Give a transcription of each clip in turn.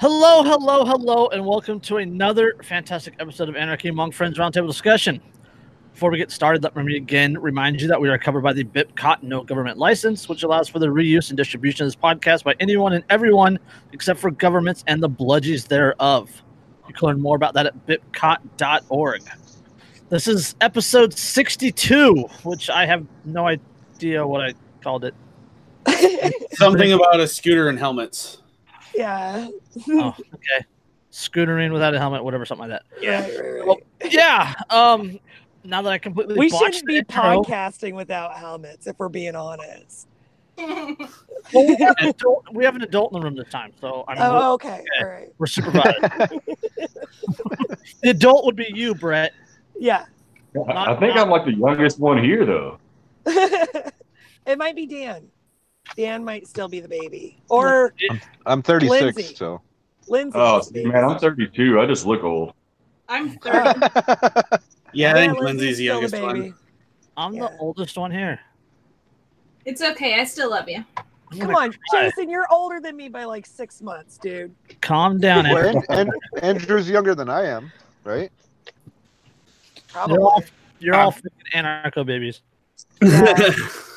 Hello, hello, hello, and welcome to another fantastic episode of Anarchy Among Friends Roundtable Discussion. Before we get started, let me again remind you that we are covered by the BIPCOT No Government License, which allows for the reuse and distribution of this podcast by anyone and everyone except for governments and the bludgies thereof. You can learn more about that at bipcot.org. This is episode 62, which I have no idea what I called it. Something about a scooter and helmets. Yeah. Oh, okay. Scootering without a helmet, whatever, something like that. Yeah. Right, right, Well, yeah. Um, now that I completely We shouldn't be the intro- podcasting without helmets, if we're being honest. Well, we, have an adult, we have an adult in the room this time, so I'm Oh, okay. okay. All right. we're supervised. the adult would be you, Brett. Yeah. I think I'm like the youngest one here, though. it might be Dan. Dan might still be the baby. Or I'm 36, Lindsay. so. Lindsay. Oh, baby. man, I'm 32. I just look old. I'm 30. Oh, Yeah, I think Lindsay's Lindsay's the youngest baby. one. I'm Yeah. the oldest one here. It's okay. I still love you. I'm Come on, cry. Jason, you're older than me by like six months, dude. Calm down, Well, Andrew. and, and Andrew's younger than I am, right? Probably. You're all, you're all ah. freaking anarcho babies. Yeah.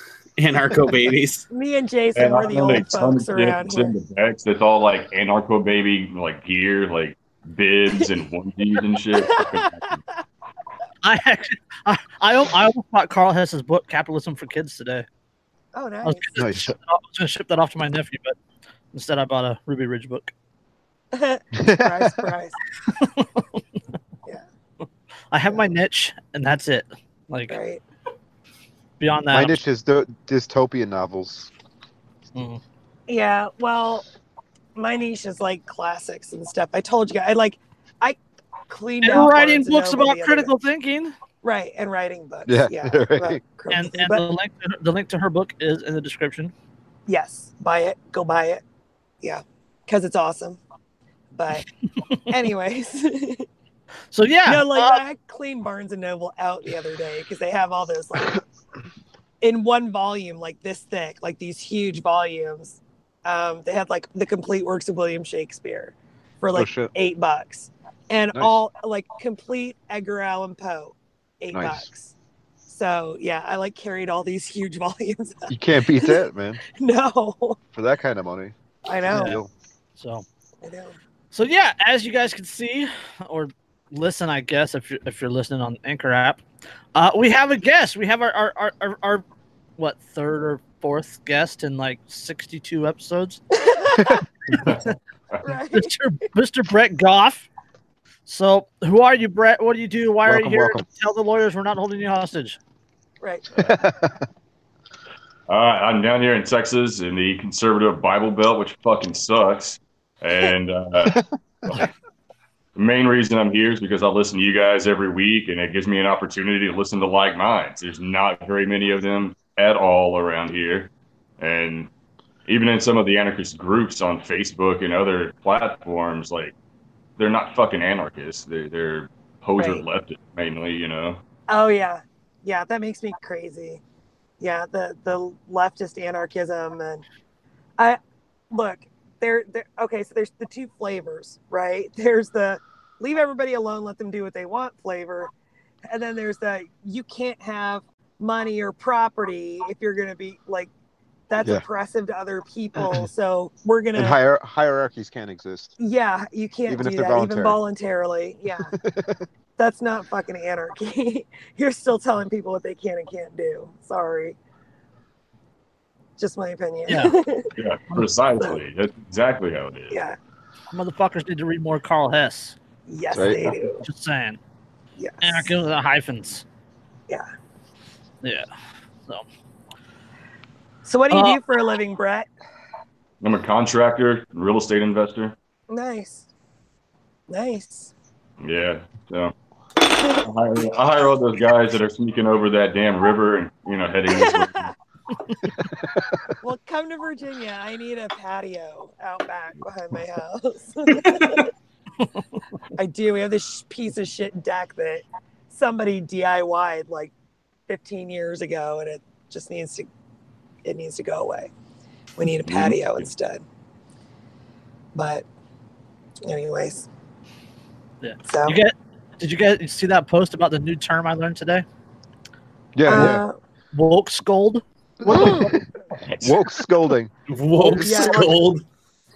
Anarcho babies. Me and Jason And were the gonna old folks around in here. the backs that's all like anarcho baby like gear, like bibs and onesies and shit. I actually, I, I, I almost bought Karl Hess's book, Capitalism for Kids, today. Oh, I was gonna Nice. ship that off- I was going to ship that off to my nephew, but instead I bought a Ruby Ridge book. surprise, surprise. Yeah. I have my niche, and that's it. Like Right. Beyond that, My I'm- niche is dy- dystopian novels. Mm. Yeah, well, my niche is like classics and stuff. I told you, I like, I cleaned and out writing books about the other critical thinking. right? And writing books. Yeah, Yeah, right. And and But the link to her, the link to her book is in the description. yes, buy it. Go buy it. Yeah, because it's awesome. But, anyways, So yeah, no, like uh, I cleaned Barnes and Noble out the other day because they have all those like in one volume, like this thick, like these huge volumes. Um, they had like the complete works of William Shakespeare for like shit. eight bucks, and Nice. all like complete Edgar Allan Poe, eight Nice. bucks. So yeah, I like carried all these huge volumes. You can't beat that, man. no, For that kind of money. I know, Deal. so I know. so yeah, as you guys can see or listen, I guess if you're if you're listening on Anchor app, uh, we have a guest. We have our our, our, our, our what third or fourth guest in like 62 episodes. Right. Mr. Mr. Brett Gough. So, who are you, Brett? What do you do? Why are you here? welcome. Tell the lawyers we're not holding you hostage. right. Uh, I'm down here in Texas in the conservative Bible Belt, which fucking sucks. And uh, the main reason I'm here is because I listen to you guys every week, and it gives me an opportunity to listen to like minds. There's not very many of them at all around here, and even in some of the anarchist groups on Facebook and other platforms, like they're not fucking anarchists. They're they're poser Right. leftists mainly, you know. Oh yeah, yeah, that makes me crazy. Yeah, the the leftist anarchism and I look there. There. Okay, so there's the two flavors, right? There's the leave everybody alone, let them do what they want flavor, and then there's the you can't have money or property if you're gonna be like that's Yeah. oppressive to other people. So we're gonna hier- hierarchies can't exist. yeah, you can't Even do they're that even voluntarily. Yeah. That's not fucking anarchy. You're still telling people what they can and can't do. Sorry. Just my opinion. Yeah. Yeah, precisely. That's exactly how it is. yeah. Motherfuckers need to read more Karl Hess. Yes, Right. they do. Just saying. Yes. Anarchism without hyphens. Yeah. Yeah. So what do you Uh, do for a living, Brett? I'm a contractor, real estate investor. Nice. Nice. Yeah, so I hire, I hire all those guys that are sneaking over that damn river and you know heading this way. Well, come to Virginia. I need a patio out back behind my house. I do. We have this piece of shit deck that somebody DIY'd like 15 years ago, and it just needs to it needs to go away. We need a patio instead. But Anyways. Yeah. So You get? Did you guys see that post about the new term I learned today? Yeah, uh, Woke scold. Yeah. Woke scolding. Woke Yeah. scold.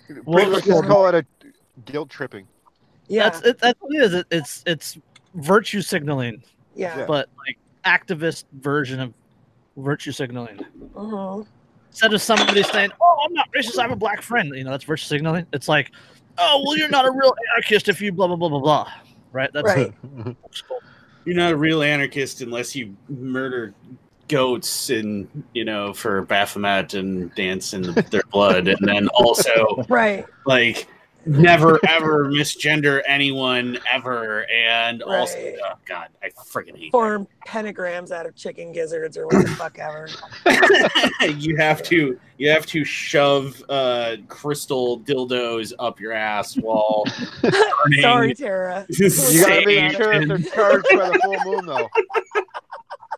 Pretty Woke just scold. call it a guilt tripping. yeah. That's it. That's what it is. It, it's it's virtue signaling, yeah. Yeah. but like activist version of virtue signaling. Mhm. Instead of somebody saying, "Oh, I'm not racist. I have a black friend," you know, that's virtue signaling. It's like, "Oh, well, you're not a real anarchist if you blah blah blah blah blah." Right? That's Right. woke. You're not a real anarchist unless you murder goats and you know for Baphomet and dance in their blood, and then also Right. like never ever misgender anyone ever, and also oh god, I freaking hate. Form pentagrams out of chicken gizzards or what the fuck ever. you have to you have to shove uh, crystal dildos up your ass while Sorry, Tara. You gotta make sure if they're charged by the full moon, though.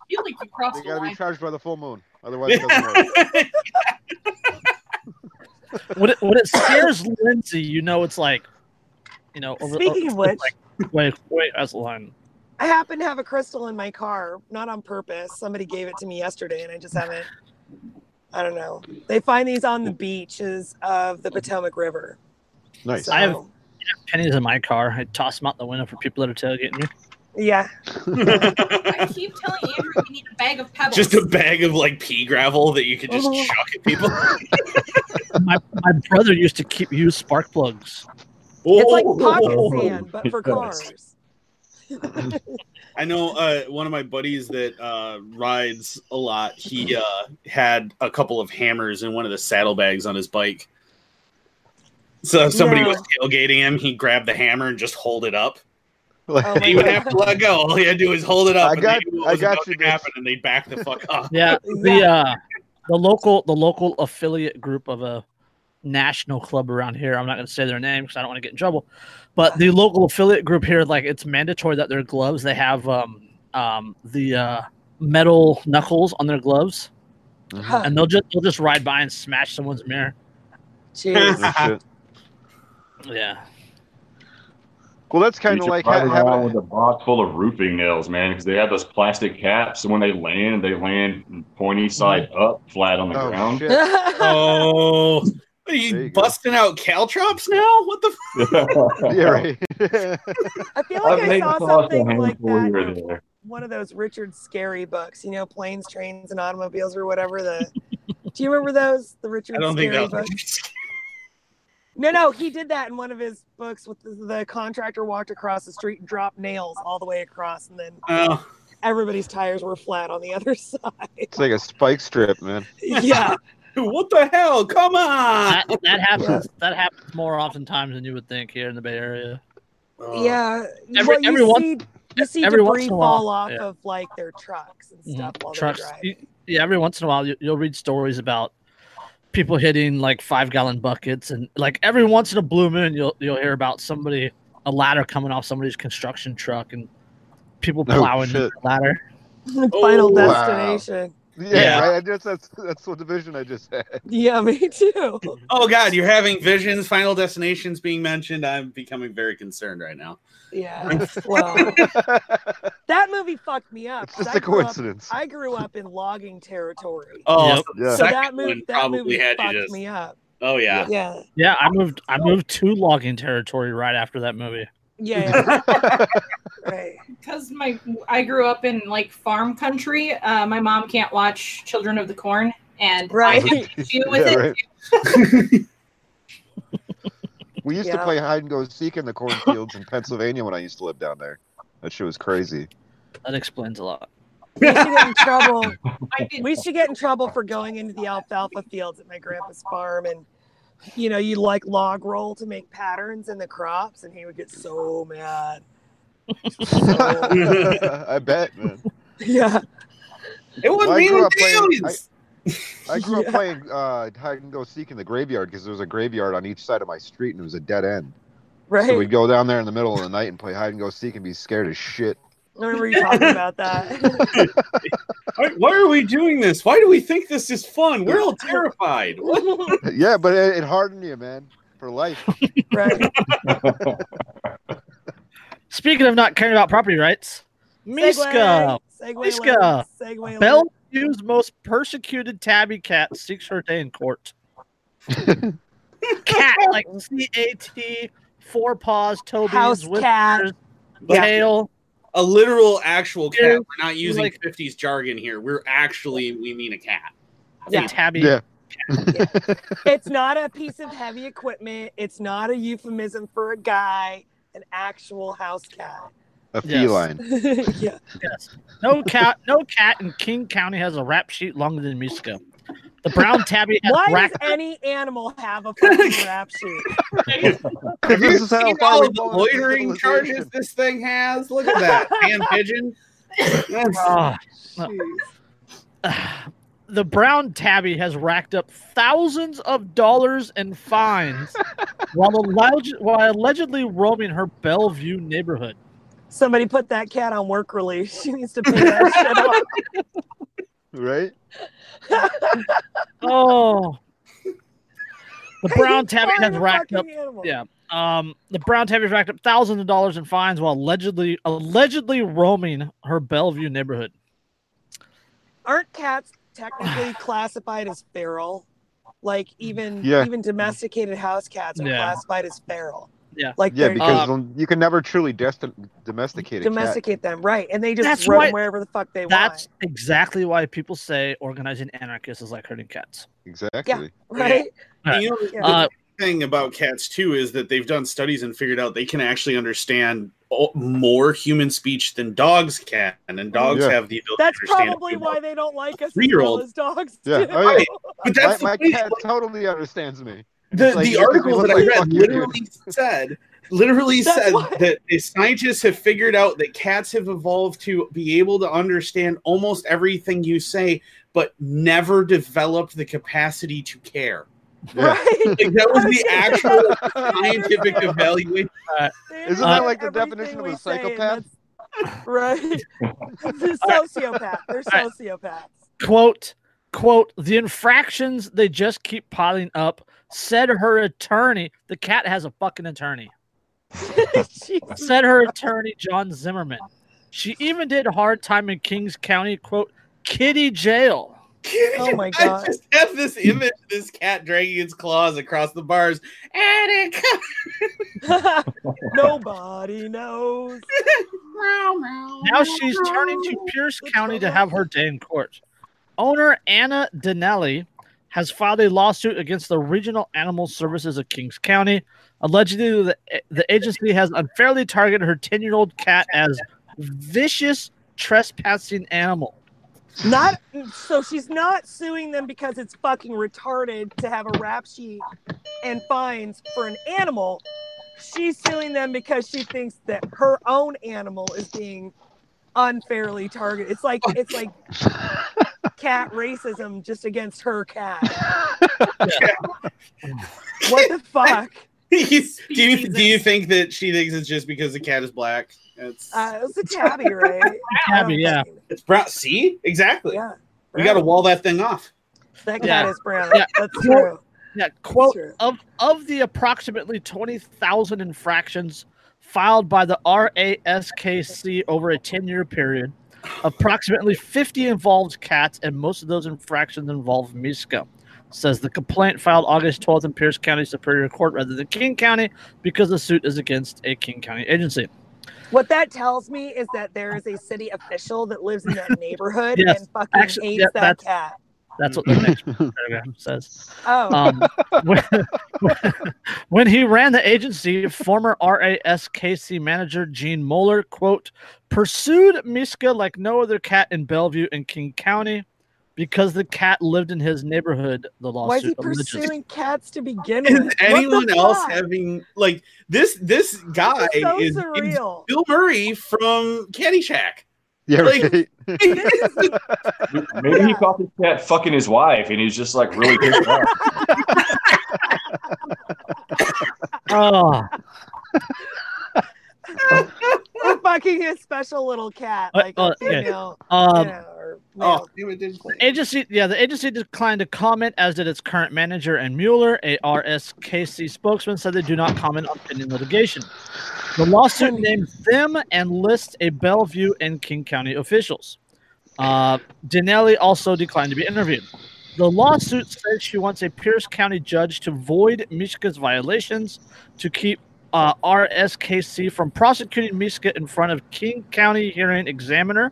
I feel like you crossed They the gotta be line. charged by the full moon. Otherwise, it doesn't work. When it, when it scares Lindsay, you know it's like, you know. Over, Speaking of which, like, wait, wait, that's the line. I happen to have a crystal in my car, not on purpose. Somebody gave it to me yesterday, and I just haven't. I don't know. They find these on the beaches of the Potomac River. Nice. So, I have- Pennies in my car. I toss them out the window for people that are tailgating me. Yeah. I keep telling Andrew we need a bag of pebbles. just a bag of like pea gravel that you could just Mhm. chuck at people. my my brother used to keep use spark plugs. It's like Oh. pocket sand, but for cars. I know uh, one of my buddies that uh, rides a lot. He uh, had a couple of hammers in one of the saddlebags on his bike. So if somebody Yeah. was tailgating him, he grabbed the hammer and just hold it up. Oh And he would God. have to let go. All he had to do is hold it up. I and got- they I got you, happen, and they back the fuck up. Yeah, the uh, the local the local affiliate group of a national club around here. I'm not going to say their name because I don't want to get in trouble. But the local affiliate group here, like it's mandatory that their gloves they have um um the uh metal knuckles on their gloves, Huh. and they'll just they'll just ride by and smash someone's mirror. Jeez. Yeah, Well, that's kind of like ride ha- around having. with a box full of roofing nails, man, because they have those plastic caps. So when they land, they land pointy side mm. up, flat on the Oh ground. shit! Oh, are There you you go. busting out caltrops now? What the? F- yeah, right. I feel like I've I made saw something like handful here that. there. One of those Richard Scarry books, you know, planes, trains, and automobiles, or whatever. The do you remember those? The Richard I don't think Scarry that books. was. No, no, he did that in one of his books. With the, the contractor walked across the street and dropped nails all the way across, and then Oh, everybody's tires were flat on the other side. It's like a spike strip, man. yeah, what the hell? Come on! that, that happens. That happens more oftentimes than you would think here in the Bay Area. Oh. yeah. Every- well, you every once- see, you see every once debris in a while, fall off yeah. of like their trucks and Mhm. stuff while Trucks. they're you- driving. yeah, every once in a while you, you'll read stories about people hitting like five gallon buckets, and like every once in a blue moon you'll you'll hear about somebody a ladder coming off somebody's construction truck and people Oh, plowing the shit. ladder. Final oh, wow. destination. Yeah, Yeah. right. I guess that's that's what division I just had. Yeah, me too. Oh God, you're having visions, final destinations being mentioned. I'm becoming very concerned right now. Yeah. Well, that movie fucked me up. It's 'cause just I a grew up- coincidence. I grew up in logging territory. Oh, Yep. so Yeah. So that movie, that probably movie had fucked you just. me up. Oh yeah. Yeah, Yeah, I moved I moved to logging territory right after that movie. yeah, yeah. right. because my I grew up in like farm country. Uh, my mom can't watch Children of the Corn, and Right. I have an issue with Yeah, it. right. We used to play hide and go seek in the cornfields in Pennsylvania when I used to live down there. That shit was crazy. That explains a lot. We used to get in trouble. We used to get in trouble for going into the alfalfa fields at my grandpa's farm, and you know, you like log roll to make patterns in the crops, and he would get so mad. So- I bet, man. yeah, It wasn't Well, I me grew with up playing- aliens. I grew Yeah. up playing uh, hide and go seek in the graveyard because there was a graveyard on each side of my street and it was a dead end. right. So we'd go down there in the middle of the night and play hide and go seek and be scared as shit. I remember you talking about that. Why, why are we doing this? Why do we think this is fun? We're all terrified. Yeah, but it, it hardened you, man. for life. Right. Speaking of not caring about property rights, Miska, Segue. Miska. alert, Segue. Alert. Most persecuted tabby cat, seeks her day in court. cat, like C A T, four paws, toe House beans, cat. tail. A literal actual cat. We're not using Like- 50s jargon here. We're actually we mean a cat. Yeah. Yeah. tabby. Yeah. It's not a piece of heavy equipment. It's not a euphemism for a guy. An actual house cat. A Yes. feline. yeah. Yes. No cat. No cat in King County has a rap sheet longer than Miska. The brown tabby has Why does racked any animal have a fucking rap sheet? This is how seen far all the loitering charges this thing has? Look at that. Man pigeon. That's- Ah. The brown tabby has racked up thousands of dollars in fines while, alleged, while allegedly roaming her Bellevue neighborhood. Somebody put that cat on work release. She needs to pay that shit off. Right? Oh, the brown tabby has part of a racked up. animal. Yeah. Um, the brown tabby has racked up thousands of dollars in fines while allegedly allegedly roaming her Bellevue neighborhood. Aren't cats technically classified as feral? Like even Yeah. even domesticated house cats are Yeah. classified as feral. Yeah. Like Yeah, they're because you can never truly desti- domesticate a cat. domesticate them, right? And they just That's run why- wherever the fuck they That's want. That's exactly why people say organizing anarchists is like hurting cats. Exactly. Right? And you know, Yeah. the Uh, thing about cats too is that they've done studies and figured out they can actually understand more human speech than dogs can, and dogs Yeah. have the ability That's to understand. probably it. why they don't like us Three-year-old. as dogs Yeah. do. Oh, yeah. But My, that's my the, thing, cat totally understands me. The, like, the you think we article look that I read fucking literally said literally said why- that scientists have figured out that cats have evolved to be able to understand almost everything you say, but never developed the capacity to care. Yeah. Right? Like that was the actual scientific evaluation. They Isn't that understand like the definition of a we say, and psychopath? Right. They're sociopath. They're sociopaths. quote quote the infractions they just keep piling up said her attorney the cat has a fucking attorney said her attorney john zimmerman she even did hard time in kings county quote kitty jail Oh my I God. just have this image of this cat dragging its claws across the bars. And it. Nobody knows. now she's turning to pierce county to have her day in court owner anna Dinelli has filed a lawsuit against the regional animal services of kings county allegedly the, the agency has unfairly targeted her 10-year-old cat as vicious trespassing animal Not so she's not suing them because it's fucking retarded to have a rap sheet and fines for an animal. She's suing them because she thinks that her own animal is being unfairly targeted. It's like it's like cat racism just against her cat. What the fuck? do you do you think that she thinks it's just because the cat is black? It's Uh, it's a tabby, right? Tabby, yeah. it's brown. See, exactly. Yeah. We got to wall that thing off. That cat Yeah. is brown. Yeah. That's true. Yeah, quote of of the approximately twenty thousand infractions filed by the RASKC over a ten year period, approximately fifty involved cats, and most of those infractions involve Miska. Says the complaint filed August 12th in Pierce County Superior Court rather than King County because the suit is against a King County agency. What that tells me is that there is a city official that lives in that neighborhood Yes, and fucking actually, hates yeah, that cat. That's what the next paragraph says. Oh, Um, when, when he ran the agency, former RASKC manager Gene Mueller, quote, pursued Miska like no other cat in Bellevue and King County because the cat lived in his neighborhood, the lawsuit. why is he lawsuit alleges. pursuing cats to begin Is with? What anyone else fuck? having like this? This guy It's so is, is. Bill Murray from Caddyshack. Yeah, Like- right. Maybe he caught his cat fucking his wife, and he's just like really pissed off. Oh, Or fucking his special little cat, Uh, like uh, a yeah. female, um, you know, or Oh, it. Agency, yeah, the agency declined to comment, as did its current manager and Mueller. A RSKC spokesman said they do not comment on pending litigation. The lawsuit names them and lists a Bellevue and King County officials. Uh, Dinelli also declined to be interviewed. The lawsuit says she wants a Pierce County judge to void Mishka's violations to keep uh, RSKC from prosecuting Mishka in front of King County hearing examiner.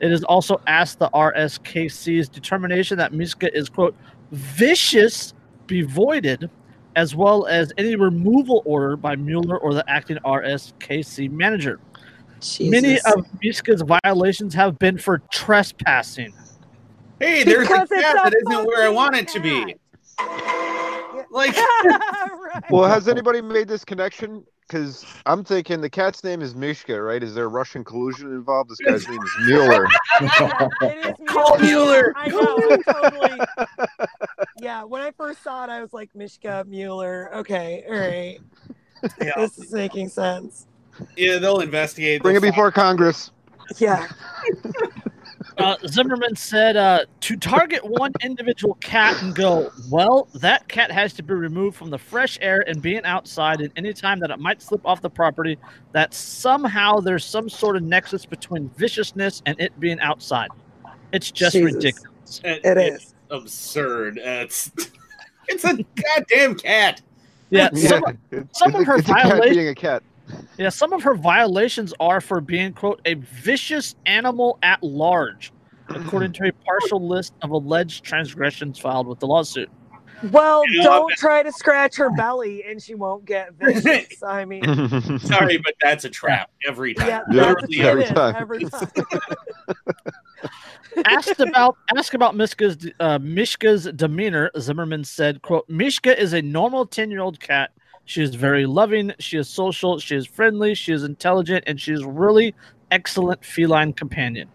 It has also asked the RSKC's determination that Mishka is, quote, vicious be voided, as well as any removal order by Mueller or the acting RSKC manager. Many of Mishka's violations have been for trespassing. Hey, there's Because a it's cat a that isn't where I fucking want it to be. Cat. Like, right. Well, has anybody made this connection? Because I'm thinking the cat's name is Mishka, right? Is there Russian collusion involved? This guy's name is Mueller. It is Call Mueller. I know, totally. Yeah, when I first saw it, I was like, Mishka Mueller. Okay, all right. yeah, This is making sense. yeah, they'll investigate. Bring it before Congress. Yeah. Uh, Zimmerman said uh, to target one individual cat and go, well, that cat has to be removed from the fresh air and being outside, and any time that it might slip off the property, that somehow there's some sort of nexus between viciousness and it being outside. It's just Jesus. ridiculous. It- It it's is. absurd. It's it's a goddamn cat. Yeah, Yeah, some, it's, some it's of a, her it's a cat violation- being a cat. Yeah, some of her violations are for being quote a vicious animal at large, according to a partial list of alleged transgressions filed with the lawsuit. Well, You know, don't try to scratch her belly and she won't get vicious. I mean, Sorry, but that's a trap every time. yeah, Yeah, that's Literally what every time. every time. asked about asked about Mishka's uh, Mishka's demeanor, Zimmerman said, "quote Mishka is a normal ten year old cat. She is very loving. She is social. She is friendly. She is intelligent, and she is really excellent feline companion."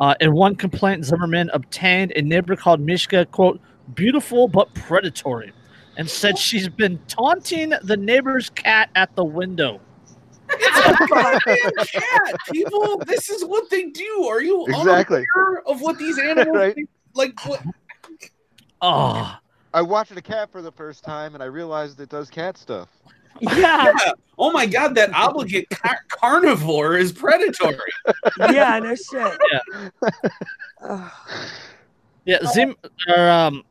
Uh, in one complaint, Zimmerman obtained a neighbor called Mishka, quote, beautiful but predatory, and said she's been taunting the neighbor's cat at the window. It's Goddamn cat, people. This is what they do. Are you Exactly. unaware of what these animals Right. think? like? What? Oh, I watched a cat for the first time and I realized it does cat stuff. Yeah, Yeah. Oh my god, that obligate car- carnivore is predatory. yeah, no shit. Yeah. Yeah, Zim, or, um,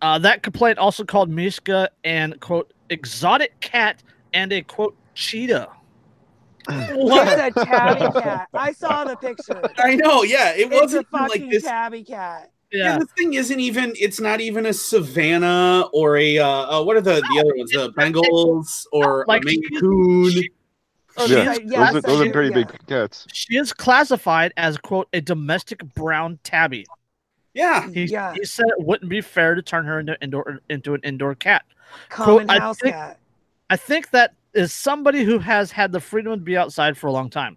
uh, that complaint also called Mishka and quote exotic cat and a quote cheetah. It's a tabby cat. I saw the picture. I know. Yeah, it It's a wasn't even fucking like this. tabby cat. Yeah. Yeah, the thing isn't even. It's not even a Savannah or a. Uh, uh, what are the the other ones? The Bengals or Like a Maine she- Coon. she- Oh, yeah, yeah, those, are, those are pretty yeah. big cats. she is classified as quote a domestic brown tabby. Yeah. He, Yeah. he said it wouldn't be fair to turn her into indoor into an indoor cat. Common I house think- cat. I think that is somebody who has had the freedom to be outside for a long time.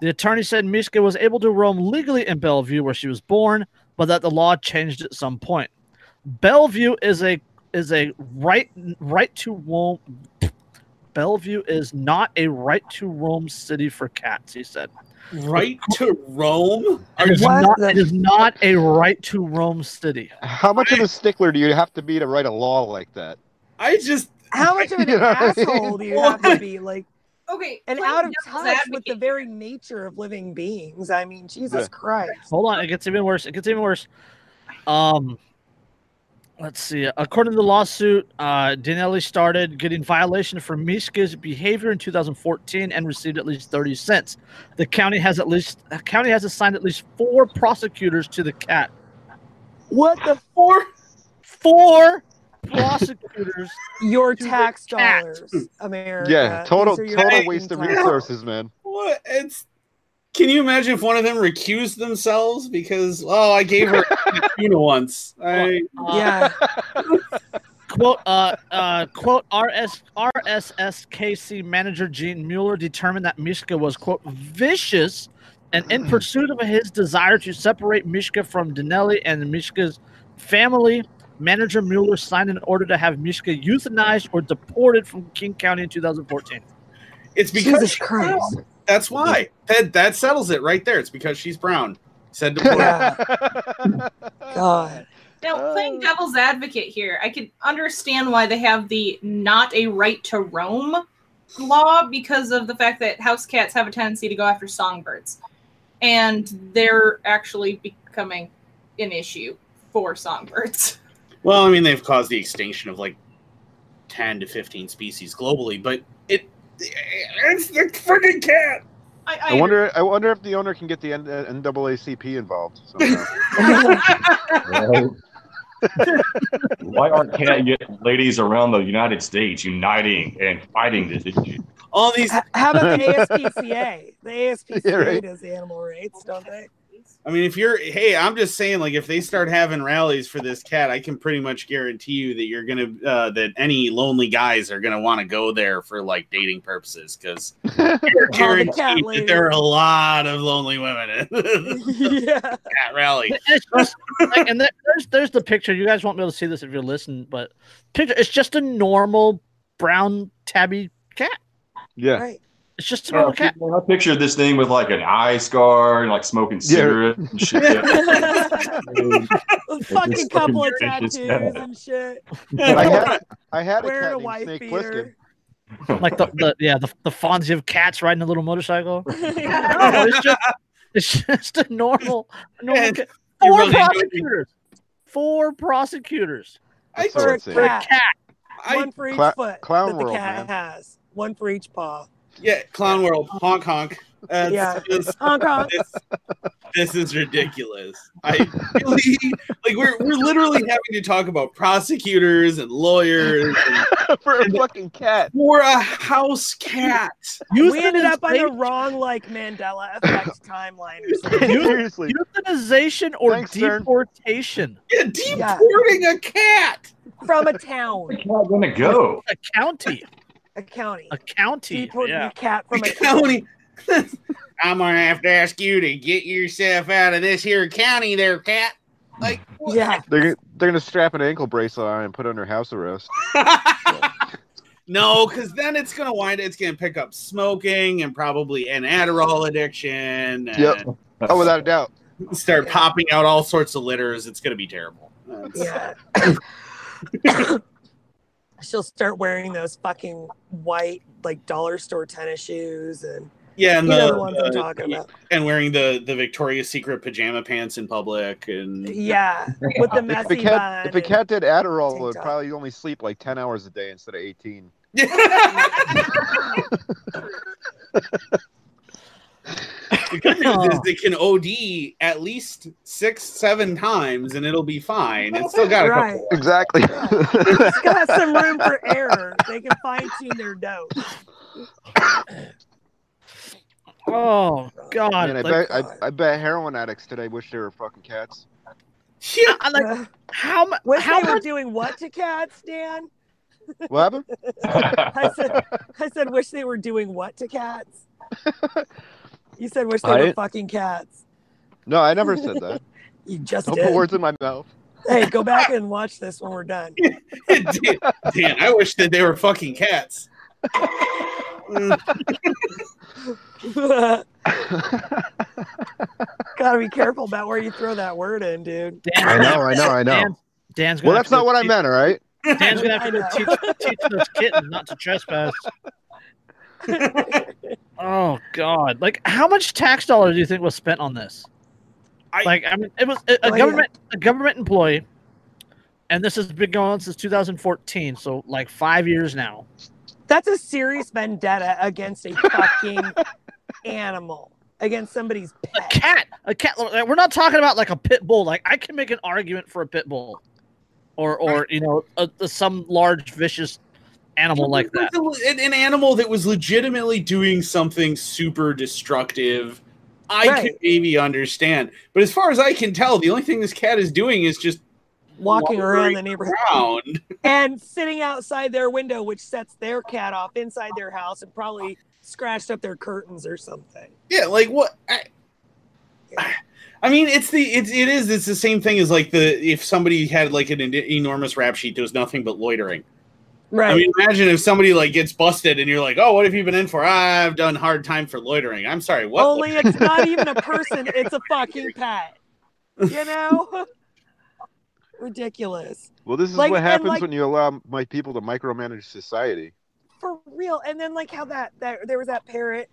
The attorney said Mishka was able to roam legally in Bellevue, where she was born, but that the law changed at some point. Bellevue is a is a right right to roam. Bellevue is not a right to roam city for cats. He said Right to roam. it is, not, the- it is not a right to roam city. How much of a stickler do you have to be to write a law like that? I just. How much of an You know what I mean? asshole do you have to be? Like, Okay. and out of devil's touch with the very nature of living beings. I mean, Jesus Yeah. Christ. Hold on, it gets even worse. It gets even worse. Um, let's see. According to the lawsuit, uh, Dinelli started getting violation for Mishka's behavior in 2014 and received at least 30 cents. The county has at least the county has assigned at least four prosecutors to the cat. What the four Four prosecutors. your tax dollars, America. Yeah, total These are your total waste of tax- resources, man. what? It's. Can you imagine if one of them recused themselves because oh I gave her a tuna once. I Uh, Yeah, quote uh uh quote RS RSSKC manager Gene Mueller determined that Mishka was quote vicious and in pursuit of his desire to separate Mishka from Dinelli and Mishka's family manager Mueller signed an order to have Mishka euthanized or deported from King County in 2014 it's because Jesus she's Christ. brown. That's why. That that settles it right there. It's because she's brown. Said to poor. God. Now, playing devil's advocate here, I can understand why they have the not a right to roam law because of the fact that house cats have a tendency to go after songbirds. And they're actually becoming an issue for songbirds. Well, I mean, they've caused the extinction of like ten to fifteen species globally, but it it's the freaking cat. I, I wonder. I wonder if the owner can get the N- uh, NAACP involved. Why aren't cat ladies around the United States uniting and fighting this issue? All these. How about the ASPCA? The ASPCA Yeah, right. does animal rights, don't they? I mean, if you're, hey, I'm just saying, like, if they start having rallies for this cat, I can pretty much guarantee you that you're gonna, uh, that any lonely guys are gonna want to go there for like dating purposes, because you're cat guaranteed that there are a lot of lonely women at yeah. cat rally. It's just like, and there- there's there's the picture. You guys won't be able to see this if you're listening, but picture it's just a normal brown tabby cat. yeah. Right. It's just a cat. I pictured this thing with like an eye scar and like smoking Yeah. cigarettes and shit. A fucking just couple of tattoos vicious cat. and shit. I had. I had a Wearing cat a named wife Snake beater. Plissken. Like the, the yeah the the Fonzie of cats riding a little motorcycle. No, it's just it's just a normal normal Man, cat. Four really enjoyed me. prosecutors. Four prosecutors. I, That's so For a insane. For a cat. cat. I, One for each Cla- foot clown that the world, cat man. has. One for each paw. Yeah, clown world, honk honk. Uh, Yeah. this, Honk honk. this, this is ridiculous. I really like we're we're literally having to talk about prosecutors and lawyers and for a fucking cat. for a house cat. we ended up on the wrong like Mandela effect timeline or something. Seriously. euthanization or Thanks, Stern. deportation. Yeah, deporting a cat. From a town, Where's the cat gonna go? A county. A county. A county. Deporting Yeah. a cat from a county. I'm gonna have to ask you to get yourself out of this here county, there, cat. Like, what? Yeah. They're gonna- they're gonna strap an ankle bracelet on and put under house arrest. no, because then it's gonna wind. It's gonna pick up smoking and probably an Adderall addiction. And Yep. Oh, without a doubt. Start popping out all sorts of litters. It's gonna be terrible. It's- Yeah. She'll start wearing those fucking white like dollar store tennis shoes and Yeah, and you know the, the ones I'm uh, talking about. and wearing the the Victoria's Secret pajama pants in public, and Yeah. With the If messy a cat bun if a cat did Adderall, tank it would probably only sleep like ten hours a day instead of eighteen. The good news is they can OD at least six, seven times, and it'll be fine. It's still got a Right. couple. Exactly. It's got some room for error. They can fine tune their dose. Oh God! Man, I like, bet I, I bet heroin addicts today wish they were fucking cats. Yeah, I like Uh, how mu- Wish how they were doing what to cats, Dan? What happened? I said, I said, wish they were doing what to cats? You said, wish they I were fucking cats. No, I never said that. You just Don't did. put words in my mouth. Hey, go back and watch this when we're done. Dan, Dan, I wish that they were fucking cats. Gotta be careful about where you throw that word in, dude. Dan, I know, I know, I know. Dan, Dan's gonna Well, that's to not what I meant, all right? Dan's gonna have to teach, teach those kittens not to trespass. Oh God! Like, how much tax dollars do you think was spent on this? I- like, I mean, it was a, a Oh, yeah. government a government employee, and this has been going on since 2014, so like five years now. That's a serious vendetta against a fucking animal, against somebody's A cat, a cat. We're not talking about like a pit bull. Like, I can make an argument for a pit bull, or or you know, a, a- some large vicious animal like that. An, an animal that was legitimately doing something super destructive. I Right. could maybe understand, but as far as I can tell, the only thing this cat is doing is just Walking around the neighborhood around. and sitting outside their window, which sets their cat off inside their house and probably scratched up their curtains or something. Yeah, like what? I, I mean, it's the it's it is it's the same thing as like the if somebody had like an en- enormous rap sheet that was nothing but loitering. Right. I mean, imagine if somebody like gets busted and you're like, "Oh, what have you been in for?" "Ah, I've done hard time for loitering. I'm sorry, what? Only it's not even a person, it's a fucking pet. You know? Ridiculous. Well, this is Like- what happens like- when you allow my people to micromanage society. For real. And then like how that that there was that parrot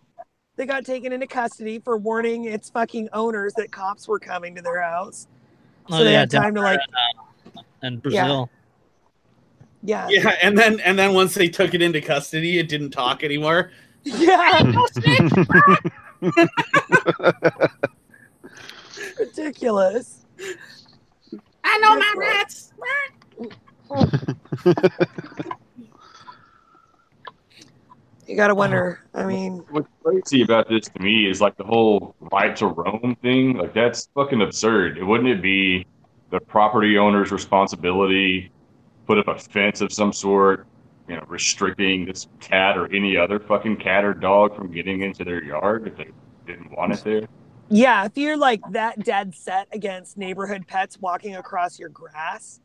that got taken into custody for warning its fucking owners that cops were coming to their house. So Oh, they yeah, had time to like in Brazil. yeah. Yeah, Yeah, and then and then once they took it into custody, it didn't talk anymore. Yeah. Ridiculous. I know my rats. You gotta wonder. I mean, What's crazy about this to me is like the whole right to roam thing. Like that's fucking absurd. Wouldn't it be the property owner's responsibility put up a fence of some sort, you know, restricting this cat or any other fucking cat or dog from getting into their yard if they didn't want it there? yeah, if you're like that dead set against neighborhood pets walking across your grass,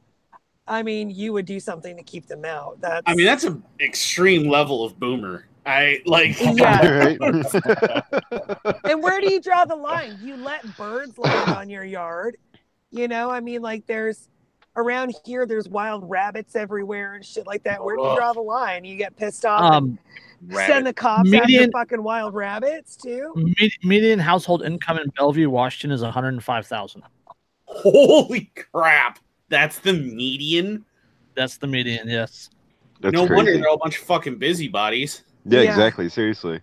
I mean, you would do something to keep them out. That's I mean, that's an extreme level of boomer. I like. Yeah. and where do you draw the line? You let birds land on your yard. You know, I mean, like there's around here, there's wild rabbits everywhere and shit like that. Where do you draw the line? You get pissed off. Um, and send the cops median- after fucking wild rabbits too. median household income in Bellevue, Washington, is one hundred five thousand. Holy crap! That's the median. That's the median. Yes. That's no wonder they're all a bunch of fucking busybodies. Yeah, Yeah. exactly. Seriously.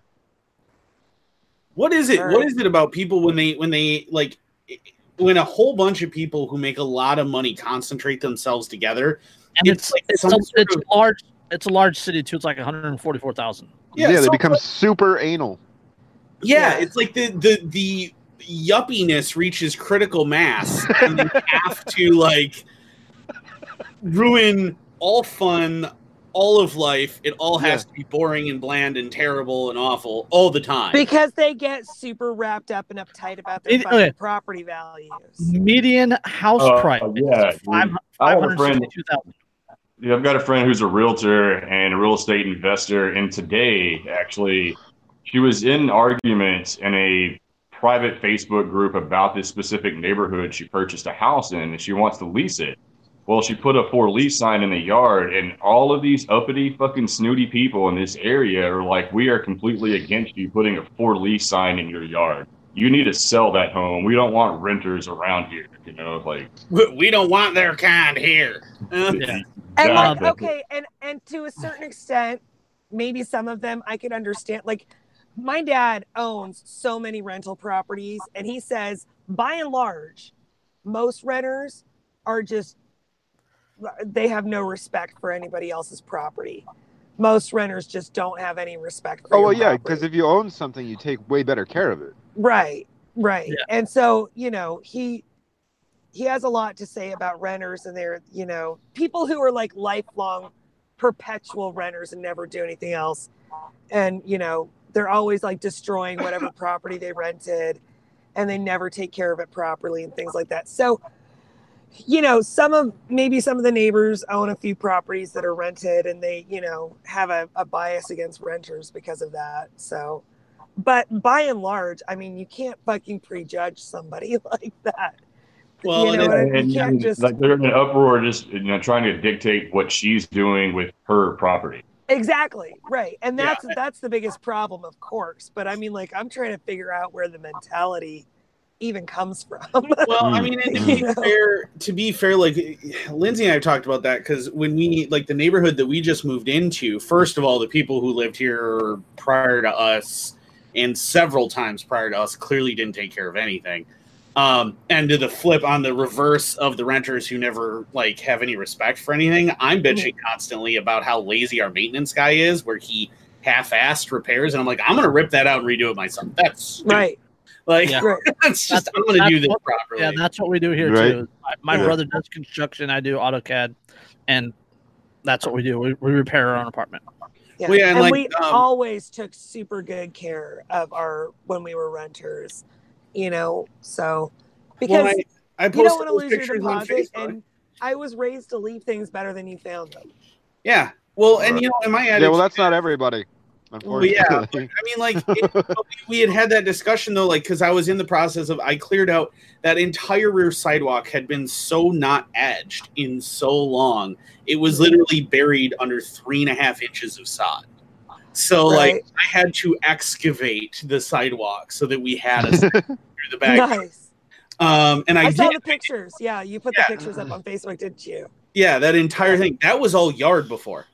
What is it? All right. is it about people when they when they like when a whole bunch of people who make a lot of money concentrate themselves together? And It's it's like it's, some a, sort it's of- large. It's a large city too. It's like one hundred forty four thousand. Yeah, they so- become super anal. Yeah, Yeah. it's like the the the yuppiness reaches critical mass, and you have to like ruin all fun, all of life. It all has to be boring and bland and terrible and awful all the time. Because they get super wrapped up and uptight about their It- fucking okay. property values. Median house Uh, price. yeah, is five I have a friend. sixty two thousand. Yeah, I've got a friend who's a realtor and a real estate investor, and today actually, she was in argument in a private Facebook group about this specific neighborhood she purchased a house in, and she wants to lease it. Well, she put a for lease sign in the yard, and all of these uppity fucking snooty people in this area are like, "We are completely against you putting a for lease sign in your yard. You need to sell that home. We don't want renters around here." You know, like We- we don't want their kind here. Yeah. And like, okay, and and to a certain extent, maybe some of them I could understand. Like, my dad owns so many rental properties, and he says, by and large, most renters are just they have no respect for anybody else's property. Most renters just don't have any respect for. Oh well, yeah, because if you own something, you take way better care of it. Right, right. Yeah. And so, you know, he he has a lot to say about renters and they're, you know, people who are like lifelong perpetual renters and never do anything else. And, you know, they're always like destroying whatever property they rented and they never take care of it properly and things like that. So, you know, some of maybe some of the neighbors own a few properties that are rented and they, you know, have a, a bias against renters because of that. So, but by and large, I mean, you can't fucking prejudge somebody like that. Well, you know, it- what I mean? and, you can't and, just like they're in an uproar, just you know, trying to dictate what she's doing with her property. exactly right, and Yeah. that's that's the biggest problem, of course. But I mean, like, I'm trying to figure out where the mentality even comes from. Well, I Mm. mean, and to be fair, to be fair, like Lindsay and I have talked about that because when we like the neighborhood that we just moved into, first of all, the people who lived here prior to us and several times prior to us clearly didn't take care of anything. Um, and to the flip on the reverse of the renters who never like have any respect for anything, I'm bitching constantly about how lazy our maintenance guy is, where he half-assed repairs, and I'm like, I'm gonna rip that out and redo it myself. That's stupid. right, Like Yeah. right. that's just That's- I'm gonna do this what- properly. Yeah, that's what we do here Right. too. My, my Yeah. brother does construction. I do AutoCAD, and that's what we do. We, we repair our own apartment. Yeah. Well, yeah, and, and like, we um, always took super good care of our when we were renters, you know. So because Well, I, I you don't want to lose your pictures on deposit, and I was raised to leave things better than you found them. yeah. Well, and you know, in my attitude, Yeah, well, that's not everybody. Well, yeah, Unfortunately. I mean, like it, we had had that discussion though, like because I was in the process of I cleared out that entire rear sidewalk had been so not edged in so long, it was literally buried under three and a half inches of sod. So like I had to excavate the sidewalk so that we had a through the back. nice. Um, and I, I, saw did, the pictures. Yeah, you put Yeah. the pictures up on Facebook, didn't you? yeah, that entire thing that was all yard before.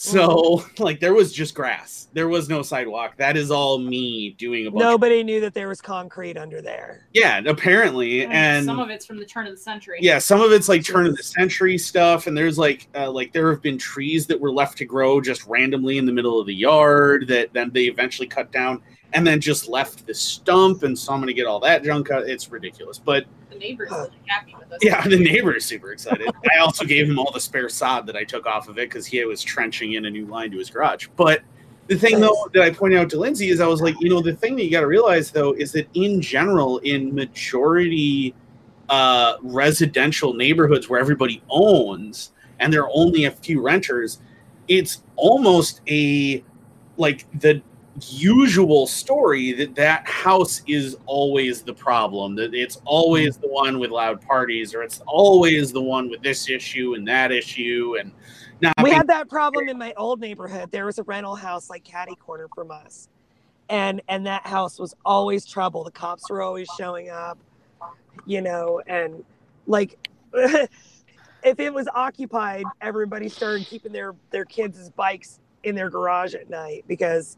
So like there was just grass. There was no sidewalk. That is all me doing a bunch. of Nobody knew that there was concrete under there. Yeah, apparently, and some of it's from the turn of the century. yeah, some of it's like turn of the century stuff, and there's like uh, like there have been trees that were left to grow just randomly in the middle of the yard that then they eventually cut down and then just left the stump, and so I'm gonna get all that junk out. It's ridiculous, but the neighbors are happy with us. yeah, the neighbor is super excited. I also gave him all the spare sod that I took off of it because he was trenching in a new line to his garage. But the thing though that I pointed out to Lindsay is I was like, you know, the thing that you got to realize though is that in general, in majority uh, residential neighborhoods where everybody owns and there are only a few renters, it's almost a like the usual story that that house is always the problem that it's always mm. the one with loud parties or it's always the one with this issue and that issue and not We had that problem in my old neighborhood. There was a rental house like catty corner from us. And and that house was always trouble. The cops were always showing up, you know, and like if it was occupied, everybody started keeping their their kids' bikes in their garage at night because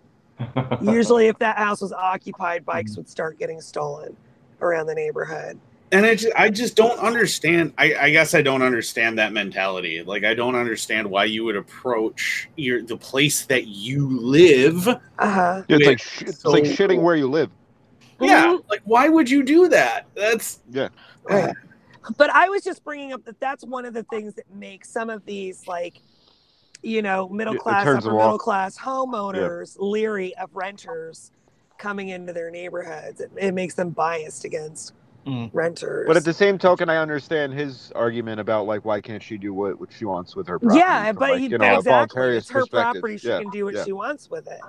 usually if that house was occupied, bikes would start getting stolen around the neighborhood. and it just, I just don't understand. I, I guess I don't understand that mentality. Like I don't understand why you would approach your the place that you live. Uh-huh. it's like sh- it's like shitting where you live. Yeah, like why would you do that? That's Right. But I was just bringing up that that's one of the things that makes some of these like, you know, middle class, upper middle off. class homeowners leery of renters coming into their neighborhoods. It, it makes them biased against Mm. renters. But at the same token, I understand his argument about like why can't she do what, what she wants with her property? yeah, from, but like, he, you know, a exactly. voluntarist It's her property. She yeah. can do what yeah. she wants with it.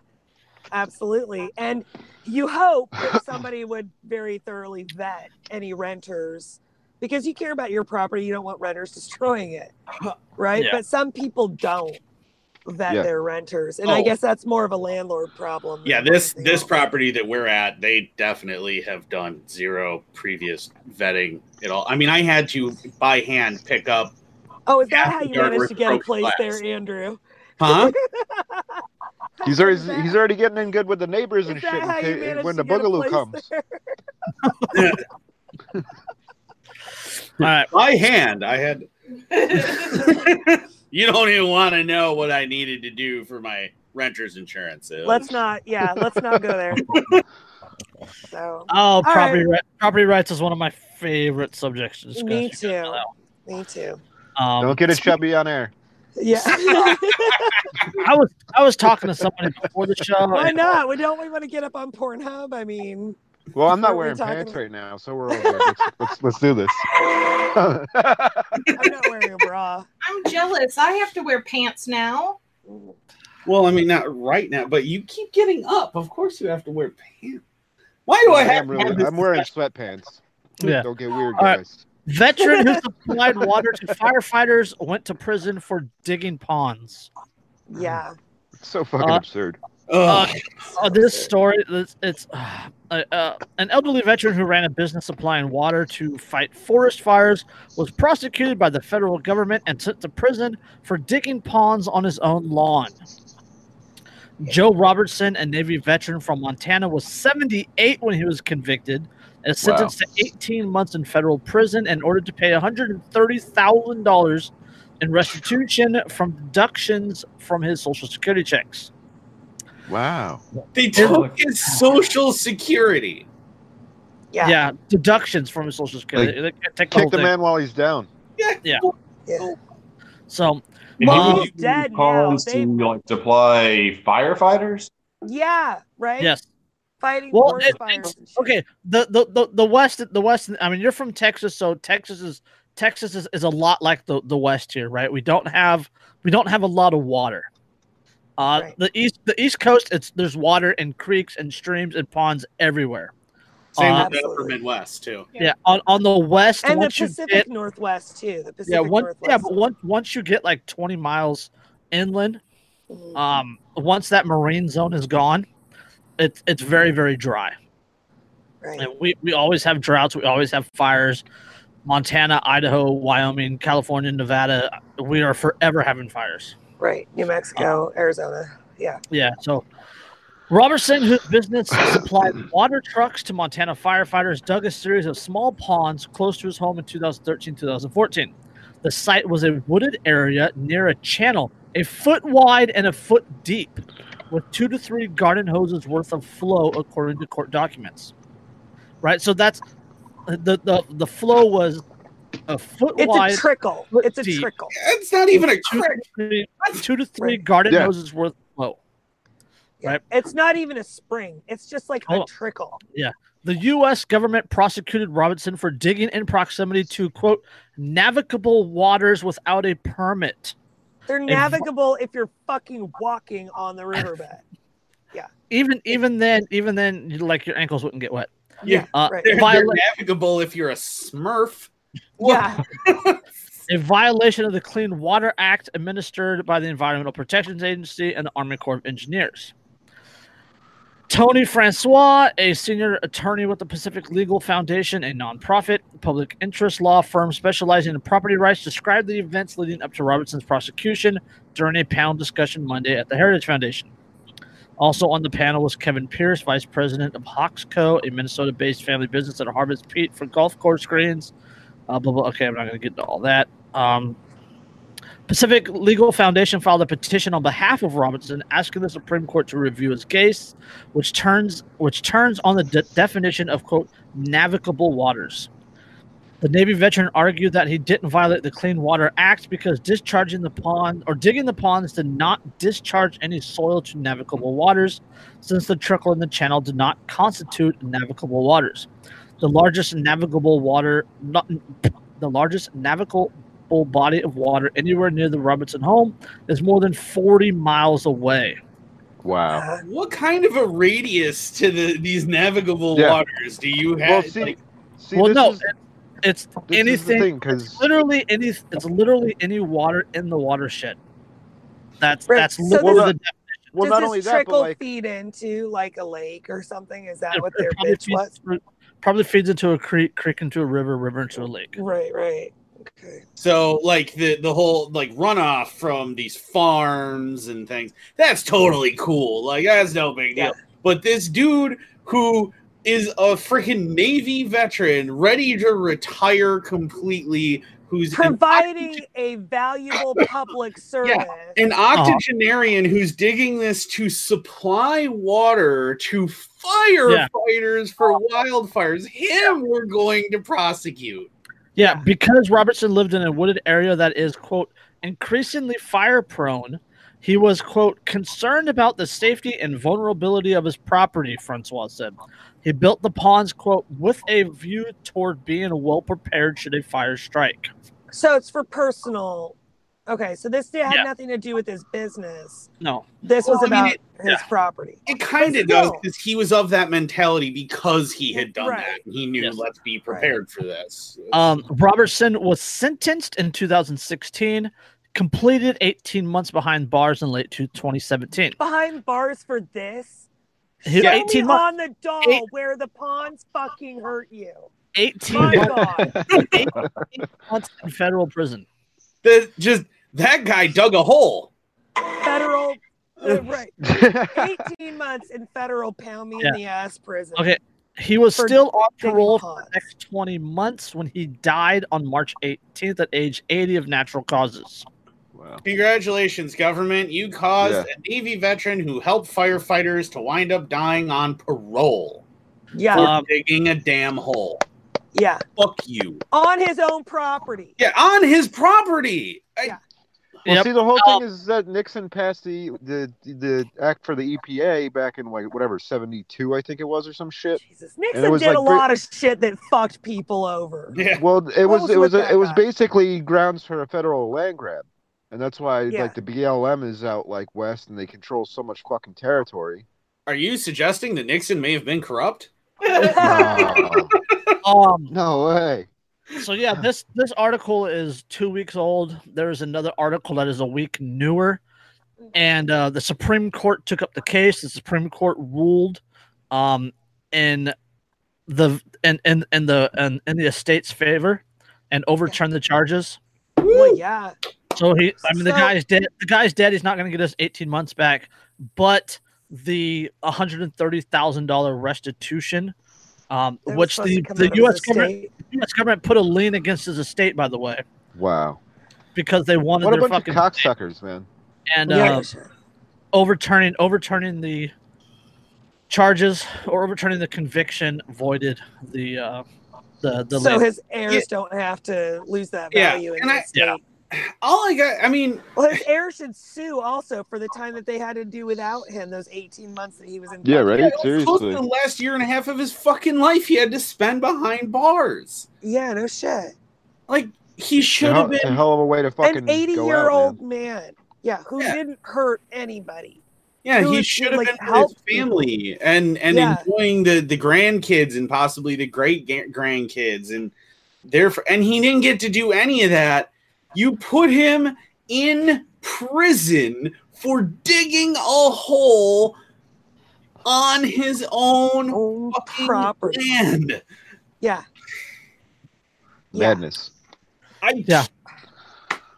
Absolutely. And you hope that somebody would very thoroughly vet any renters because you care about your property. You don't want renters destroying it. Right. Yeah. But some people don't vet Yeah. their renters. And I Oh. guess that's more of a landlord problem. yeah. This this else. property that we're at, they definitely have done zero previous vetting at all. I mean, I had to by hand pick up, Oh, is that how you managed to get a place glass. there, Andrew? huh? He's already he's already getting in good with the neighbors and shit that how in you ca- managed when the get boogaloo comes. there? All right. by hand. I had. you don't even want to know what I needed to do for my renter's insurance. It was- Let's not. Yeah, let's not go there. So, Oh, right. property ri- property rights is one of my favorite subjects to discuss. Me You guys know too. that me too. Um, Don't get it chubby on air. Yeah. I was I was talking to somebody before the show. Why not? We don't we want to get up on Pornhub. I mean, Well, I'm not wearing pants about? right now, so we're all good. Let's, let's, let's do this. I'm not wearing a bra. I'm jealous. I have to wear pants now. Well, I mean, not right now, but you keep getting up. Of course, you have to wear pants. Why do I have? I'm, to really, have this I'm wearing discussion? sweatpants. Yeah. Don't get weird, All right. guys. Veteran who supplied water to firefighters went to prison for digging ponds. Yeah. It's so fucking Uh, absurd. Uh, uh, this story, it's, it's uh, uh, an elderly veteran who ran a business supplying water to fight forest fires was prosecuted by the federal government and sent to prison for digging ponds on his own lawn. Joe Robertson, a Navy veteran from Montana, was 78 when he was convicted and sentenced to 18 months in federal prison and ordered to pay $130,000 in restitution from deductions from his Social Security checks. Wow. they took his social security. Yeah. Yeah, deductions from his social security. They- they take the Kick the man while he's down. Yeah. Yeah. Yeah. So And Well, he Mom- was he's using dead now. They- to like supply firefighters. Yeah. Right. yes, Fighting Well, it- fires. it's- and shit. okay. The, the the the west the west. I mean, you're from Texas, so Texas is Texas is, is a lot like the, the West here, right? We don't have we don't have a lot of water. Uh, Right. The east the East Coast, it's there's water and creeks and streams and ponds everywhere. Same Uh, with the upper Midwest too. Yeah, on, on the West, and the once you Pacific get Northwest too. The Pacific yeah, one, Northwest. yeah, but once once you get like 20 miles inland, Mhm. um, once that marine zone is gone, it's it's very very dry. right. And we, we always have droughts. We always have fires. Montana, Idaho, Wyoming, California, Nevada. We are forever having fires. Right. New Mexico, uh, Arizona. Yeah. Yeah. So Robertson, whose business supplied water trucks to Montana firefighters, dug a series of small ponds close to his home in 2013 2014. The site was a wooded area near a channel, a foot wide and a foot deep, with two to three garden hoses worth of flow, according to court documents. Right. So that's the the, the flow was a foot It's wide. a trickle. It's a deep. trickle. It's not even a two, trick. to three, two to three Right. garden Yeah. hoses worth of flow. Yeah. Right. It's not even a spring. It's just like Hold a on. trickle. The U.S. government prosecuted Robinson for digging in proximity to, quote, navigable waters without a permit. They're navigable if you're fucking walking on the riverbed. Yeah. Even even then, even then, like your ankles wouldn't get wet. Yeah. Uh, Right. They're, they're navigable if you're a Smurf. Yeah. a violation of the Clean Water Act administered by the Environmental Protection Agency and the Army Corps of Engineers. Tony Francois, a senior attorney with the Pacific Legal Foundation, a nonprofit public interest law firm specializing in property rights, described the events leading up to Robertson's prosecution during a panel discussion Monday at the Heritage Foundation. Also on the panel was Kevin Pierce, vice president of Hawksco, a Minnesota based family business that harvests peat for golf course greens. Uh, blah, blah. Okay, I'm not going to get into all that. Um, Pacific Legal Foundation filed a petition on behalf of Robinson, asking the Supreme Court to review his case, which turns which turns on the de- definition of quote navigable waters. The Navy veteran argued that he didn't violate the Clean Water Act because discharging the pond or digging the ponds did not discharge any soil to navigable waters, since the trickle in the channel did not constitute navigable waters. The largest navigable water, not, the largest navigable body of water anywhere near the Robinson home is more than 40 miles away. Wow. Uh, What kind of a radius to the these navigable Yeah. waters do you have? Well, see, Like, see well, no, is, it's this anything. because literally any. It's literally any water in the watershed. That's Right, that's so literally this- the well, Does not this only that, trickle but like feed into like a lake or something? Is that it- what it their probably bitch was? feeds, probably feeds into a creek, creek into a river, river into a lake. Right, right. Okay. so like the the whole like runoff from these farms and things. That's totally cool. Like that's no big deal. Yeah. But this dude who is a freaking Navy veteran, ready to retire completely, who's an Providing a valuable public service. Yeah, an octogenarian uh-huh. who's digging this to supply water to firefighters for oh. wildfires. Him, we're going to prosecute. Yeah, because Robertson lived in a wooded area that is, quote, increasingly fire prone, he was, quote, concerned about the safety and vulnerability of his property, Francois said. He built the ponds, quote, with a view toward being well prepared should a fire strike. So it's for personal. Okay, so this had Yeah. nothing to do with his business. No. This was Well, I mean, about his property. It kind of does because he was of that mentality because he had done Right. that. He knew, Yes. let's be prepared for this. Um, Robertson was sentenced in 2016, completed 18 months behind bars in late 2017. Behind bars for this. He- Show 18 me months. on the doll Eight- where the pawns fucking hurt you. 18 months, 18 months in federal prison. The, just that guy dug a hole. Federal. uh, right. 18 months in federal pound me in the ass prison. Okay. He was still on parole for the next 20 months when he died on March 18th at age 80 of natural causes. wow. Congratulations, government. You caused Yeah. a Navy veteran who helped firefighters to wind up dying on parole Yeah. for Um, digging a damn hole. Yeah. Fuck you. On his own property. Yeah, on his property. I- Yeah. Well, Yep. see, the whole Um, thing is that Nixon passed the, the the act for the EPA back in like whatever seventy two, I think it was, or some shit. Jesus, Nixon was, did like, a lot of shit that fucked people over. Yeah. Well, it What was was it was a, it was basically grounds for a federal land grab, and that's why Yeah. like the BLM is out like west and they control so much fucking territory. Are you suggesting that Nixon may have been corrupt? No, Um, no way. so yeah, this this article is two weeks old. There is another article that is a week newer, and uh, the Supreme Court took up the case. The Supreme Court ruled, um, in the in in, in the in, in the estate's favor, and overturned the charges. Well, yeah. So he, I mean, the guy's dead. The guy's dead. He's not going to get us 18 months back, but the 130 thousand dollar restitution, um, which the, the U.S. government. U.S. government put a lien against his estate, by the way, Wow, because they wanted what a their bunch fucking of cocksuckers, man. and Yeah, uh, sure. overturning overturning the charges or overturning the conviction voided the uh, the the so lien. his heirs don't have to lose that Yeah, value in and the I- estate. Yeah. All I got, I mean, Well, his heirs should sue also for the time that they had to do without him, those 18 months that he was in. Yeah, right. yeah, it was close to Seriously. the last year and a half of his fucking life he had to spend behind bars. Yeah, no shit. Like he should have been a hell of a way to fucking An eighty-year-old man. man. Yeah, who Yeah. didn't hurt anybody. Yeah, who he should have like, been with his family and and Yeah. enjoying the the grandkids and possibly the great grandkids and therefore and he didn't get to do any of that. You put him in prison for digging a hole on his own Own property. land. Yeah. Yeah. Madness. I Yeah.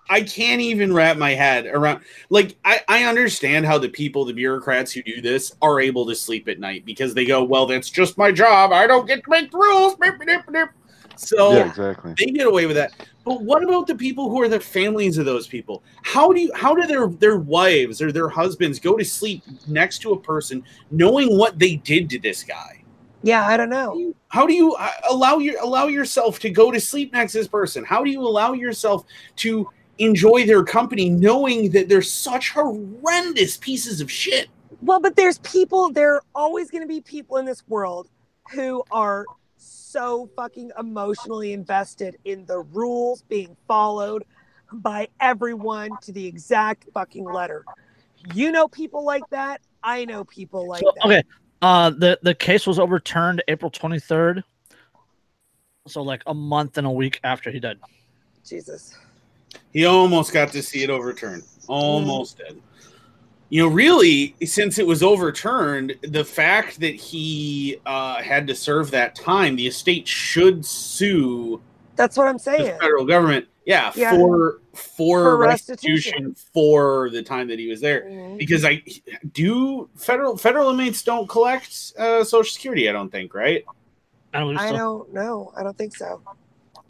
I can't even wrap my head around like I, I understand how the people, the bureaucrats who do this are able to sleep at night because they go, Well, that's just my job. I don't get to make the rules. Beep, beep, beep, beep." So yeah, exactly. they get away with that. But what about the people who are the families of those people? How do you how do their their wives or their husbands go to sleep next to a person knowing what they did to this guy? Yeah, I don't know. How do you uh, allow your allow yourself to go to sleep next to this person? How do you allow yourself to enjoy their company knowing that they're such horrendous pieces of shit? Well, but there's people, there are always going to be people in this world who are so fucking emotionally invested in the rules being followed by everyone to the exact fucking letter. You know people like that. I know people like So, that. okay, uh, the the case was overturned April 23rd, so like a month and a week after he died. Jesus. He almost got to see it overturned. Almost did. You know, really, since it was overturned, the fact that he uh, had to serve that time, the estate should sue That's what I'm the saying. federal government. Yeah, Yeah. for for, For restitution. restitution. for the time that he was there. Mhm. Because I do federal federal inmates don't collect uh, Social Security. I don't think, right? I don't, I don't know. I don't think so.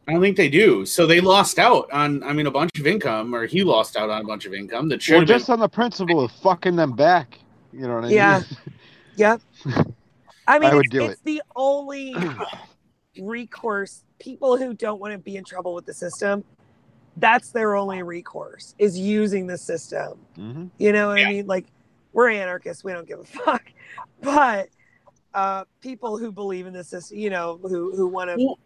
I don't think they do. So they lost out on, I mean, a bunch of income, or he lost out on a bunch of income that should Well, just been. on the principle of fucking them back. You know what I Yeah. mean? Yeah. yep. I mean, would it's, do it's the only recourse. People who don't want to be in trouble with the system, that's their only recourse is using the system. hmm You know what Yeah. I mean? Like, we're anarchists. We don't give a fuck. But uh, people who believe in the system, you know, who, who want to Well-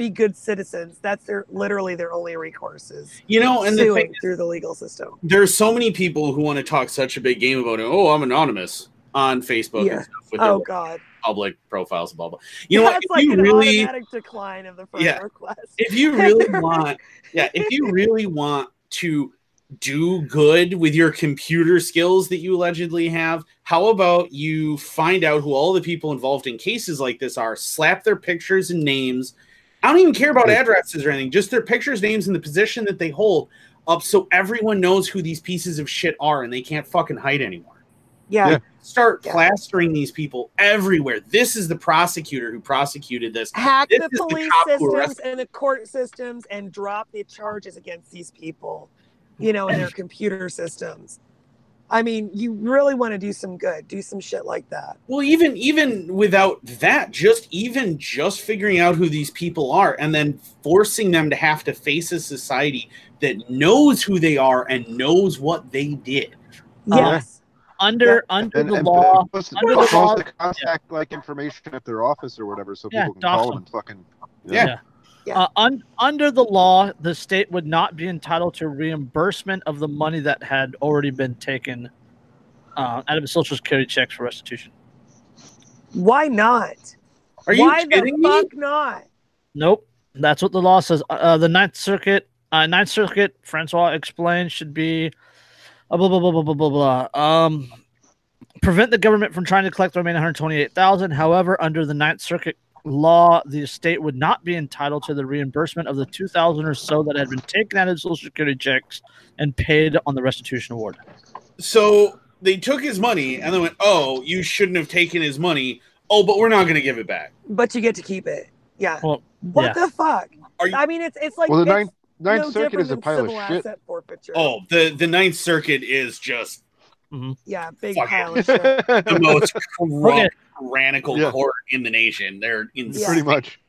be good citizens, that's their literally their only recourse is You know, and the thing, through the legal system. there's so many people who want to talk such a big game about it. Oh, I'm anonymous on Facebook Yeah. and stuff with Oh, God. public profiles, blah blah. You know what? that's like you an really, automatic decline of the friend Yeah. request. if you really want, yeah, if you really want to do good with your computer skills that you allegedly have, how about you find out who all the people involved in cases like this are, slap their pictures and names. I don't even care about addresses or anything, just their pictures, names, and the position that they hold up so everyone knows who these pieces of shit are and they can't fucking hide anymore. Yeah. Yeah. Start Yeah. plastering these people everywhere. This is the prosecutor who prosecuted this. Hack This the is the police systems and the court systems and drop the charges against these people, you know, in their computer systems. I mean, you really want to do some good, do some shit like that. Well, even even without that, just even just figuring out who these people are and then forcing them to have to face a society that knows who they are and knows what they did. Uh, yes. Under under And, the and law, post, under the post law- the contact like information at their office or whatever, so Yeah, people can dox call them. them and fucking. Yeah. Yeah. Uh, un- under the law, the state would not be entitled to reimbursement of the money that had already been taken uh, out of the social security checks for restitution. Why not? Are you Why kidding the me? fuck not? Nope, that's what the law says. Uh, Uh, the Ninth Circuit, uh, Ninth Circuit, Francois explained, should be uh, blah blah blah blah blah blah blah. Um, prevent the government from trying to collect the remaining 128,000. However, under the Ninth Circuit law, the estate would not be entitled to the reimbursement of the 2,000 or so that had been taken out of social security checks and paid on the restitution award. So they took his money and then went, "Oh, you shouldn't have taken his money." Oh, but we're not going to give it back. But you get to keep it. Yeah. Well, what yeah. the fuck? Are you- I mean, it's it's like Well, the it's Ninth, Ninth no Circuit is a pile of shit. Oh, the the Ninth Circuit is just mm-hmm. yeah, big fuck pile of shit. the most corrupt, Okay. Tyrannical Yeah. court in the nation. They're insane. Pretty much.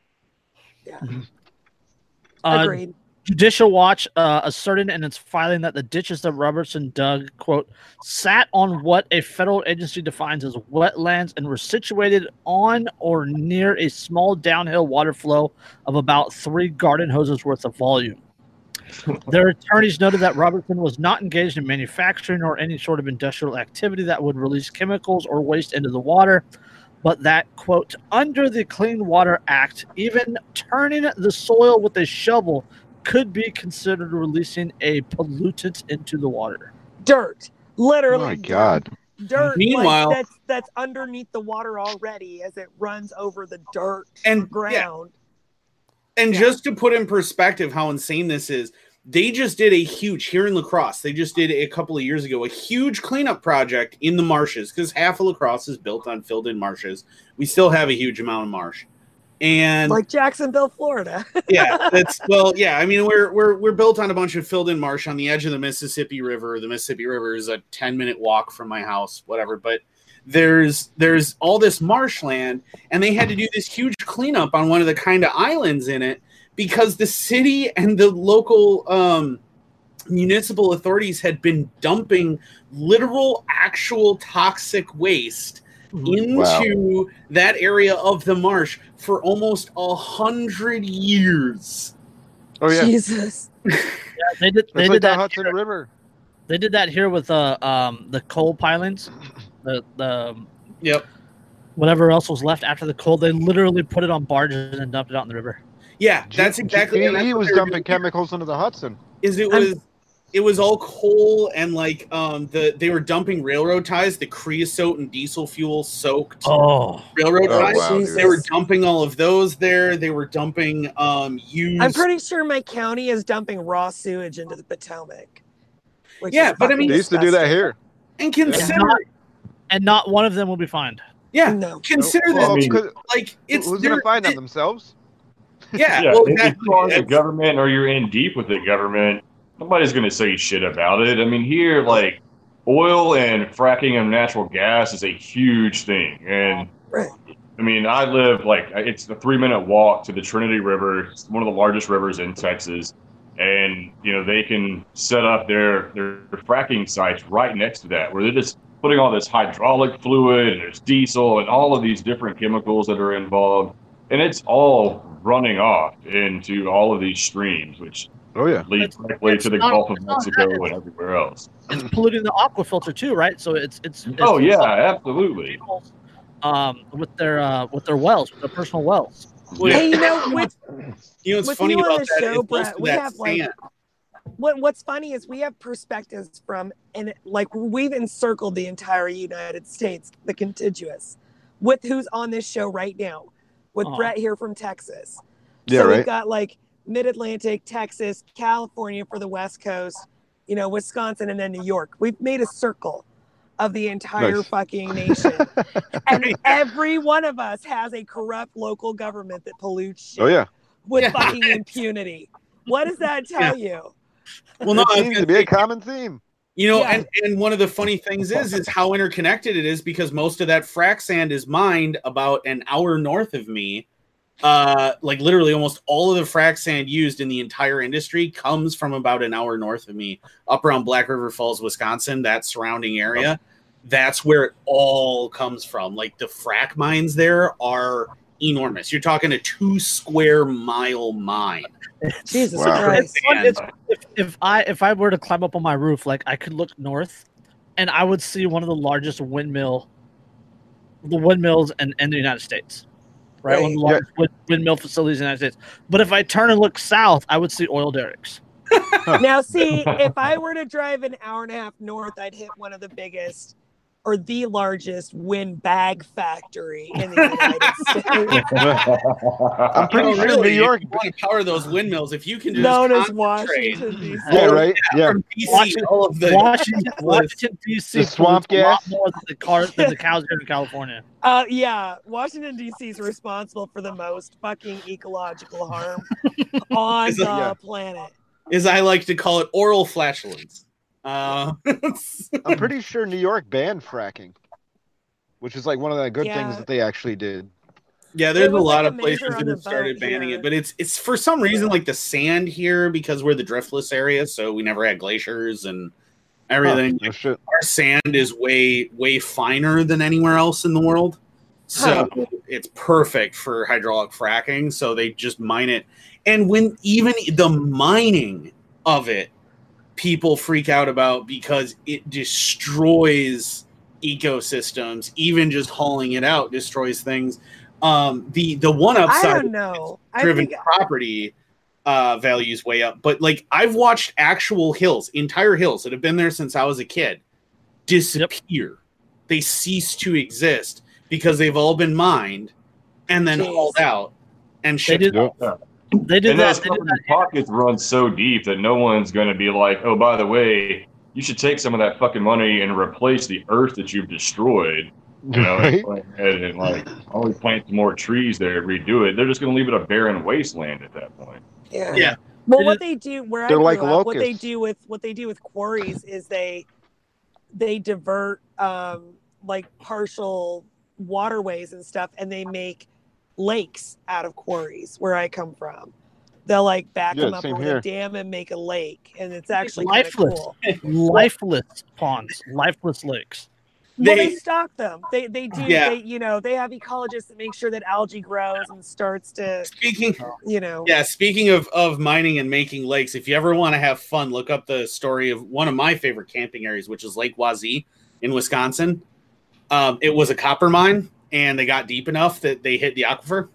Uh, Agreed. Judicial Watch uh, asserted in its filing that the ditches that Robertson dug, quote, sat on what a federal agency defines as wetlands and were situated on or near a small downhill water flow of about three garden hoses worth of volume. Their attorneys noted that Robertson was not engaged in manufacturing or any sort of industrial activity that would release chemicals or waste into the water, but that, quote, under the Clean Water Act, even turning the soil with a shovel could be considered releasing a pollutant into the water. Dirt. Literally. Oh My. God. Dirt. Meanwhile- like, that's that's underneath the water already as it runs over the dirt And- yeah. ground. And Yeah. just to put in perspective how insane this is, they just did a huge here in La Crosse. They just did a couple of years ago a huge cleanup project in the marshes because half of La Crosse is built on filled in marshes. We still have a huge amount of marsh, and Like Jacksonville, Florida. yeah, that's well, yeah. I mean, we're we're we're built on a bunch of filled in marsh on the edge of the Mississippi River. The Mississippi River is a ten minute walk from my house, whatever. But there's there's all this marshland, and they had to do this huge cleanup on one of the kind of islands in it because the city and the local um, municipal authorities had been dumping literal, actual toxic waste into that area of the marsh for almost a hundred years. Oh yeah, Jesus. Yeah, they did. They it's did like the that. Hudson River. They did that here with uh, um, the coal pilings, the the Yep. whatever else was left after the coal. They literally put it on barges and dumped it out in the river. Yeah, that's exactly. He, and that's he was dumping chemicals into the Hudson. Is it I'm- was it was all coal and like um the they were dumping railroad ties, the creosote and diesel fuel soaked Oh, railroad Oh, ties. wow, They were dumping all of those there. They were dumping um used. I'm pretty sure my county is dumping raw sewage into the Potomac. Yeah, but I mean- They used to do that here. and consider Not- and not one of them will be fined. yeah No. consider this Well, I mean- 'cause like it's who's they're- gonna find them it- themselves? Yeah, Yeah, well if exactly. you are the government or you're in deep with the government, nobody's going to say shit about it. I mean, here, like, oil and fracking of natural gas is a huge thing. And, Right. I mean, I live, like, it's a three minute walk to the Trinity River, it's one of the largest rivers in Texas. And, you know, they can set up their, their fracking sites right next to that, where they're just putting all this hydraulic fluid and there's diesel and all of these different chemicals that are involved. And it's all running off into all of these streams, which Oh yeah. leads directly to the not- Gulf of Mexico that, and everywhere else. It's polluting the aqua filter too, right? So it's it's, it's Oh yeah, absolutely. um, with their uh, with their wells, with their personal wells. Well, Hey, you know, with You know what's with funny you about the that show, is Brett, we that have, like, what what's funny is we have perspectives from and like we've encircled the entire United States, the contiguous, with who's on this show right now, with Aw. Brett here from Texas. Yeah, so right. we've got like Mid Atlantic, Texas, California for the West Coast, you know, Wisconsin, and then New York. We've made a circle of the entire Nice. fucking nation, and every one of us has a corrupt local government that pollutes oh, shit Oh yeah. with Yeah. fucking impunity. What does that tell you? Well, no, it seems gonna be a common theme. You know, Yeah. and, and one of the funny things is is how interconnected it is because most of that frac sand is mined about an hour north of me. Uh, like literally almost all of the frac sand used in the entire industry comes from about an hour north of me, up around Black River Falls, Wisconsin, that surrounding area. That's where it all comes from. Like the frac mines there are enormous. You're talking a two square mile mine. Jesus Wow. Christ. It's. It's, if, if I if I were to climb up on my roof, like I could look north, and I would see one of the largest windmill, the windmills in, in the United States, right? One of the largest wind, windmill facilities in the United States. But if I turn and look south, I would see oil derricks. Now, see, if I were to drive an hour and a half north, I'd hit one of the biggest or the largest wind bag factory in the United States, I'm pretty Oh, sure really? New York. If you want to power those windmills. If you can just known as Washington D.C. Yeah, right. Yeah. from DC, Washington- all of the Washington, Washington D.C. The swamp pollutes a lot gas? more than the car than the cows here in California. Uh, yeah, Washington D.C. is responsible for the most fucking ecological harm on the Yeah. planet. as I like to call it, oral flatulence. Uh, I'm pretty sure New York banned fracking, which is like one of the good Yeah. things that they actually did. yeah, there's a lot like of a places that have started banning here. it, but it's it's for some reason like the sand here because we're the driftless area, so we never had glaciers and everything. Huh, no. Our sand is way way finer than anywhere else in the world, so it's perfect for hydraulic fracking. So they just mine it, and when even the mining of it people freak out about because it destroys ecosystems even just hauling it out destroys things um the the one upside, I upside don't know. I driven think property uh values way up but like i've watched actual hills entire hills that have been there since i was a kid disappear they cease to exist because they've all been mined and then Jeez. hauled out and They shipped did. Yep. They did and that. those They did fucking pockets run so deep that no one's going to be like, oh, by the way, you should take some of that fucking money and replace the earth that you've destroyed. You know, Right? and, and like only plant some more trees there, redo it. They're just going to leave it a barren wasteland at that point. Yeah. Yeah. Well, They what they do where I They're grew like up, what they do with what they do with quarries is they they divert um like partial waterways and stuff, and they make lakes out of quarries where I come from. They'll like back Yeah, them up same with here. a dam and make a lake, and it's actually lifeless. cool. lifeless ponds, lifeless lakes. well, They- they stock them. They they do. Yeah. They you know they have ecologists that make sure that algae grows and starts to speaking you know. Yeah, speaking of of mining and making lakes, if you ever want to have fun, look up the story of one of my favorite camping areas, which is Lake Wazee in Wisconsin. Um, it was a copper mine, and they got deep enough that they hit the aquifer,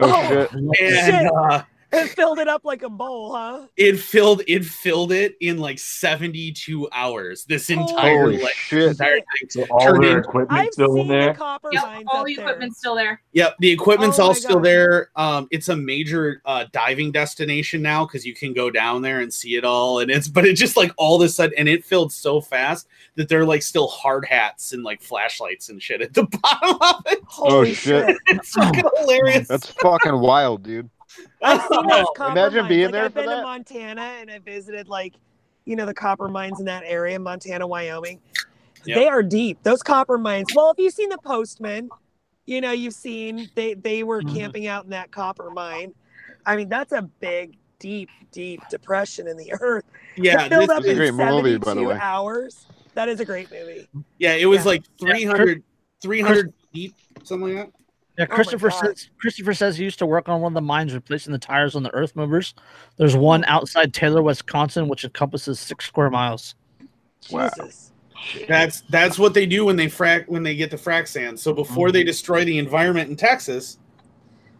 Oh, Oh. shit. and Shit. uh, It filled it up like a bowl, huh? it filled it filled it in like seventy two hours. This entire Holy like, shit. entire thing. So all Turned their into- equipment I've still in seen the there. Yep, all up the there. equipment's still there. Yep, the equipment's Oh all still God. there. Um, it's a major uh, diving destination now because you can go down there and see it all. And it's but it just like all of a sudden, and it filled so fast that they're like still hard hats and like flashlights and shit at the bottom of it. Holy Oh, shit. It's fucking hilarious. That's fucking wild, dude. I've seen those copper Imagine mines. being like, there I've for been to. Montana and I visited like, you know, the copper mines in that area, Montana, Wyoming. Yep. They are deep. Those copper mines. Well, if you've seen the Postman, you know, you've seen they they were Mhm. camping out in that copper mine. I mean, that's a big, deep, deep depression in the earth. yeah, it filled this- up is a in great movie, 72 by the way. hours. That is a great movie. yeah, it was Yeah. like 300, 300 deep, something like that. Yeah, Oh Christopher God. says Christopher says he used to work on one of the mines replacing the tires on the earth movers. There's one mm. outside Taylor, Wisconsin, which encompasses six square miles. Wow. Jesus. That's that's what they do when they frack when they get the frack sand. So before they mm-hmm. destroy the environment in Texas,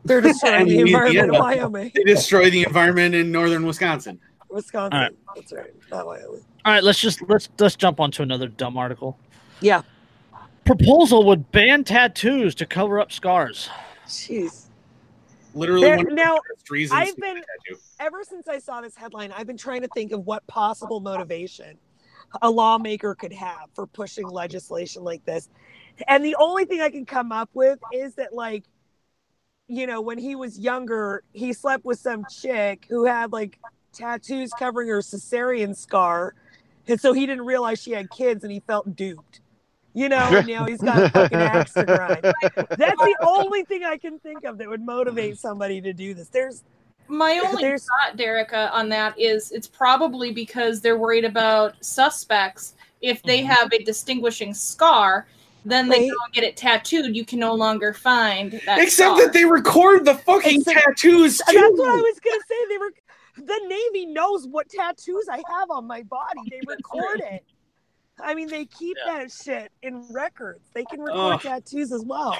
They're destroying the environment in Wyoming, they destroy the environment in northern Wisconsin. Wisconsin. All right. That's right. Not Wyoming. All right, let's just let's let's jump onto another dumb article. Yeah. Proposal would ban tattoos to cover up scars. Jeez. Literally There- one of the now, reasons I've to been get a tattoo. ever since I saw this headline, I've been trying to think of what possible motivation a lawmaker could have for pushing legislation like this. And the only thing I can come up with is that, like, you know, when he was younger, he slept with some chick who had like tattoos covering her cesarean scar, and so he didn't realize she had kids, and he felt duped. You know, and now he's got a fucking axe to grind. That's the only thing I can think of that would motivate somebody to do this. There's My only There's- thought, Dyreka, on that is it's probably because they're worried about suspects. If they Mhm. have a distinguishing scar, then they Right. go and get it tattooed. You can no longer find that. Except scar. that they record the fucking Except- tattoos That's what I was gonna say. They were the Navy knows what tattoos I have on my body. They record it. I mean, they keep Yeah. that shit in records. They can record Ugh. tattoos as well.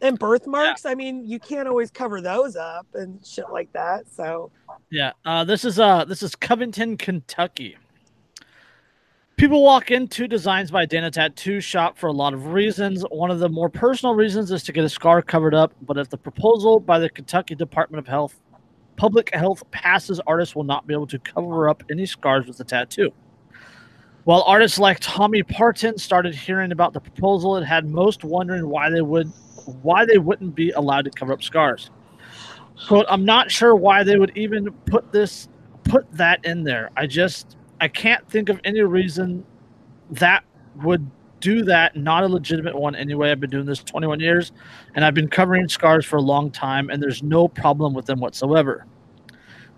And birthmarks, I mean, you can't always cover those up and shit like that. So Yeah, uh, this is uh, this is Covington, Kentucky. People walk into Designs by Dana Tattoo Shop for a lot of reasons. One of the more personal reasons is to get a scar covered up. But if the proposal by the Kentucky Department of Health, Public Health passes, artists will not be able to cover up any scars with the tattoo. While artists like Tommy Parton started hearing about the proposal, it had most wondering why they would, why they wouldn't be allowed to cover up scars. Quote, I'm not sure why they would even put this put that in there. I just I can't think of any reason that would do that. Not a legitimate one anyway. I've been doing this 21 years and I've been covering scars for a long time and there's no problem with them whatsoever.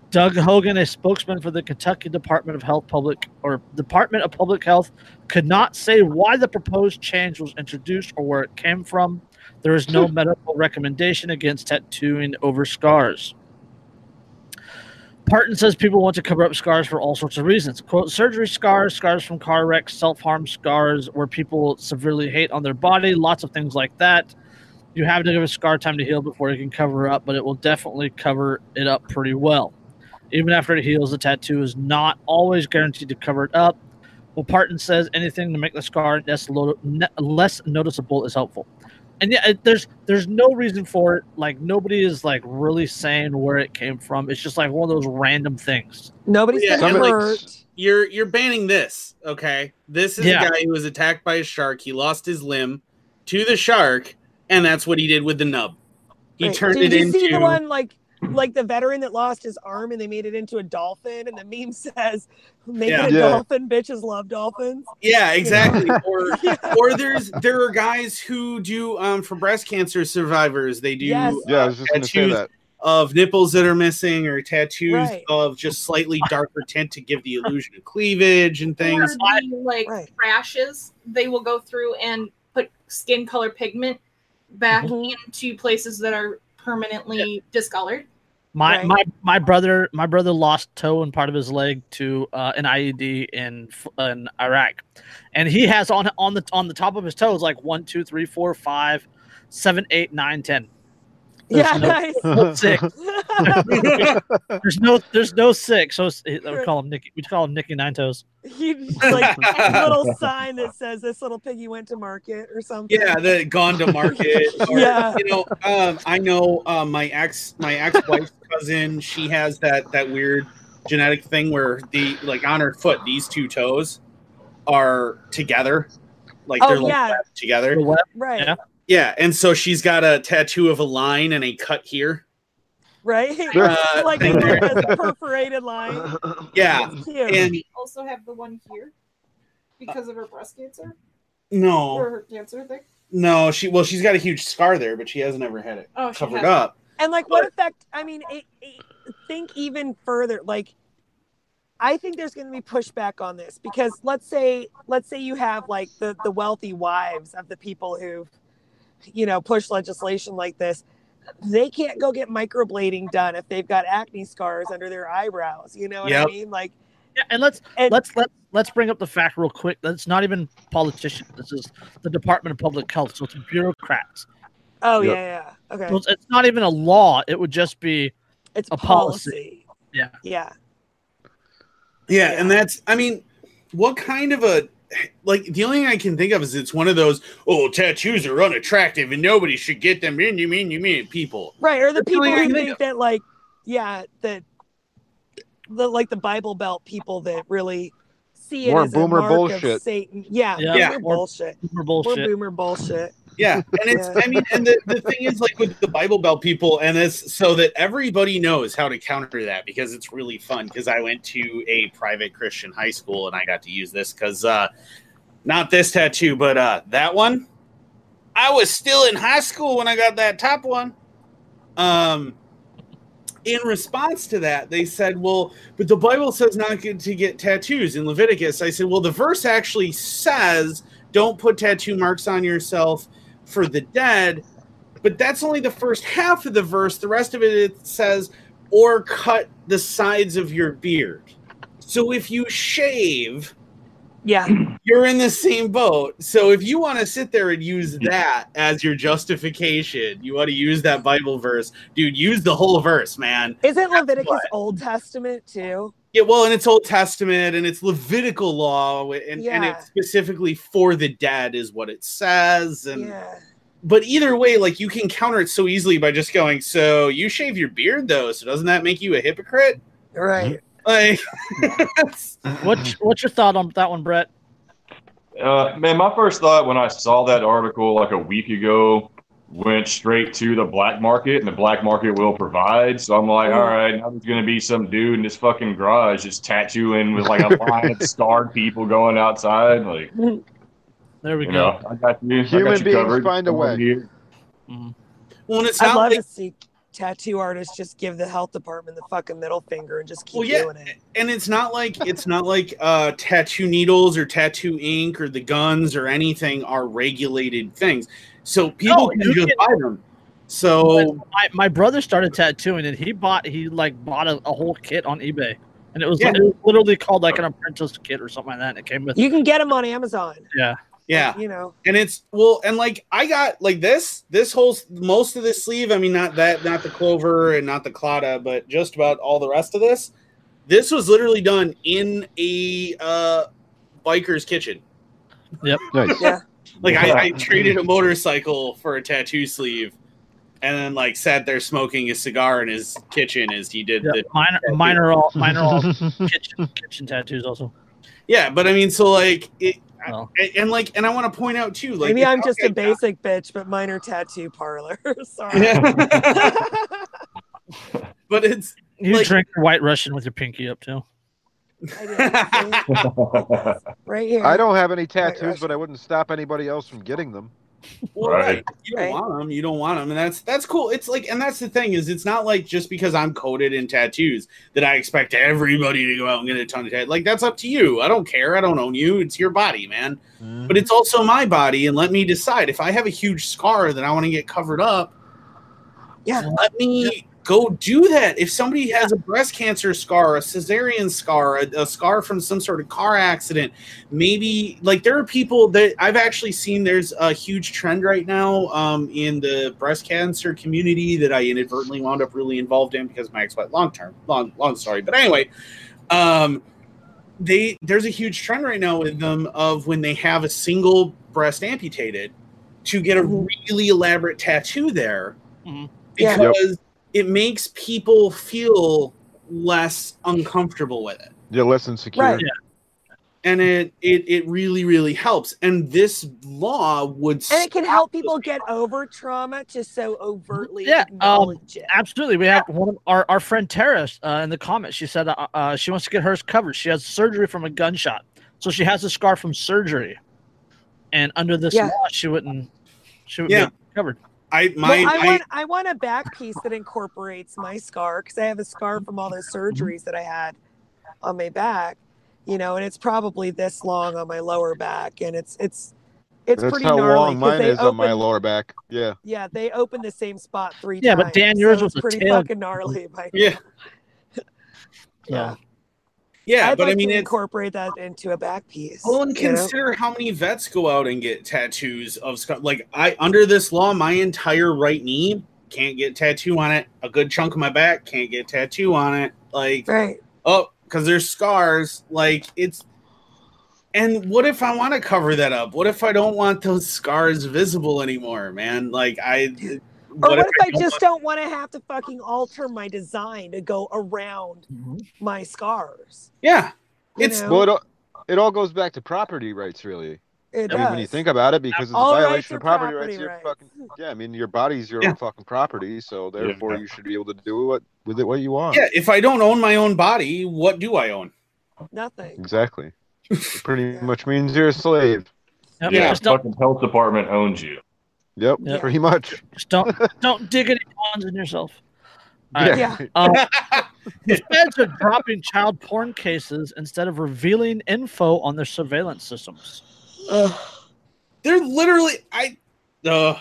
Doug Hogan, a spokesman for the Kentucky Department of Health Public or Department of Public Health, could not say why the proposed change was introduced or where it came from. There is no hmm. medical recommendation against tattooing over scars. Parton says people want to cover up scars for all sorts of reasons. Quote, surgery scars, scars from car wrecks, self harm scars where people severely hate on their body, lots of things like that. You have to give a scar time to heal before you can cover up, but it will definitely cover it up pretty well. Even after it heals, the tattoo is not always guaranteed to cover it up. Well, Parton says anything to make the scar less, lo- ne- less noticeable is helpful. And yeah, it, there's there's no reason for it. Like nobody is like really saying where it came from. It's just like one of those random things. nobody's Yeah, gonna like. You're you're banning this, okay? This is Yeah. a guy who was attacked by a shark. He lost his limb to the shark, and that's what he did with the nub. He Right. turned Did it you into see the one like like the veteran that lost his arm and they made it into a dolphin and the meme says make Yeah. it a Yeah. dolphin bitches love dolphins Yeah, exactly. or Yeah. or there's there are guys who do um for breast cancer survivors, they do Yes. Yeah, I uh, was just going to say tattoos that. of nipples that are missing or tattoos Right. of just slightly darker tint to give the illusion of cleavage and Or things. the, like Right. rashes, they will go through and put skin color pigment back Mhm. into places that are permanently discolored. My Right. my my brother my brother lost toe and part of his leg to uh, an IED in in Iraq, and he has on on the on the top of his toes like one two three four five seven eight nine ten. There's yeah no- nice no six. There's no there's no six. So it's, we call him Nicky. We call him Nicky Nine Toes. he like a little sign that says this little piggy went to market or something Yeah, the gone to market. Or, Yeah. You know, um, I know um, my ex my ex wife's cousin. She has that that weird genetic thing where the like on her foot, these two toes are together, like Oh, they're like yeah. webbed together. Right Yeah. Yeah, and so she's got a tattoo of a line and a cut here. right Uh, like a perforated line Yeah, Cute. and Also have the one here because of her breast cancer no, or her cancer thing. no, she well, she's got a huge scar there, but she hasn't ever had it Oh, covered up. And like, what effect? I mean, it, it- think even further. Like, I think there's going to be pushback on this because let's say, let's say you have like the the wealthy wives of the people who, you know, push legislation like this. They can't go get microblading done if they've got acne scars under their eyebrows. You know what Yep. I mean? Like, Yeah, and let's and let's let let's bring up the fact real quick. That's not even politicians. This is the Department of Public Health. So it's bureaucrats. oh Yep. yeah, yeah, okay, So it's, it's not even a law. It would just be it's a policy. policy. Yeah. yeah. Yeah, Yeah. and that's I mean, what kind of a like the only thing I can think of is it's one of those oh tattoos are unattractive and nobody should get them in you mean you mean people. Right, or the That's people only thing I who think think that like, yeah, that the like the Bible Belt people that really see it More as boomer a mark of. Satan. Yeah, Yeah. boomer Yeah. More- bullshit. super More bullshit. boomer bullshit. Yeah, and it's. I mean, and the, the thing is like with the Bible Belt people, and this so that everybody knows how to counter that because it's really fun. Because I went to a private Christian high school and I got to use this because uh not this tattoo, but uh that one. I was still in high school when I got that top one. Um in response to that, they said, Well, but the Bible says not good to get tattoos in Leviticus. I said, Well, the verse actually says don't put tattoo marks on yourself for the dead, but that's only the first half of the verse. The rest of it, it says, or cut the sides of your beard. So if you shave, Yeah. you're in the same boat. So if you want to sit there and use that as your justification, you want to use that Bible verse, dude, use the whole verse, man. Isn't Leviticus what- Old Testament too? Yeah, well, and it's Old Testament and it's Levitical law, and, and it's specifically for the dead, is what it says. And Yeah. but either way, like you can counter it so easily by just going, "So you shave your beard, though, so doesn't that make you a hypocrite?" Right. Like, What's what's your thought on that one, Brett? Uh, man, my first thought when I saw that article like a week ago went straight to the black market, and the black market will provide. So I'm like, Mhm. all right, now there's gonna be some dude in this fucking garage just tattooing with like a line of scarred people going outside. Like, There we go. know, I got you. Human got you beings covered. find a way. here. Mhm. well, and it's I'd love like, to see tattoo artists just give the health department the fucking middle finger and just keep Well, yeah. doing it. and it's not like it's not like uh, tattoo needles or tattoo ink or the guns or anything are regulated things. So people No, can you just can- buy them. So My, my brother started tattooing and he bought he like bought a, a whole kit on eBay. And it was, Yeah. it was literally called like an apprentice kit or something like that. And it came with You can get them on Amazon. yeah. yeah, You know. and it's well and like i got like this this whole most of this sleeve i mean not that not the clover and not the clada but just about all the rest of this this was literally done in a uh biker's kitchen Nice. Yeah. Like I, I traded a motorcycle for a tattoo sleeve and then like sat there smoking a cigar in his kitchen as he did yeah. the Mine, mine are all mine are all kitchen kitchen tattoos also. yeah but i mean so like it Well. and, and like and i want to point out too like Maybe I'm just a like- basic bitch, but mine are tattoo parlor. Sorry. Yeah. but it's You Like- drink your white Russian with your pinky up too. I do. See? right here. I don't have any tattoos, Russian. but I wouldn't stop anybody else from getting them. Well, Right. right. You don't Right. want them. You don't want them, and that's that's cool. It's like, and that's the thing is, it's not like just because I'm coated in tattoos that I expect everybody to go out and get a ton of tattoos. Like that's up to you. I don't care. I don't own you. It's your body, man. Mm-hmm. But it's also my body, and let me decide if I have a huge scar that I want to get covered up. Yeah. let me go do that. If somebody has a breast cancer scar, a cesarean scar, a, a scar from some sort of car accident, maybe like there are people that I've actually seen. There's a huge trend right now um, in the breast cancer community that I inadvertently wound up really involved in because of my ex-wife. Long term, long long story, but anyway, um, they there's a huge trend right now with them of when they have a single breast amputated to get a Mhm. really elaborate tattoo there Mhm. Yeah. because it makes people feel less uncomfortable with it You're less insecure. Right. and it it, it really really helps and this law would And it can help people get over trauma to so overtly Yeah, um, it. Absolutely. We have one of our, our friend Tara uh, in the comments. She said uh, uh, she wants to get hers covered. She has surgery from a gunshot. So she has a scar from surgery. And under this Yeah. law, she wouldn't she would Yeah. get covered. I Well, my I I, want I want a back piece that incorporates my scar because I have a scar from all those mm-hmm. surgeries that I had on my back, you know, and it's probably this long on my lower back, and it's it's it's That's pretty how gnarly long 'cause mine they is on my lower back. Yeah. Yeah, they open the same spot three Yeah, times. but Dan, yours so was pretty tail- fucking gnarly. My, yeah Yeah. Yeah I'd but like i mean incorporate that into a back piece. well and you know? consider how many vets go out and get tattoos of scar like i under this law my entire right knee can't get tattoo on it a good chunk of my back can't get tattoo on it like Right. oh because there's scars like it's and what if i want to cover that up what if i don't want those scars visible anymore man like i Or what, if I don't just don't want to have to fucking alter my design to go around mm-hmm. my scars? yeah It's- know? Well, it all, it all goes back to property rights, really. It I mean, when you think about it, because it's a All rights violation are of property property rights, you're rights. fucking yeah. I mean, your body's your Yeah. own fucking property, so therefore you should be able to do what with it what you want. Yeah, if I don't own my own body, what do I own? Nothing. Exactly. Pretty Yeah. much means you're a slave. Yep, Yeah, just fucking health department owns you. Yep, Yeah. pretty much. just don't don't dig any ponds in yourself. All right. Yeah. Yeah. Um, the feds are dropping child porn cases instead of revealing info on their surveillance systems. Uh, They're literally I uh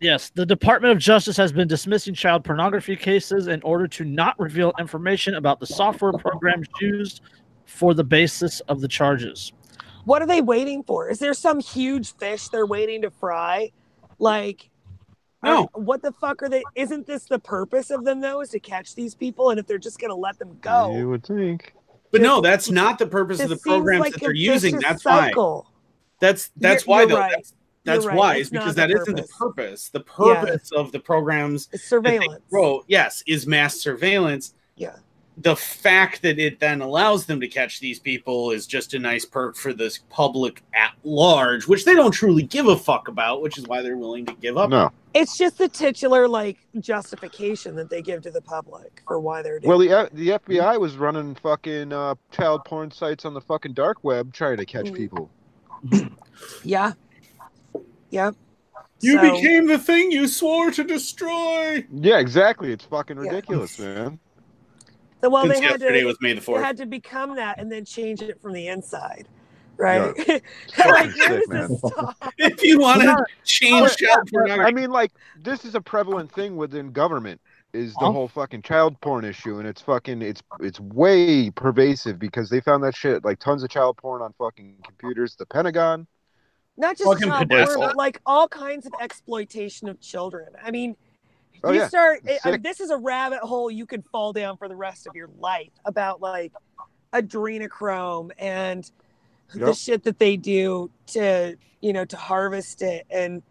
Yes, the Department of Justice has been dismissing child pornography cases in order to not reveal information about the software programs used for the basis of the charges. What are they waiting for? Is there some huge fish they're waiting to fry? Like, No. are- what the fuck are they? Isn't this the purpose of them though? Is to catch these people? And if they're just gonna let them go, You would think. but no, that's not the purpose of the programs like that they're using. vicious That's why. That's that's You're- why you're though. right. That's, that's right. why It's is because not that the isn't the purpose. purpose. The Yeah. purpose of the programs It's surveillance. wrote, yes, is mass surveillance. Yeah. The fact that it then allows them to catch these people is just a nice perk for this public at large, which they don't truly give a fuck about, which is why they're willing to give up. No. It's just the titular like justification that they give to the public for why they're doing. Well, the F- the FBI was running fucking uh, child porn sites on the fucking dark web trying to catch Mm. people. yeah. yeah. You So- became the thing you swore to destroy. Yeah, exactly. It's fucking Yeah. ridiculous, man. So, well, Since they had yesterday to. was May the They fourth. had to become that and then change it from the inside, right? like, sick, this? If you want Yeah. to change child I mean, like, this is a prevalent thing within government. Is the Huh? whole fucking child porn issue, and it's fucking it's it's way pervasive because they found that shit like tons of child porn on fucking computers. The Pentagon, Not just Fucking child porn, but like all kinds of exploitation of children. I mean, Oh, you yeah. start. It's I- sick. this is a rabbit hole you could fall down for the rest of your life about like adrenochrome and the shit that they do to you know to harvest it and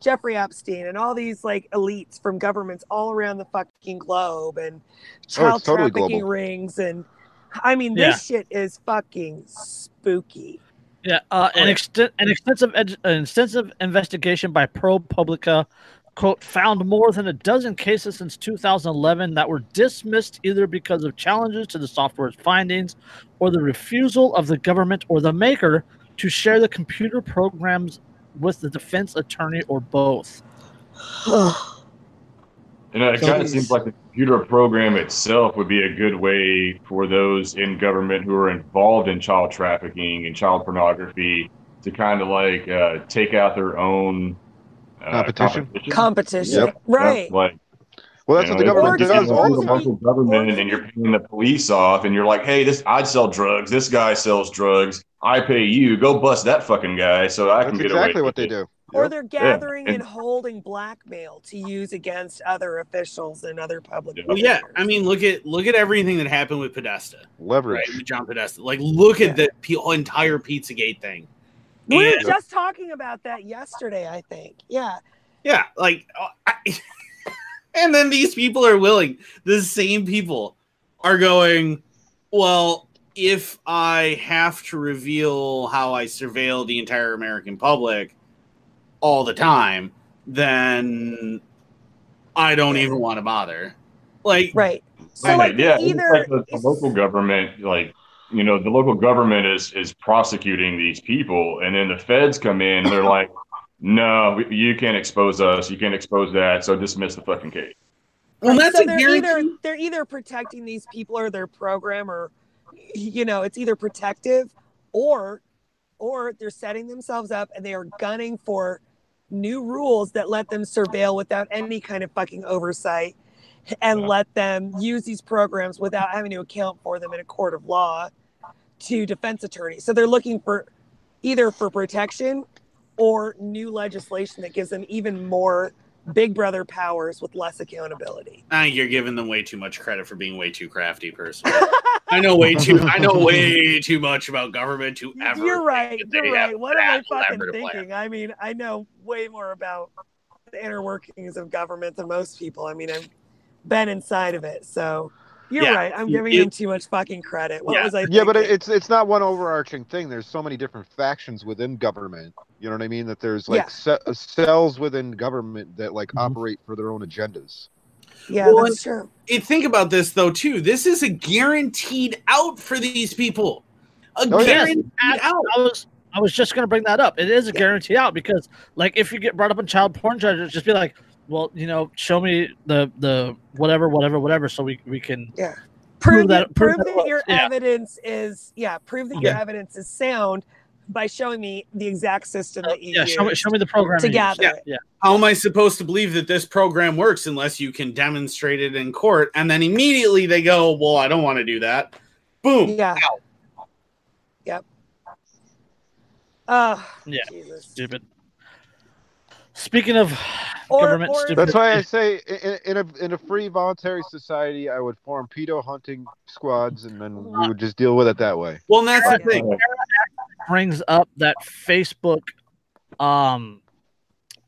Jeffrey Epstein and all these like elites from governments all around the fucking globe and child Oh, totally trafficking global. rings and I mean Yeah. this shit is fucking spooky. Yeah, uh, Oh, an, yeah. an extensive ed- an extensive investigation by ProPublica quote found more than a dozen cases since 2011 that were dismissed either because of challenges to the software's findings or the refusal of the government or the maker to share the computer programs with the defense attorney or both. Know, it kind of seems like the computer program itself would be a good way for those in government who are involved in child trafficking and child pornography to kind of like uh, take out their own uh, Competition? Competition, Yep. right? Like, well, that's you what the government it's Or does. All you're the a local government or and you're paying the police off, and you're like, "Hey, this I'd sell drugs. This guy sells drugs. I pay you. Go bust that fucking guy, so I can That's get away." exactly what they it." do. Or they're gathering and- and holding blackmail to use against other officials and other public. Yeah. well, yeah. I mean, look at look at everything that happened with Podesta, right? Leverage. With John Podesta. Like, look Yeah. at the p- entire PizzaGate thing. We were just talking about that yesterday. I think, yeah, Yeah, like, uh, I, and then these people are willing. The same people are going. Well, if I have to reveal how I surveil the entire American public all the time, then I don't even want to bother. Like, right. So Right, like yeah, it's either like the, the local government, like you know, the local government is is prosecuting these people, and then the feds come in, and they're like, "No, you can't expose us. You can't expose that. So dismiss the fucking case." well, that's so a they're guarantee. either they're either protecting these people or their program, or you know, it's either protective or or they're setting themselves up and they are gunning for new rules that let them surveil without any kind of fucking oversight and Yeah. let them use these programs without having to account for them in a court of law to defense attorneys. So they're looking for either for protection or new legislation that gives them even more big brother powers with less accountability. I think you're giving them way too much credit for being way too crafty, personally. I know way too. I know way too much about government to ever You're right. You're right. What am I fucking thinking? I mean, I know way more about the inner workings of government than most people. I mean, I've been inside of it. So, You're Yeah, right. I'm giving you- him too much fucking credit. What Yeah. was I? Yeah, but it's it's not one overarching thing. There's so many different factions within government. You know what I mean? That there's like Yeah. ce- uh, cells within government that like Mhm. operate for their own agendas. yeah, Well, that's true. And think about this though too. This is a guaranteed out for these people. A Oh, yes. guaranteed out. I was I was just gonna bring that up. It is a Yeah. guarantee out because like if you get brought up in child porn charges, just be like, well, you know, show me the the whatever, whatever, whatever, so we we can Yeah. Prove, that- that, prove prove that that, your. Yeah. evidence is yeah. Prove that your evidence is sound by showing me the exact system that you Uh, yeah, show me show me the program to gather Yeah. Yeah. How am I supposed to believe that this program works unless you can demonstrate it in court? And then immediately they go, "Well, I don't want to do that." Boom. Yeah. Out. Yep. Uh, Yeah. Jesus. Stupid. Speaking of Or- government or- stupid, That's why I say in, in a in a free voluntary society, I would form pedo hunting squads, and then we would just deal with it that way. Well, and that's the Yeah. thing. brings up that Facebook um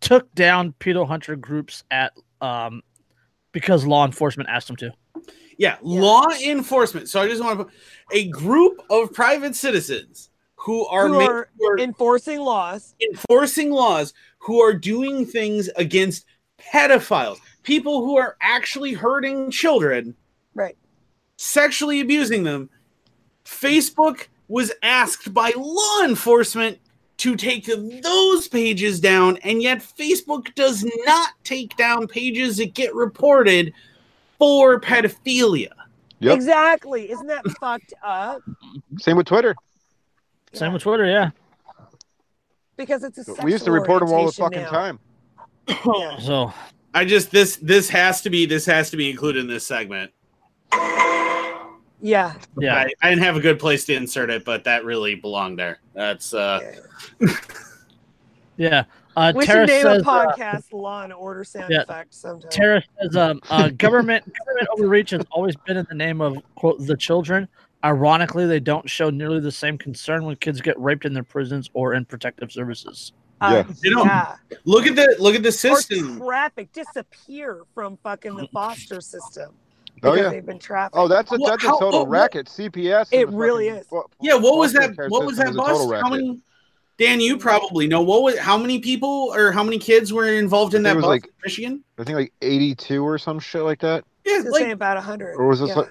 took down pedo hunter groups at um because law enforcement asked them to. Yeah, Yeah. law enforcement. So I just want to put a group of private citizens who are, Who are who are Enforcing laws. enforcing laws, who are doing things against pedophiles, people who are actually hurting children, Right. sexually abusing them. Facebook was asked by law enforcement to take those pages down, and yet Facebook does not take down pages that get reported for pedophilia. Yep. Exactly. Isn't that fucked up? Same with Twitter. Same Yeah. with Twitter, yeah. Because it's a We used to report them all the fucking now. time. Yeah. So I just this this has to be this has to be included in this segment. Yeah. yeah. I, I didn't have a good place to insert it, but that really belonged there. That's uh yeah. Yeah. Uh We Tara should name says a podcast "Law and Order" sound yeah. effect sometime. Tara says um uh government government overreach has always been in the name of quote the children. Ironically, they don't show nearly the same concern when kids get raped in their prisons or in protective services. Uh, You know, yeah. look at the look at the Or system. traffic disappear from fucking the foster system Oh because yeah. they've been trafficked. Oh, that's a What- that's a total what- racket. CPS. It really fucking is. fo- Yeah, what was that? What was that that is a total bust? How many? Dan, you probably know what was how many people or how many kids were involved in that bus it was in Michigan? I think like 82 or some shit like that. Yeah, I was gonna like say about a hundred. Or was this yeah. like,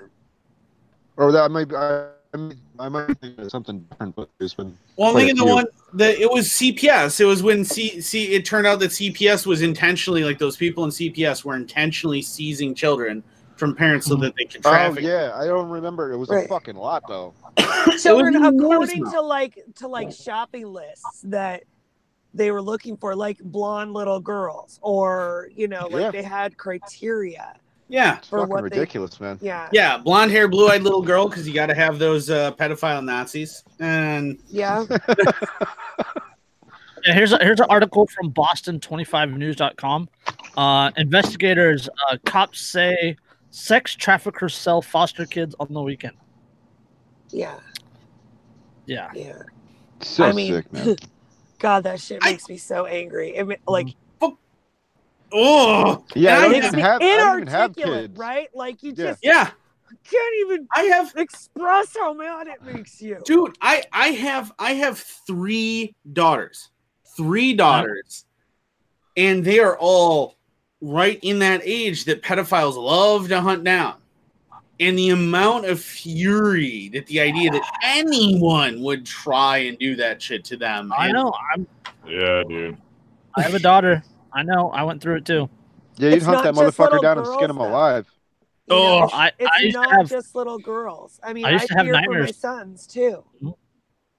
or that might be, I, I might- I might be thinking of something different, but there's been Well, I'm thinking the one that it was CPS. It was when C, C it turned out that CPS was intentionally like those people in CPS were intentionally seizing children from parents so mm-hmm. that they could Oh traffic. yeah, I don't remember. It was Right. a fucking lot though. children It was enormous according to like to like shopping lists that they were looking for like blonde little girls or you know like Yeah. they had criteria Yeah, It's For fucking what they- ridiculous, man. yeah yeah, blonde hair, blue eyed little girl because you got to have those uh, pedophile Nazis. And yeah Yeah, here's a, here's an article from Boston25News.com. Uh, investigators, uh, cops say sex traffickers sell foster kids on the weekend. yeah Yeah, yeah So I mean, sick, man. god that shit I- makes me so angry it, ma- like oh Yeah, I I don't it Yeah. makes even me have. I don't even have inarticulate kids. right like you Yeah. just yeah, can't even I have express how mad it makes you dude i i have i have three daughters three daughters and they are all right in that age that pedophiles love to hunt down and the amount of fury that the idea that anyone would try and do that shit to them I and- know. I'm, Yeah, dude. I have a daughter. I know. I went through it too. Yeah, you'd It's hunt that motherfucker down and skin him though. alive. You know, Oh, it's- I- it's I used to not have- just little girls i mean I i, used to have fear for my nightmares. sons too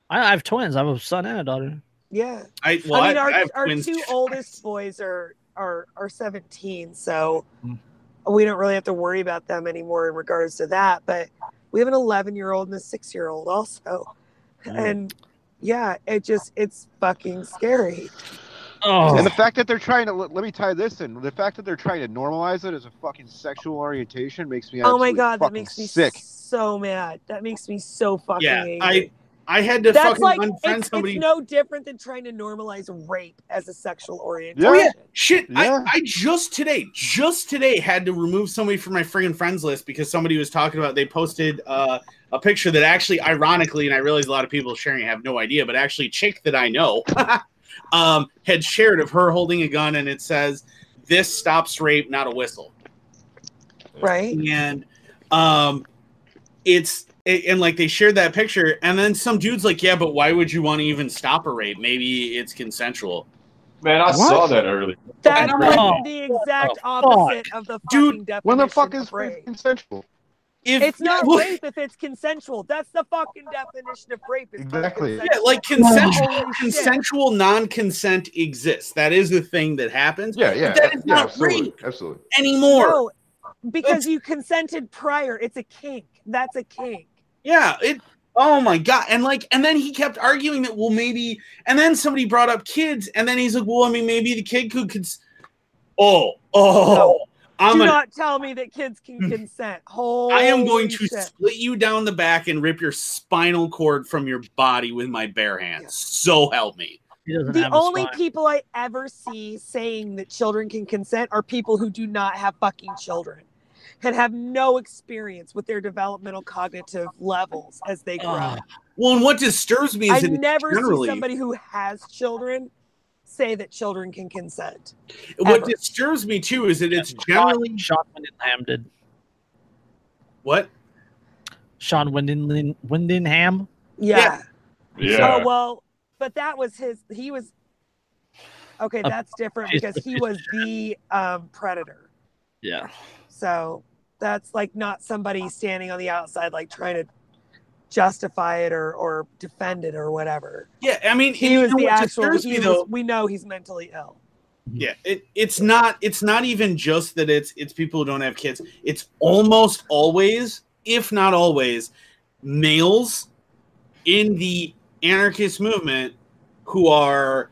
I, I have twins. I have a son and a daughter. yeah I, well, I mean, our, I have our two oldest boys are are are 17, so Mm. we don't really have to worry about them anymore in regards to that. But we have an 11 year old and a six year old also, Mm. and yeah, it just it's fucking scary. Oh, And the fact that they're trying to let, let me tie this in. The fact that they're trying to normalize it as a fucking sexual orientation makes me Oh my god, that makes me sick. so mad. That makes me so fucking Yeah, angry. I I had to That's fucking like unfriend it's, somebody. it's no different than trying to normalize rape as a sexual orientation. Oh yeah, shit! Yeah. I, I just today, just today, had to remove somebody from my friggin' friends list because somebody was talking about. They posted uh, a picture that actually, ironically, and I realize a lot of people sharing have no idea, but actually, chick that I know um, had shared of her holding a gun, and it says, "This stops rape, not a whistle." Right? and um it's it- and like they shared that picture and then some dude's like yeah but why would you want to even stop a rape maybe it's consensual Man, I What? saw that earlier. That's I'm like like, the exact the opposite of the Dude, definition When the fuck is rape. rape consensual? If It's not look, rape if it's consensual. That's the fucking definition of rape. It's Exactly. yeah like consensual Holy shit. consensual non-consent exists that is the thing that happens Yeah, yeah, that is yeah, not absolutely, rape absolutely. anymore No, because It's- you consented prior. It's a kink. That's a kink. Yeah, it. Oh my god! And like, and then he kept arguing that well, maybe. And then somebody brought up kids, and then he's like, well, I mean, maybe the kid could. Cons- oh, oh, No. I'm Do gonna. not tell me that kids can consent. Holy I am going to split you down the back and rip your spinal cord from your body with my bare hands. Yeah. So help me. The only people I ever see saying that children can consent are people who do not have fucking children and have no experience with their developmental cognitive levels as they grow. Ah, Well, and what disturbs me I is that it's never generally see somebody who has children say that children can consent. what ever. disturbs me too is that it's Sean, generally Sean Windingham did. what Sean Winding, Windingham. Yeah. Yeah. Oh well, but that was his. He was okay. Uh, That's different because he was the um, predator. Yeah. So that's like not somebody standing on the outside, like trying to justify it or or defend it or whatever. yeah i mean He was the what actual. me, was, though we know he's mentally ill. Mm-hmm. Yeah, it, it's not it's not even just that it's it's people who don't have kids. It's almost always, if not always, males in the anarchist movement who are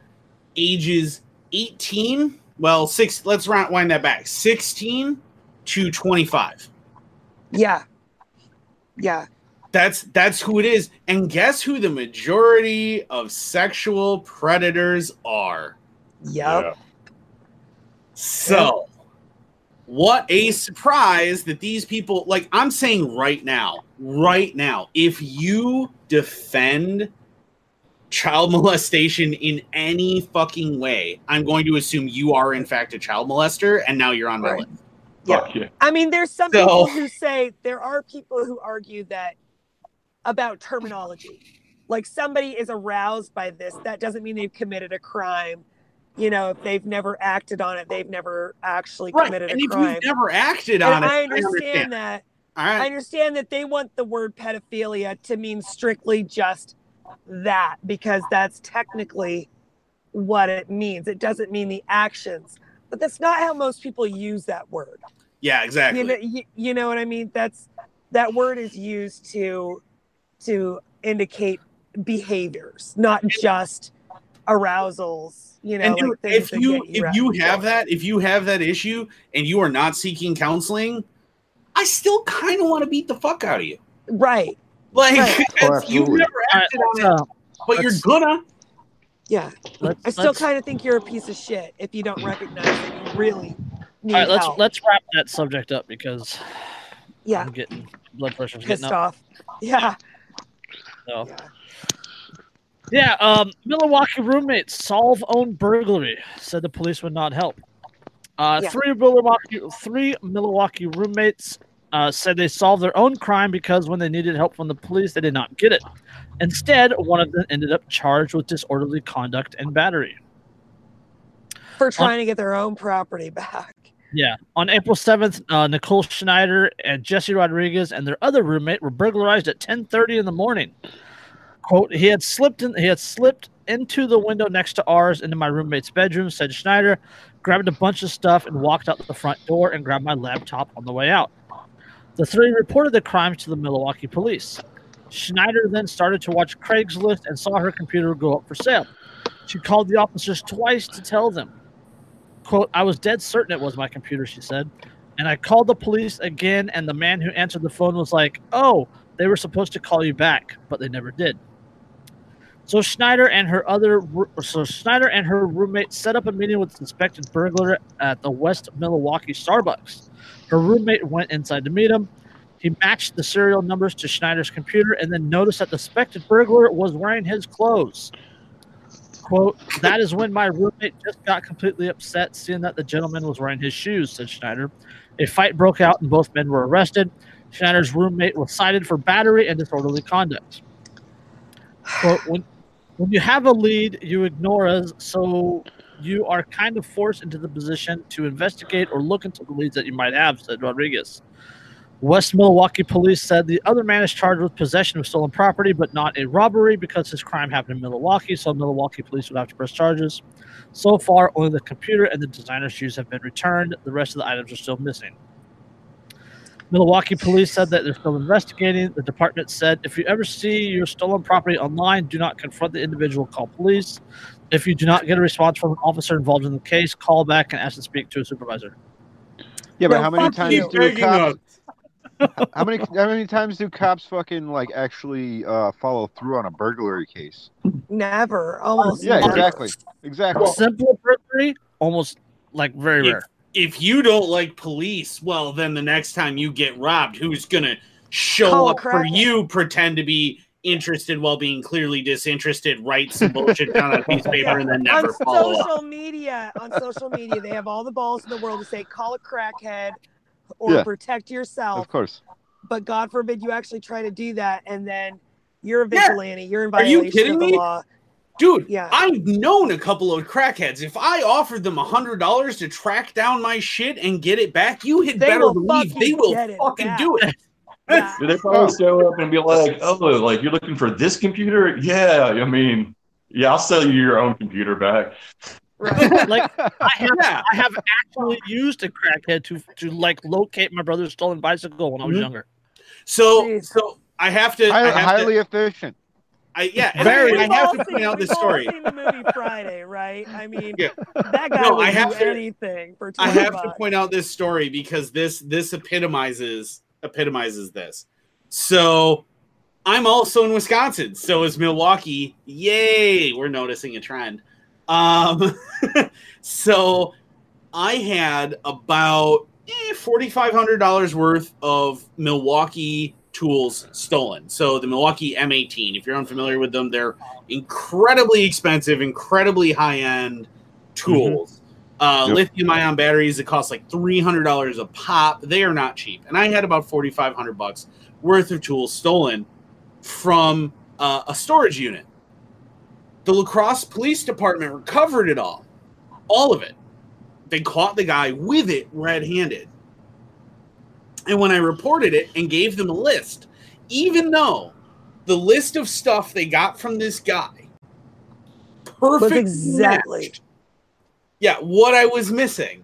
ages 18, well, six let's wind that back. 16 to 25. Yeah. Yeah. That's that's who it is. And guess who the majority of sexual predators are? Yep. Yeah. So, what a surprise that these people, like I'm saying right now, right now, if you defend child molestation in any fucking way, I'm going to assume you are, in fact, a child molester, and now you're on my list. Yeah. Fuck yeah. I mean, there's some So- people who say there are people who argue that about terminology. Like somebody is aroused by this, that doesn't mean they've committed a crime. You know, if they've never acted on it, they've never actually Right. committed And a if crime. you've never acted on And it, I understand, that. that. All I understand that they want the word pedophilia to mean strictly just that because that's technically what it means. It doesn't mean the actions. But that's not how most people use that word. Yeah, exactly. You know, you, you know what I mean? That's that word is used to to indicate behaviors, not just arousals. You know, and like if that you if you have that if you have that issue and you are not seeking counseling i still kind of want to beat the fuck out of you right, like Right. You've absolutely. never All right, acted on let's, it but you're gonna yeah. let's, I still kind of think you're a piece of shit if you don't recognize that you really need All right, let's help. let's wrap that subject up because yeah, I'm getting blood pressure's pissed getting up. off. Yeah, So. yeah. Yeah, um, Milwaukee roommates solve own burglary. Said the police would not help. Uh, Yeah. Three Milwaukee, three Milwaukee roommates uh, said they solved their own crime because when they needed help from the police, they did not get it. Instead, one of them ended up charged with disorderly conduct and battery. For trying to get their own property back. Yeah. On April 7th, uh, Nicole Schneider and Jesse Rodriguez and their other roommate were burglarized at 10:30 in the morning. Quote, he had slipped in he had slipped into the window next to ours into my roommate's bedroom, said Schneider, grabbed a bunch of stuff and walked out the front door and grabbed my laptop on the way out. The three reported the crimes to the Milwaukee police. Schneider then started to watch Craigslist and saw her computer go up for sale. She called the officers twice to tell them. Quote, I was dead certain it was my computer, she said. And I called the police again, and the man who answered the phone was like, Oh, they were supposed to call you back, but they never did. So Schneider and her other so Schneider and her roommate set up a meeting with the suspected burglar at the West Milwaukee Starbucks. Her roommate went inside to meet him. He matched the serial numbers to Schneider's computer and then noticed that the suspected burglar was wearing his clothes. Quote, that is when my roommate just got completely upset seeing that the gentleman was wearing his shoes, said Schneider. A fight broke out and both men were arrested. Schneider's roommate was cited for battery and disorderly conduct. Quote, when, when you have a lead, you ignore us, so you are kind of forced into the position to investigate or look into the leads that you might have, said Rodriguez. West Milwaukee police said the other man is charged with possession of stolen property, but not a robbery because his crime happened in Milwaukee, so Milwaukee police would have to press charges. So far, only the computer and the designer shoes have been returned. The rest of the items are still missing. Milwaukee police said that they're still investigating. The department said if you ever see your stolen property online, do not confront the individual, call police. If you do not get a response from an officer involved in the case, call back and ask to speak to a supervisor. Yeah, but No, how many times you. do Begging cops? Us. How many how many times do cops fucking like actually uh, follow through on a burglary case? Never. Almost. Yeah, never. exactly, exactly. Simple burglary, almost like very If- rare. If you don't like police, well, then the next time you get robbed, who's gonna show Call a up for crackhead. you, pretend to be interested while being clearly disinterested, write some bullshit down on a piece of paper, and then never on follow up? social media, on social media, they have all the balls in the world to say call a crackhead or Yeah. protect yourself. Of course. But God forbid you actually try to do that, and then you're a Yeah. vigilante. You're in Are you violation kidding of the me? law. Dude, Yeah. I've known a couple of crackheads. If I offered them a hundred dollars to track down my shit and get it back, you had They better will believe they will get it fucking back. do it. Yeah. Do they probably show up and be like, "Oh, like you're looking for this computer? Yeah, I mean, yeah, I'll sell you your own computer back." like I have, Yeah. I have actually used a crackhead to to like locate my brother's stolen bicycle when I was Mhm. younger. So, Jeez. so I have to. I Highly, have highly to efficient. I, yeah, Very. I, We've I have to seen- point out the story. seen the movie Friday, right? I mean, Yeah. that guy No, would I have do to- anything for I 20 have to point out this story because this this epitomizes epitomizes this. So I'm also in Wisconsin. So is Milwaukee. Yay! We're noticing a trend. Um, so I had about eh, forty five hundred dollars worth of Milwaukee tools stolen. So the Milwaukee M18. If you're unfamiliar with them, they're incredibly expensive, incredibly high end tools. Uh, Yep. Lithium ion batteries that cost like three hundred dollars a pop. They are not cheap, and I had about forty five hundred bucks worth of tools stolen from uh, a storage unit. The La Crosse Police Department recovered it all, all of it. They caught the guy with it red handed. And when I reported it and gave them a list, even though the list of stuff they got from this guy perfectly exactly- matched, yeah, what I was missing,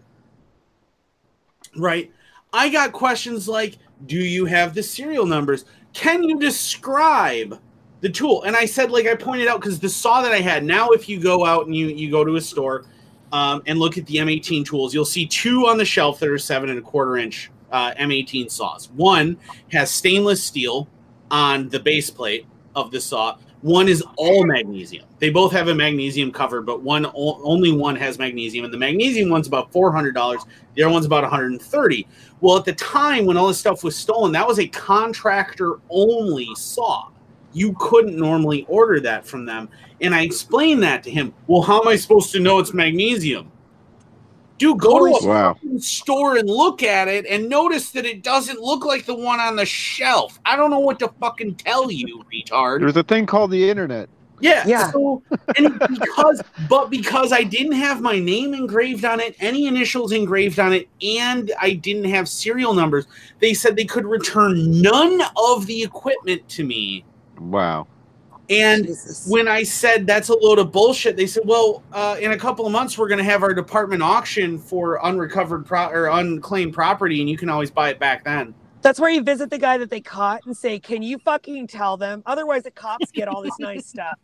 right? I got questions like, do you have the serial numbers? Can you describe the tool? And I said, like I pointed out, because the saw that I had, now if you go out and you, you go to a store um, and look at the M18 tools, you'll see two on the shelf that are seven and a quarter inch uh, M18 saws. One has stainless steel on the base plate of the saw. One is all magnesium. They both have a magnesium cover, but one only one has magnesium, and the magnesium one's about four hundred dollars. The other one's about one hundred and thirty. Well, at the time when all this stuff was stolen, that was a contractor only saw. You couldn't normally order that from them. And I explained that to him. Well, how am I supposed to know it's magnesium? Dude, go to a Wow. fucking store and look at it and notice that it doesn't look like the one on the shelf. I don't know what to fucking tell you, retard. There's a thing called the internet. Yeah. Yeah. So, and because, but because I didn't have my name engraved on it, any initials engraved on it, and I didn't have serial numbers, they said they could return none of the equipment to me. Wow. And Jesus. when I said that's a load of bullshit, they said, "Well, uh, in a couple of months, we're going to have our department auction for unrecovered pro- or unclaimed property, and you can always buy it back then." That's where you visit the guy that they caught and say, "Can you fucking tell them?" Otherwise, the cops get all this nice stuff.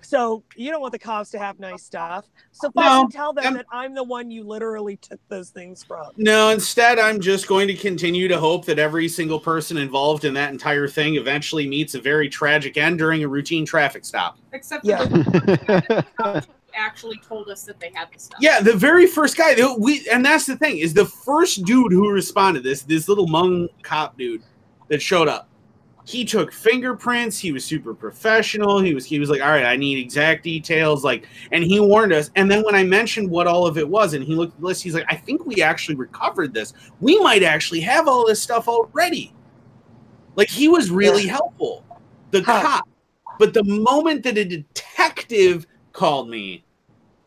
So you don't want the cops to have nice stuff. So No, tell them I'm- that I'm the one you literally took those things from. No, instead, I'm just going to continue to hope that every single person involved in that entire thing eventually meets a very tragic end during a routine traffic stop. Except Yeah. the actually told us that they had the stuff. Yeah, the very first guy that we, and that's the thing is the first dude who responded this this little Hmong cop dude that showed up. He took fingerprints. He was super professional. He was he was like, all right, I need exact details. Like, and he warned us. And then when I mentioned what all of it was, and he looked at the list, he's like, I think we actually recovered this. We might actually have all this stuff already. Like he was really helpful, the Huh. cop. But the moment that a detective called me,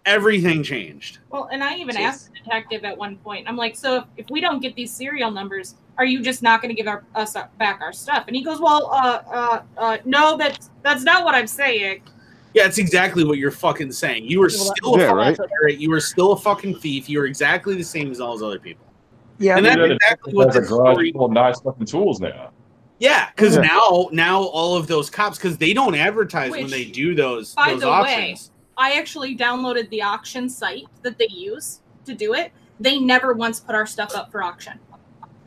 everything changed. Well, and I even Jeez. asked the detective at one point. I'm like, so if, if we don't get these serial numbers, are you just not going to give our, us back our stuff? And he goes, well, uh, uh, uh, no, that's that's not what I'm saying. Yeah, it's exactly what you're fucking saying. You were Yeah, still a Yeah, fucking right. pirate. You were still a fucking thief. You were exactly the same as all those other people. Yeah. And that's exactly what the story. nice fucking tools now. Yeah, because Yeah. now, now all of those cops, because they don't advertise when they do those by those the way. I actually downloaded the auction site that they use to do it. They never once put our stuff up for auction.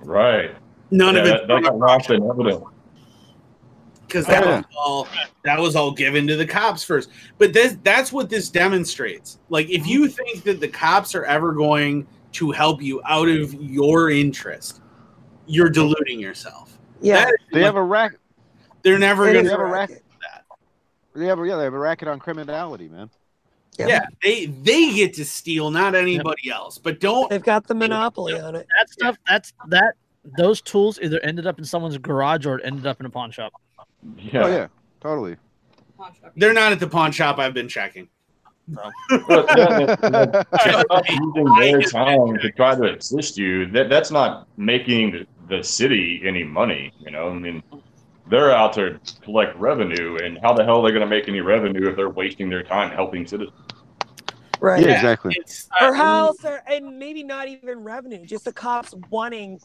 Right. None yeah, of it that got lost in evidence. because that Yeah. was all that was all given to the cops first. But this that's what this demonstrates. Like, if you mm-hmm. think that the cops are ever going to help you out of your interest, you're deluding yourself. Yeah. That is They what- have a rack. they're never It gonna have a racket. That. They have, yeah, they have a racket on criminality, man. Yeah. Yeah, they they get to steal, not anybody else. But don't. They've got the monopoly on it. That stuff, that's that. Those tools either ended up in someone's garage or it ended up in a pawn shop. Yeah. Oh yeah, totally. They're not at the pawn shop. I've been checking. But that- that- Just not using their time to try to assist you. That that's not making the, the city any money. You know, I mean, they're out to collect revenue, and how the hell are they going to make any revenue if they're wasting their time helping citizens? Right. Yeah, exactly. It's, Or uh, how else are, and maybe not even revenue, just the cops wanting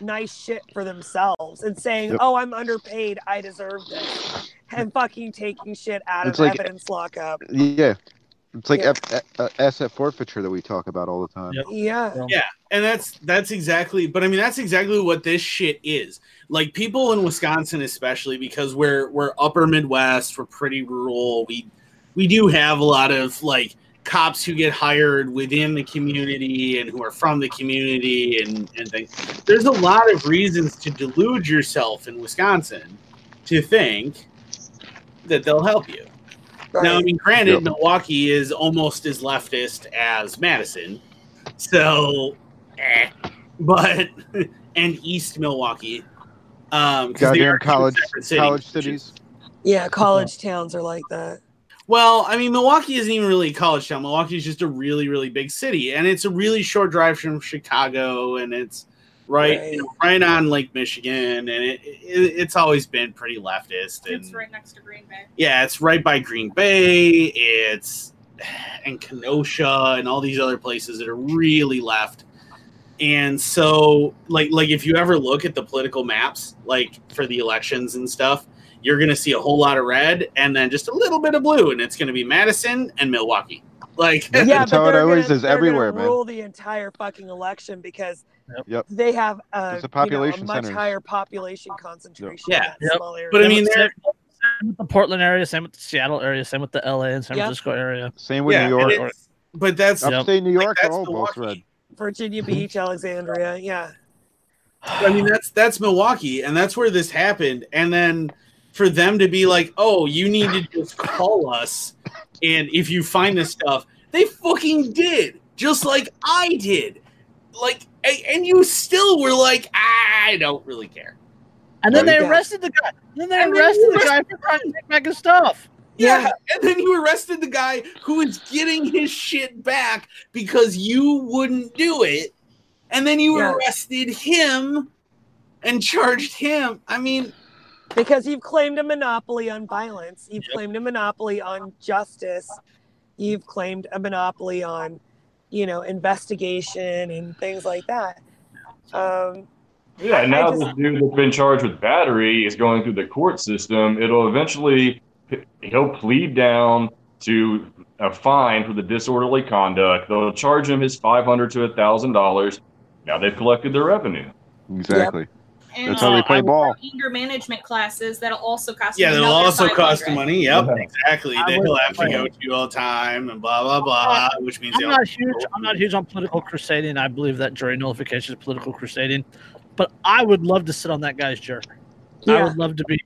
nice shit for themselves and saying, Yep. "Oh, I'm underpaid. I deserve this," and fucking taking shit out It's of like- evidence lockup. Yeah, it's like Yeah. F- uh, asset forfeiture that we talk about all the time. Yep. Yeah. Yeah, and that's that's exactly. But I mean, that's exactly what this shit is. Like people in Wisconsin, especially because we're we're upper Midwest, we're pretty rural. We we do have a lot of like cops who get hired within the community and who are from the community and and things. There's a lot of reasons to delude yourself in Wisconsin to think that they'll help you. Now, I mean, granted, Yep. Milwaukee is almost as leftist as Madison, so, eh. but and East Milwaukee, um, 'cause they Goddamn are two college, cities, college cities. Yeah. College towns are like that. Well, I mean, Milwaukee isn't even really a college town. Milwaukee is just a really, really big city, and it's a really short drive from Chicago, and it's right, Right. You know, right on Lake Michigan, and it, it it's always been pretty leftist. And It's right next to Green Bay. yeah, it's right by Green Bay. It's and Kenosha and all these other places that are really left. And so, like, like if you ever look at the political maps, like for the elections and stuff, you're gonna see a whole lot of red and then just a little bit of blue, and it's gonna be Madison and Milwaukee. Like, Yeah, That's but how it they're always gonna, is they're gonna everywhere, man. Rule the entire fucking election because Yep. Yep. they have a, It's a you know, population much centers. higher population concentration. Yeah. in Yep. small area. but I mean, they're same with the Portland area, same with the Seattle area, same with the LA and San Yep. Francisco area. Same with yeah, New York, it's- but that's Yep. upstate New like, York. that's oh, both red. Virginia Beach, Alexandria. Yeah. I mean, that's that's Milwaukee, and that's where this happened. And then for them to be like, "Oh, you need to just call us, and if you find this stuff, they fucking did, just like I did. Like, and you still were like, I don't really care. And then Right. they Yeah. arrested the guy. And Then they And arrested you the guy for trying to take back his stuff. Yeah. Yeah. And then you arrested the guy who is getting his shit back because you wouldn't do it. And then you Yeah. arrested him and charged him. I mean, Because you've claimed a monopoly on violence. You've Yep. claimed a monopoly on justice. You've claimed a monopoly on, you know, investigation and things like that. Um, Yeah, and now just- this dude that's been charged with battery is going through the court system. It'll eventually he'll plead down to a fine for the disorderly conduct. They'll charge him his five hundred to a thousand dollars. Now they've collected their revenue. Exactly. And That's how they Uh, play I- ball. anger management classes that'll also cost Yeah, you they'll also cost 500. money. Yep, Yeah. exactly. I They'll have to go to you all the time and blah blah blah, which means I'm not huge. I'm not huge on political crusading. I believe that jury nullification is political crusading, but I would love to sit on that guy's jury. I would love to be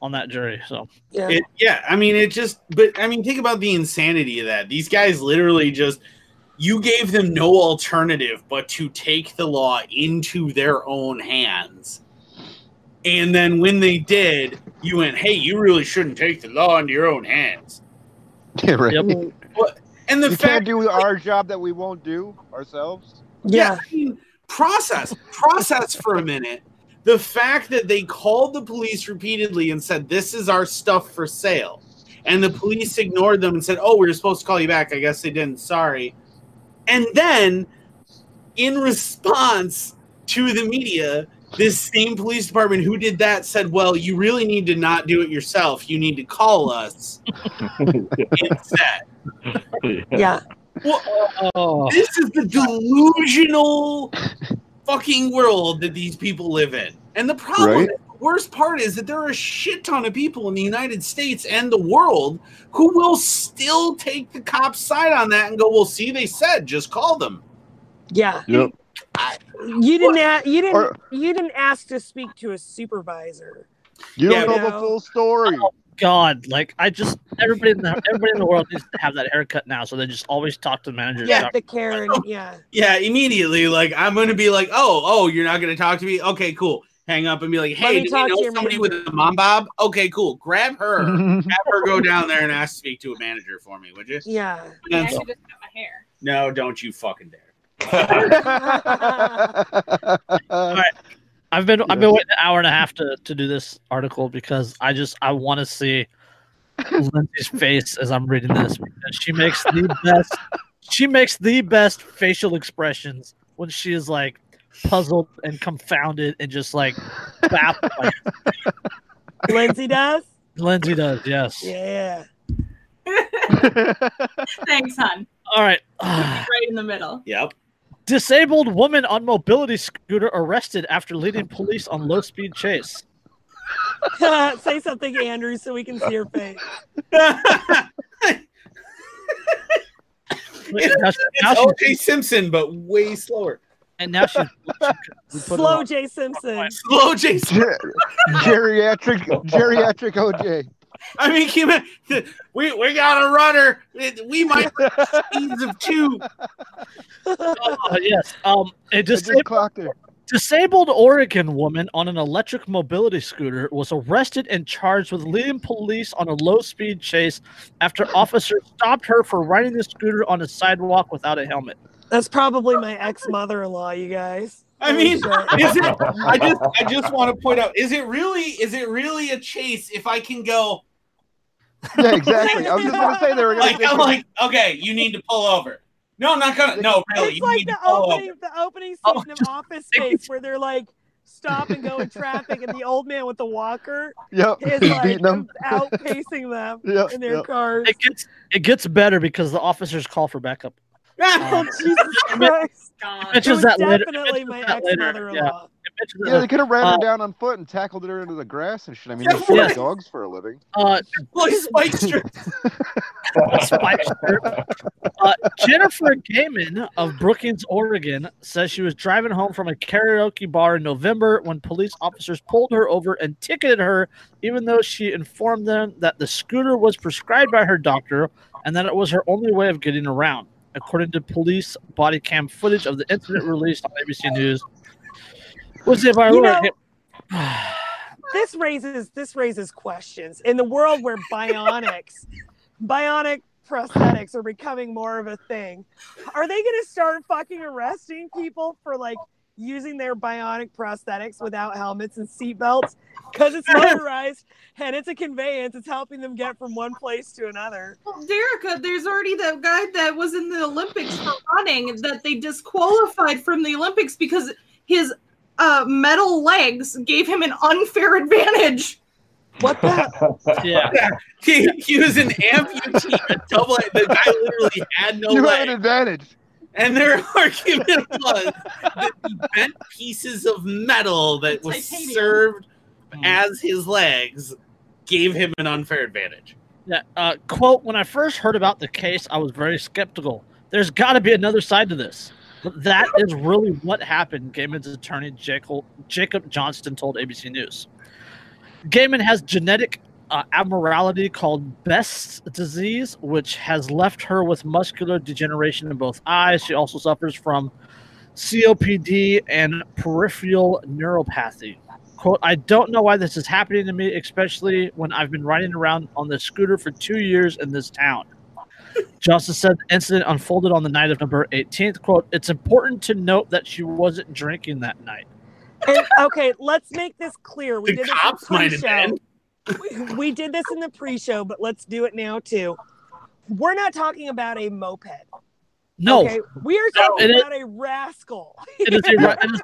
on that jury. So yeah. It, yeah, I mean, it just, but I mean, think about the insanity of that. These guys literally just, you gave them no alternative but to take the law into their own hands. And then when they did, you went, hey, you really shouldn't take the law into your own hands. Yeah, right. Yep. And the You fact can't do our job that we won't do ourselves. yeah. I mean, process, process for a minute. The fact that they called the police repeatedly and said, This is our stuff for sale. And the police ignored them and said, Oh, we were supposed to call you back. I guess they didn't. Sorry. And then, in response to the media, this same police department who did that said, Well, you really need to not do it yourself. You need to call us instead. Yeah. Well, oh, this is the delusional fucking world that these people live in. And the problem, Right. the worst part is that there are a shit ton of people in the United States and the world who will still take the cops' side on that and go, "Well, see, they said just call them." Yeah. Yep. You didn't a- you didn't Or- you didn't ask to speak to a supervisor. You Yeah, don't know but- the full story. God! Like I just everybody in the everybody in the world needs to have that haircut now, so they just always talk to the manager. Yeah. talk- The Karen, yeah. Yeah, immediately. Like I'm going to be like, "Oh, oh, you're not going to talk to me? Okay, cool." Hang up and be like, "Hey, do you talk to know somebody manager." with a mom bob?" Okay, cool. Grab her, have her go down there and ask to speak to a manager for me, would you? Yeah. I mean, I should just cut my hair. No, don't you fucking dare. I've been I've been waiting an hour and a half to, to do this article because I just I want to see Lindsay's face as I'm reading this because she makes the best she makes the best facial expressions when she is like puzzled and confounded and just like baffled. Lindsay does? Lindsay does, yes. Yeah. Thanks, hon. All right. Right in the middle. Yep. Disabled woman on mobility scooter arrested after leading police on low speed chase. Say something, Andrew, so we can see your face. Now, she- now It's she's, OJ Simpson, but way slower. and now she's we put her Slow on- J Simpson. Slow J. Ger- geriatric, geriatric OJ. I mean, can you we we got a runner. We might speeds of two. Uh, yes. Um, a I just disabled, disabled Oregon woman on an electric mobility scooter was arrested and charged with leading police on a low speed chase after officers stopped her for riding the scooter on a sidewalk without a helmet. That's probably my ex mother in law, you guys. I mean, is it? I just I just want to point out: is it really? Is it really a chase? If I can go, Yeah, exactly. I was just gonna say they were gonna. like I'm like, okay, you need to pull over. No, I'm not gonna. No, really, it's you like the opening, over. the opening Oh, scene of Office Space where they're like stop and go in traffic, and the old man with the walker yep, is he's like them. outpacing them Yep, in their yep. cars. It gets it gets better because the officers call for backup. Oh, Jesus Christ! God. It was that definitely my that ex mother in law. It Yeah, they could have ran Uh, her down on foot and tackled her into the grass and shit. I mean, Yeah, they feed yes. dogs for a living. uh, Like Spike Street. Spicer. Uh, Jennifer Gaiman of Brookings, Oregon, says she was driving home from a karaoke bar in November when police officers pulled her over and ticketed her, even though she informed them that the scooter was prescribed by her doctor and that it was her only way of getting around. According to police body cam footage of the incident released on ABC News, was it by You know- this raises this raises questions. In the world where bionics bionic prosthetics are becoming more of a thing are they going to start fucking arresting people for like using their bionic prosthetics without helmets and seatbelts because it's motorized and it's a conveyance it's helping them get from one place to another Well, Dyreka, there's already that guy that was in the Olympics for running that they disqualified from the Olympics because his uh, metal legs gave him an unfair advantage. What the? Yeah. He, he was an amputee, double. The guy literally had no you have leg. an advantage. And their argument was that the bent pieces of metal that was Titanium. served Mm. as his legs gave him an unfair advantage. Yeah. Uh, quote: When I first heard about the case, I was very skeptical. There's got to be another side to this. But that is really what happened. Gaiman's attorney Jacob, Jacob Johnstun told ABC News. Gaiman has genetic uh, abnormality called Best's disease, which has left her with muscular degeneration in both eyes. She also suffers from COPD and peripheral neuropathy. Quote, I don't know why this is happening to me, especially when I've been riding around on the scooter for two years in this town. Justice said the incident unfolded on the night of November 18th. Quote, it's important to note that she wasn't drinking that night. And, okay, let's make this clear. We The did this cops might have pre-show. been. We, we did this in the pre-show, but let's do it now too. We're not talking about a moped. No, Okay, we are talking it is- about a rascal. it is, a, it, is,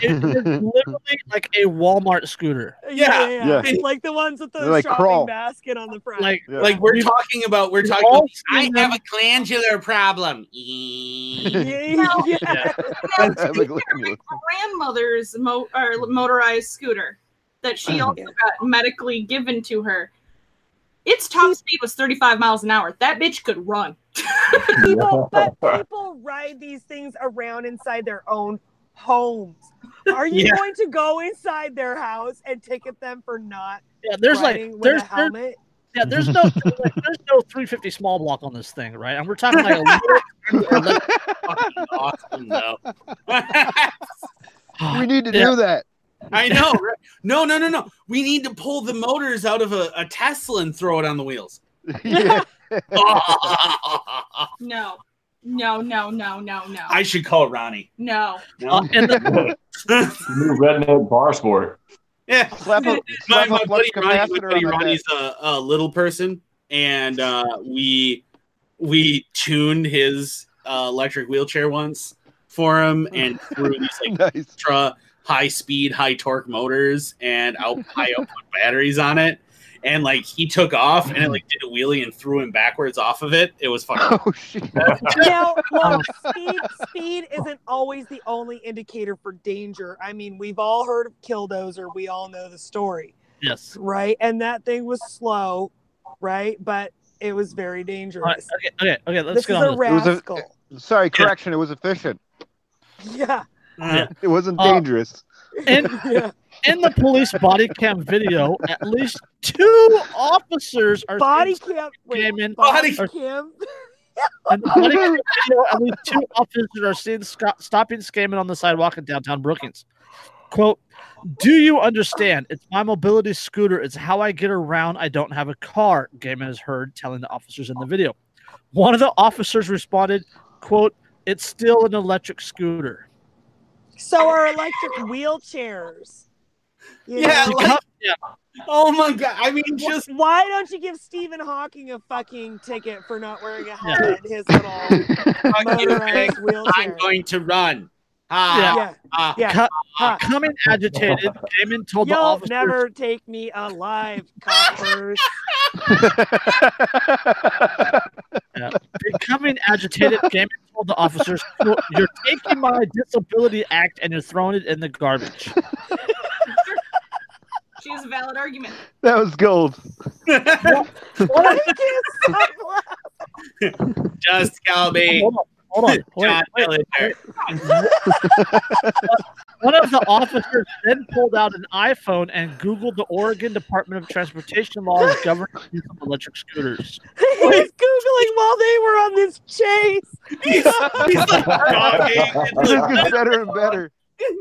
it is literally like a Walmart scooter. yeah, yeah, yeah. Yeah. Like the ones with the They, like, shopping crawl. basket on the front. Like, Yeah. Like we're talking about, we're talking. all About, I seen have a glandular problem. yeah, Well, yeah. Yeah. Now, Have a my grandmother's mo- or motorized scooter that she oh, also Yeah. got medically given to her. Its top speed was 35 miles an hour. That bitch could run. people, but people ride these things around inside their own homes. Are you Yeah. going to go inside their house and ticket them for not Yeah, there's like with there's a there's yeah there's no like, there's no 350 small block on this thing, right? And we're talking like a little. Fucking awesome, though. we need to Yeah. do that. I know. right? No, no, no, no. We need to pull the motors out of a, a Tesla and throw it on the wheels. yeah. No. No, no, no, no, no. I should call Ronnie. no. No? Uh, and the, New redneck bar sport. yeah. Slap a, my, slap my a flux buddy, Ronnie, my buddy. Ronnie's a, a little person, and uh, we we tuned his uh, electric wheelchair once for him, and threw these like nice. ultra high speed, high torque motors and out high output batteries on it. And like he took off and it like did a wheelie and threw him backwards off of it. It was fucking Oh shit. now, look, speed, speed isn't always the only indicator for danger. I mean, we've all heard of Killdozer. We all know the story, yes. right? And that thing was slow, right? But it was very All right, dangerous. okay, okay, okay. Let's this get is on a this. It was a- rascal. Sorry, correction. It was efficient. yeah. Yeah. It wasn't Uh, dangerous. And yeah. in the police body cam video, at least two officers are Body seen cam. Wait, Scamming- body or- cam. in body cam video, at least two officers are seen sc- stopping scamming on the sidewalk in downtown Brookings. Quote, do you understand? It's my mobility scooter. It's how I get around. I don't have a car, Gaiman is heard telling the officers in the video. One of the officers responded, quote, it's still an electric scooter. So are electric wheelchairs. Yeah, like- yeah. Oh my god! I mean, just Why don't you give Stephen Hawking a fucking ticket for not wearing a Yeah. helmet? His little motorized wheelchair. I'm going to run. Ah, Yeah. yeah, ah. yeah. Cut- Ha. Coming agitated, Gaiman told the You'll officers, never take me alive, coppers. Uh, Becoming agitated, Gaiman told the officers, "You're taking my disability act and you're throwing it in the garbage." She has a valid argument. that was gold. I can't stop laughing. just call me Hold on, hold on. Wait, John wait. Dillinger. One of the officers then pulled out an iPhone and Googled the Oregon Department of Transportation laws governing use of electric scooters. He was googling while they were on this chase. He's, he's like. This gets better and better.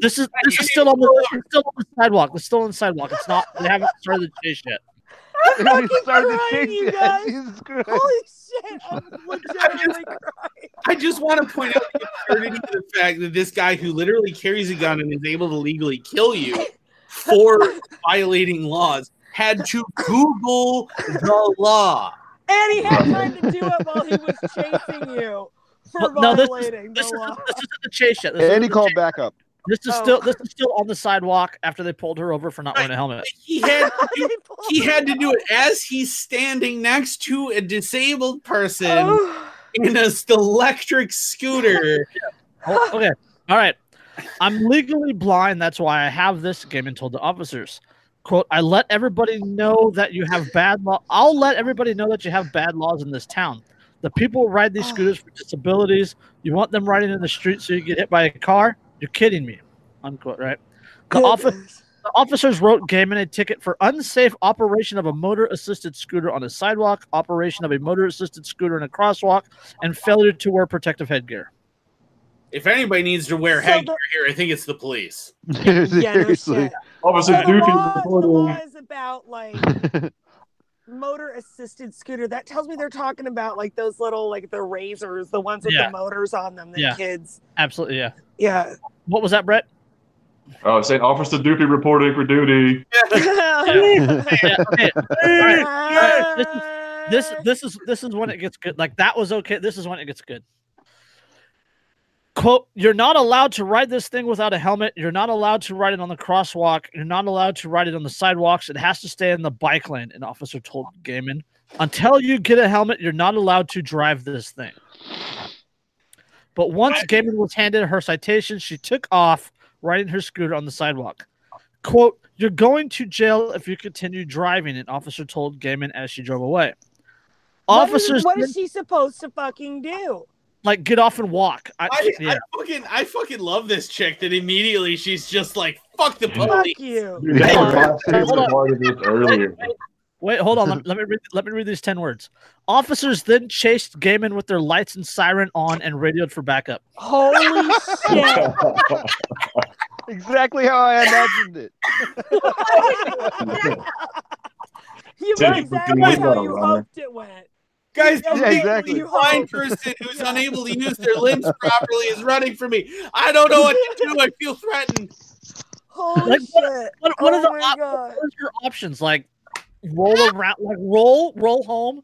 This is this is still on the still on the sidewalk. It's still on the sidewalk. It's not. They haven't started the chase yet. I'm And he fucking started to crying, chase you you. guys. Jesus Christ. Holy shit! I'm legitimately crying. I just want to point out the absurdity of the fact that this guy who literally carries a gun and is able to legally kill you for violating laws had to Google the law. And he had time to do it while he was chasing you for Well, no, this is- violating This the isn't, law. this isn't the chase yet. This And he called chase. back up. This is Oh. still this is still on the sidewalk after they pulled her over for not wearing a helmet. He had to do, he had to do it as he's standing next to a disabled person Oh. in a electric scooter. Oh, okay. All right. I'm legally blind. That's why I have this game and told the officers. Quote, I let everybody know that you have bad law. I'll let everybody know that you have bad laws in this town. The people ride these scooters for disabilities. You want them riding in the street so you get hit by a car? You're kidding me. Unquote, right? The, office, the officers wrote Gaiman a ticket for unsafe operation of a motor assisted scooter on a sidewalk, operation of a motor assisted scooter in a crosswalk, and failure to wear protective headgear. If anybody needs to wear So headgear the- here, I think it's the police. Yeah, Seriously. shit. Officer So the law, the law is about like motor assisted scooter. That tells me they're talking about like those little like the razors, the ones with Yeah. the motors on them that Yeah. kids. Absolutely, yeah. Yeah. What was that, Brett? Oh, saying Officer Doopy reporting for duty. Yeah, okay. right, This this is this is when it gets good. Like that was okay. This is when it gets good. Quote, you're not allowed to ride this thing without a helmet. You're not allowed to ride it on the crosswalk. You're not allowed to ride it on the sidewalks. It has to stay in the bike lane, an officer told Gaiman. Until you get a helmet, you're not allowed to drive this thing. But once Gaiman was handed her citation, she took off riding her scooter on the sidewalk. Quote, You're going to jail if you continue driving, an officer told Gaiman as she drove away. What is- Officers what then, is she supposed to fucking do? like get off and walk. I, I, yeah. I fucking I fucking love this chick that immediately she's just like fuck the Fuck police. you. Dude, Hey, that hold on. was my favorite part of this earlier. Wait, hold on. Let, let me read, let me read these ten words. Officers then chased Gaiman with their lights and siren on and radioed for backup. Holy shit. exactly how I imagined it. You Tim, exactly how you Runner. hoped it went. Guys, Yeah, the exactly. legally blind person who's unable to use their limbs properly is running for me. I don't know what to do. I feel threatened. Holy Like, shit. What, what oh are the op- what are your options? Like roll around, like roll, roll home.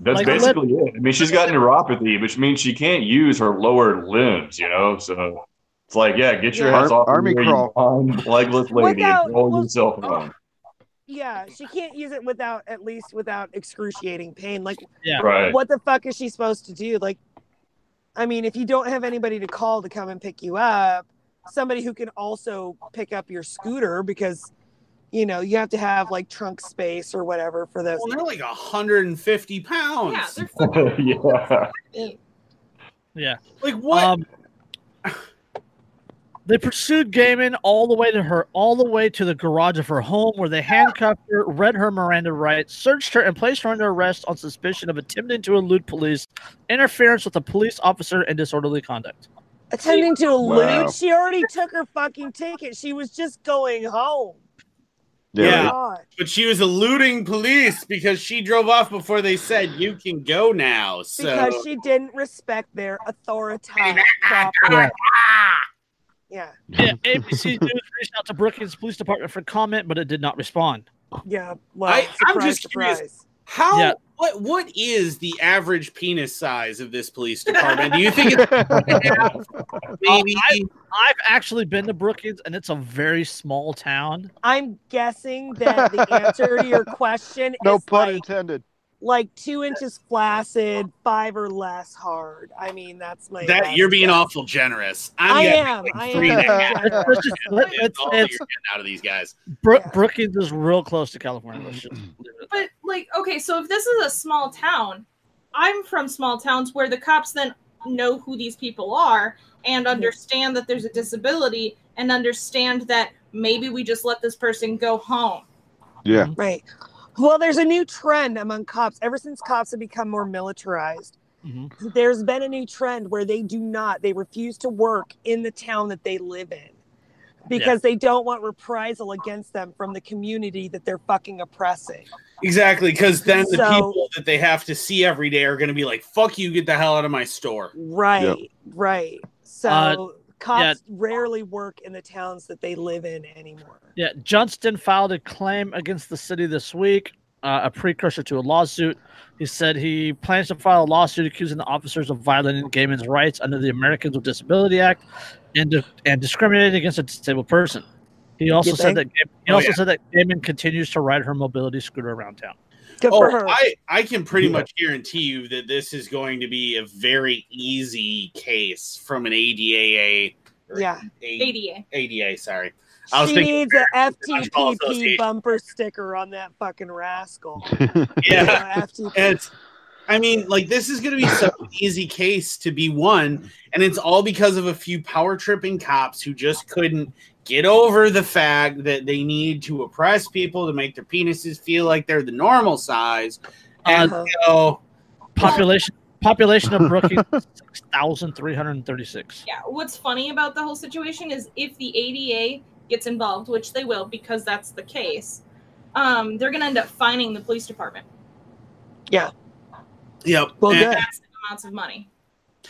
That's Like, basically it. I mean, she's got neuropathy, which means she can't use her lower limbs, you know? So it's like, yeah, get your Yeah. ass off army of crawl. blind, legless lady Without- and roll well- yourself oh, around. Yeah, she can't use it without at least without excruciating pain. Like Yeah. Right. what the fuck is she supposed to do? Like I mean, if you don't have anybody to call to come and pick you up, somebody who can also pick up your scooter because you know, you have to have like trunk space or whatever for those. Well, they're like 150 pounds. Yeah, they're fucking yeah. Yeah. like what? Um, they pursued Gaiman all the way to her, all the way to the garage of her home, where they handcuffed her, read her Miranda rights, searched her, and placed her under arrest on suspicion of attempting to elude police, interference with a police officer, and disorderly conduct. Attempting to elude, Wow. she already took her fucking ticket. She was just going home. Yeah. God. but she was eluding police because she drove off before they said you can go now. So Because she didn't respect their authority properly. Yeah, Yeah, ABC News reached out to Brookings Police Department for comment, but it did not respond. yeah. Well, I- I'm surprise, just curious. Surprise. how Yeah. what what is the average penis size of this police department? Do you think it's maybe uh, I've actually been to Brookings, and it's a very small town. I'm guessing that the answer to your question no is pun like, intended. Like two inches flaccid, five or less hard. I mean, that's my. that you're being guess. awful generous? I'm I am. like I three and a am. half. Let's just- let- That's it's, all that it's out of these guys. Brook, Yeah. Brookings is real close to California. Let's just leave it at that. But like, okay, so if this is a small town, I'm from small towns where the cops then know who these people are and hmm. understand that there's a disability and understand that maybe we just let this person go home. Yeah. Right. Well, there's a new trend among cops. Ever since cops have become more militarized, Mhm. there's been a new trend where they do not, they refuse to work in the town that they live in because they don't want reprisal against them from the community that they're fucking oppressing. Exactly, because then the people that they have to see every day are going to be like, "Fuck you, get the hell out of my store." Right. Right. So Uh, cops rarely work in the towns that they live in anymore. Yeah, Johnstun filed a claim against the city this week. uh, a precursor to a lawsuit. He said he plans to file a lawsuit accusing the officers of violating Gaiman's rights under the Americans with Disability Act and and discriminating against a disabled person. He also said that he Oh, also yeah. said that Gaiman continues to ride her mobility scooter around town. Good Oh, for her. I, I can pretty Yeah. much guarantee you that this is going to be a very easy case from an ADAA. Yeah. A- ADA. ADA, sorry. I was she needs a Basketball FTPP bumper sticker on that fucking rascal. Yeah. FTP. It's, I mean, like this is going to be such an easy case to be won, and it's all because of a few power tripping cops who just couldn't get over the fact that they need to oppress people to make their penises feel like they're the normal size, and Uh-huh. so Population population of Brookings six thousand three hundred thirty six. Yeah. What's funny about the whole situation is if the ADA gets involved, which they will because that's the case, um, they're going to end up fining the police department. Yeah. Yep. Well, and, good. Massive amounts of money.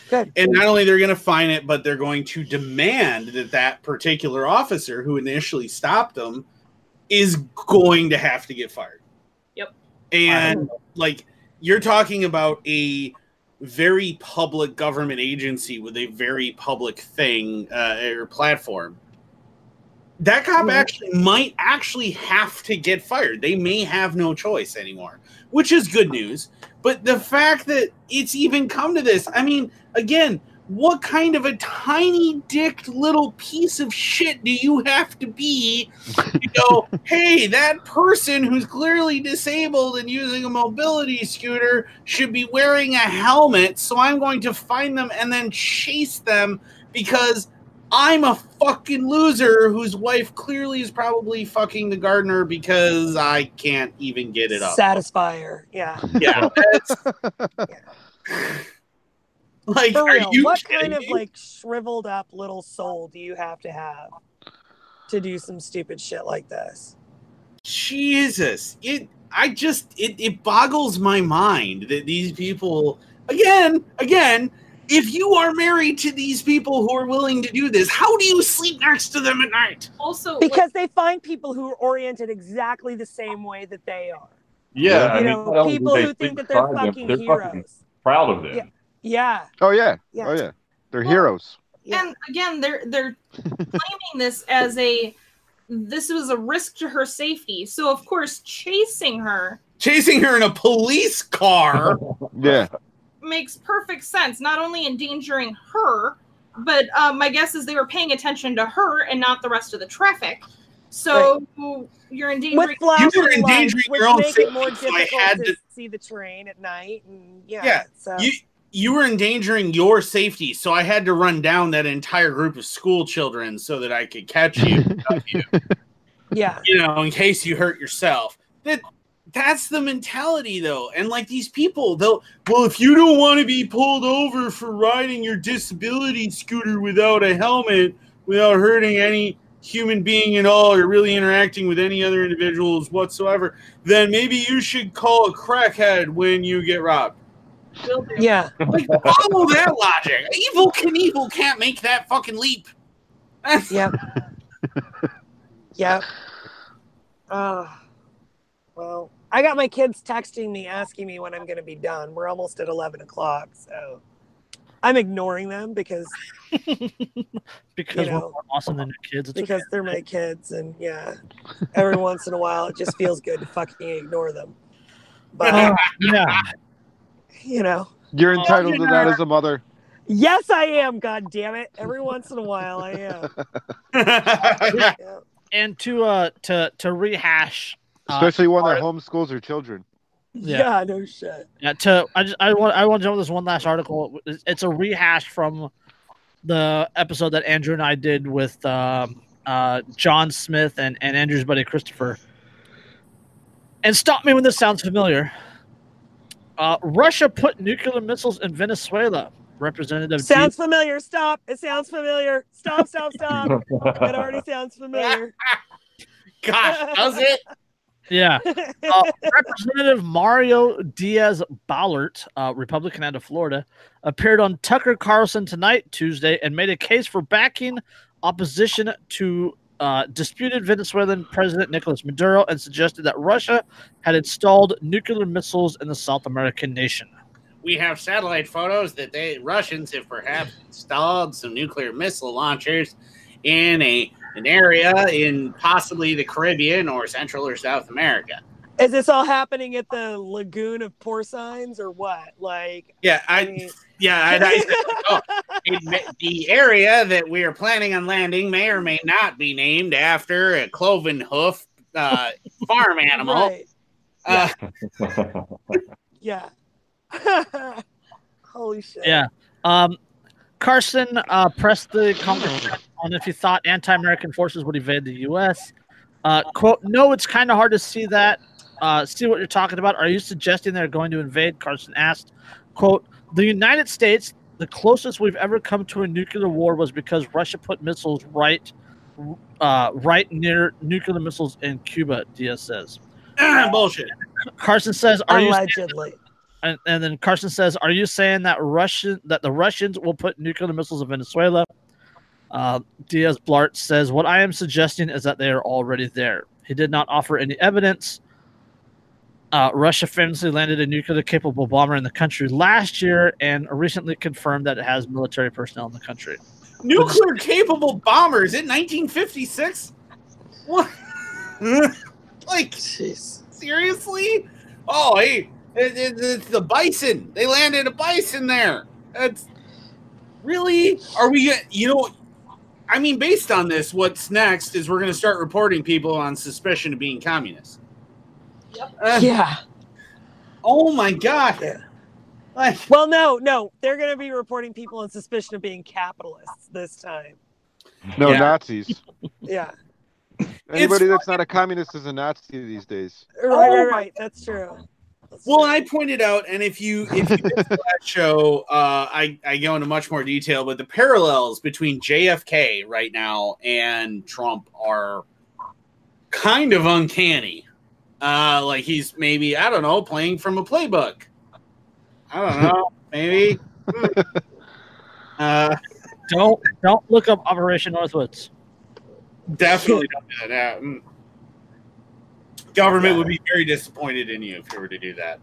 Good. and not only they're going to fine it, but they're going to demand that that particular officer who initially stopped them is going to have to get fired. Yep. And like you're talking about a very public government agency with a very public thing uh, or platform. That cop Mhm. actually might actually have to get fired. They may have no choice anymore, which is good news. But the fact that it's even come to this, I mean, again, what kind of a tiny dick little piece of shit do you have to be to go, hey, that person who's clearly disabled and using a mobility scooter should be wearing a helmet, so I'm going to find them and then chase them because I'm a fucking loser whose wife clearly is probably fucking the gardener because I can't even get it up. Satisfy her. Yeah. Yeah, that's, like, For are real. you What kidding kind of like shriveled up little soul do you have to have to do some stupid shit like this? Jesus, it I just it, it boggles my mind that these people again, again, if you are married to these people who are willing to do this, how do you sleep next to them at night? Also, like, Because they find people who are oriented exactly the same way that they are. Yeah, I you mean, know, not only do people who think that they're beside them, fucking they're heroes. fucking proud of them. Yeah. Yeah. Oh yeah. Yeah. Oh yeah. They're Well, heroes. Yeah. and again, they're they're claiming this as a this was a risk to her safety. So of course, chasing her Chasing her in a police car. Yeah. makes perfect sense. Not only endangering her, but um, my guess is they were paying attention to her and not the rest of the traffic. So you're endangering. with flashing were endangering lights, which your own make it more safety, so I difficult had to, to- see the terrain at night. And yeah, Yeah, so you you were endangering your safety, so I had to run down that entire group of school children so that I could catch you, you, yeah, you know, in case you hurt yourself. That that's the mentality though. And like these people, they'll well, if you don't want to be pulled over for riding your disability scooter without a helmet, without hurting any human being at all or really interacting with any other individuals whatsoever, then maybe you should call a crackhead when you get robbed. Will yeah. Like, follow that logic. Evel Knievel can't make that fucking leap. That's- Yep. yep. Uh, well, I got my kids texting me asking me when I'm going to be done. We're almost at 11 o'clock. So I'm ignoring them because because You we're more awesome than your kids. It's because okay. they're my kids. And yeah, every once in a while, it just feels good to fucking ignore them. But, Uh, yeah, you know, You're Oh, entitled to that as a mother. yes, I am. God damn it. Every once in a while, I am. Yeah. and to uh to to rehash, uh, Especially when our- their homeschools are children. Yeah. Yeah, no shit. Yeah, to I just I want I want to jump with this one last article. It's, it's a rehash from the episode that Andrew and I did with um, uh, John Smith and and Andrew's buddy Christopher. And stop me when this sounds familiar. Uh, Russia put nuclear missiles in Venezuela. Representative G- Sounds familiar. Stop. It sounds familiar. Stop, stop, stop. It already sounds familiar. Gosh, does it? yeah. Uh, Representative Mario Diaz Ballert, uh, Republican out of Florida, appeared on Tucker Carlson tonight, Tuesday, and made a case for backing opposition to uh, disputed Venezuelan President Nicolas Maduro and suggested that Russia had installed nuclear missiles in the South American nation. We have satellite photos that the Russians have perhaps installed some nuclear missile launchers in a an area in possibly the Caribbean or Central or South America. Is this all happening at the lagoon of porcines or what? Like, Yeah, I I mean, yeah, and I said, oh, it the area that we are planning on landing may or may not be named after a cloven hoof uh, farm animal. right? Uh, Yeah. Holy shit. Yeah. Um, Carlson uh, pressed the Congress on if he thought anti-American forces would invade the U.S. Uh, quote: No, it's kind of hard to see that. Uh, see what you're talking about. Are you suggesting they're going to invade? Carlson asked. Quote: The United States, the closest we've ever come to a nuclear war was because Russia put missiles right, uh, right near nuclear missiles in Cuba. Diaz says. bullshit. Carlson says, "Are you?" Allegedly. and, and then Carlson says, "Are you saying that Russian that the Russians will put nuclear missiles in Venezuela?" Uh, Diaz Blart says, "What I am suggesting is that they are already there." He did not offer any evidence. Uh, Russia famously landed a nuclear-capable bomber in the country last year, and recently confirmed that it has military personnel in the country. Nuclear capable bombers in 1956? What? like, Jeez. seriously? Oh, hey, it, it- it's the bison. They landed a bison there. That's really? Are we, you know, I mean, based on this, what's next is we're going to start reporting people on suspicion of being communists. Uh, Yeah. Oh my God. Like, Well, no, no. They're going to be reporting people on suspicion of being capitalists this time. No Yeah. Nazis. Yeah. Anybody that's not a communist is a Nazi these days. Right, Oh right, right. That's true. That's Well, true. I pointed out, and if you if you missed that show, uh, I I go into much more detail, but the parallels between JFK right now and Trump are kind of uncanny. Uh, like he's maybe I don't know playing from a playbook. I don't know, maybe. Hmm. Uh, Don't don't look up Operation Northwoods. definitely don't do that. Mm. Government would be very disappointed in you if you were to do that.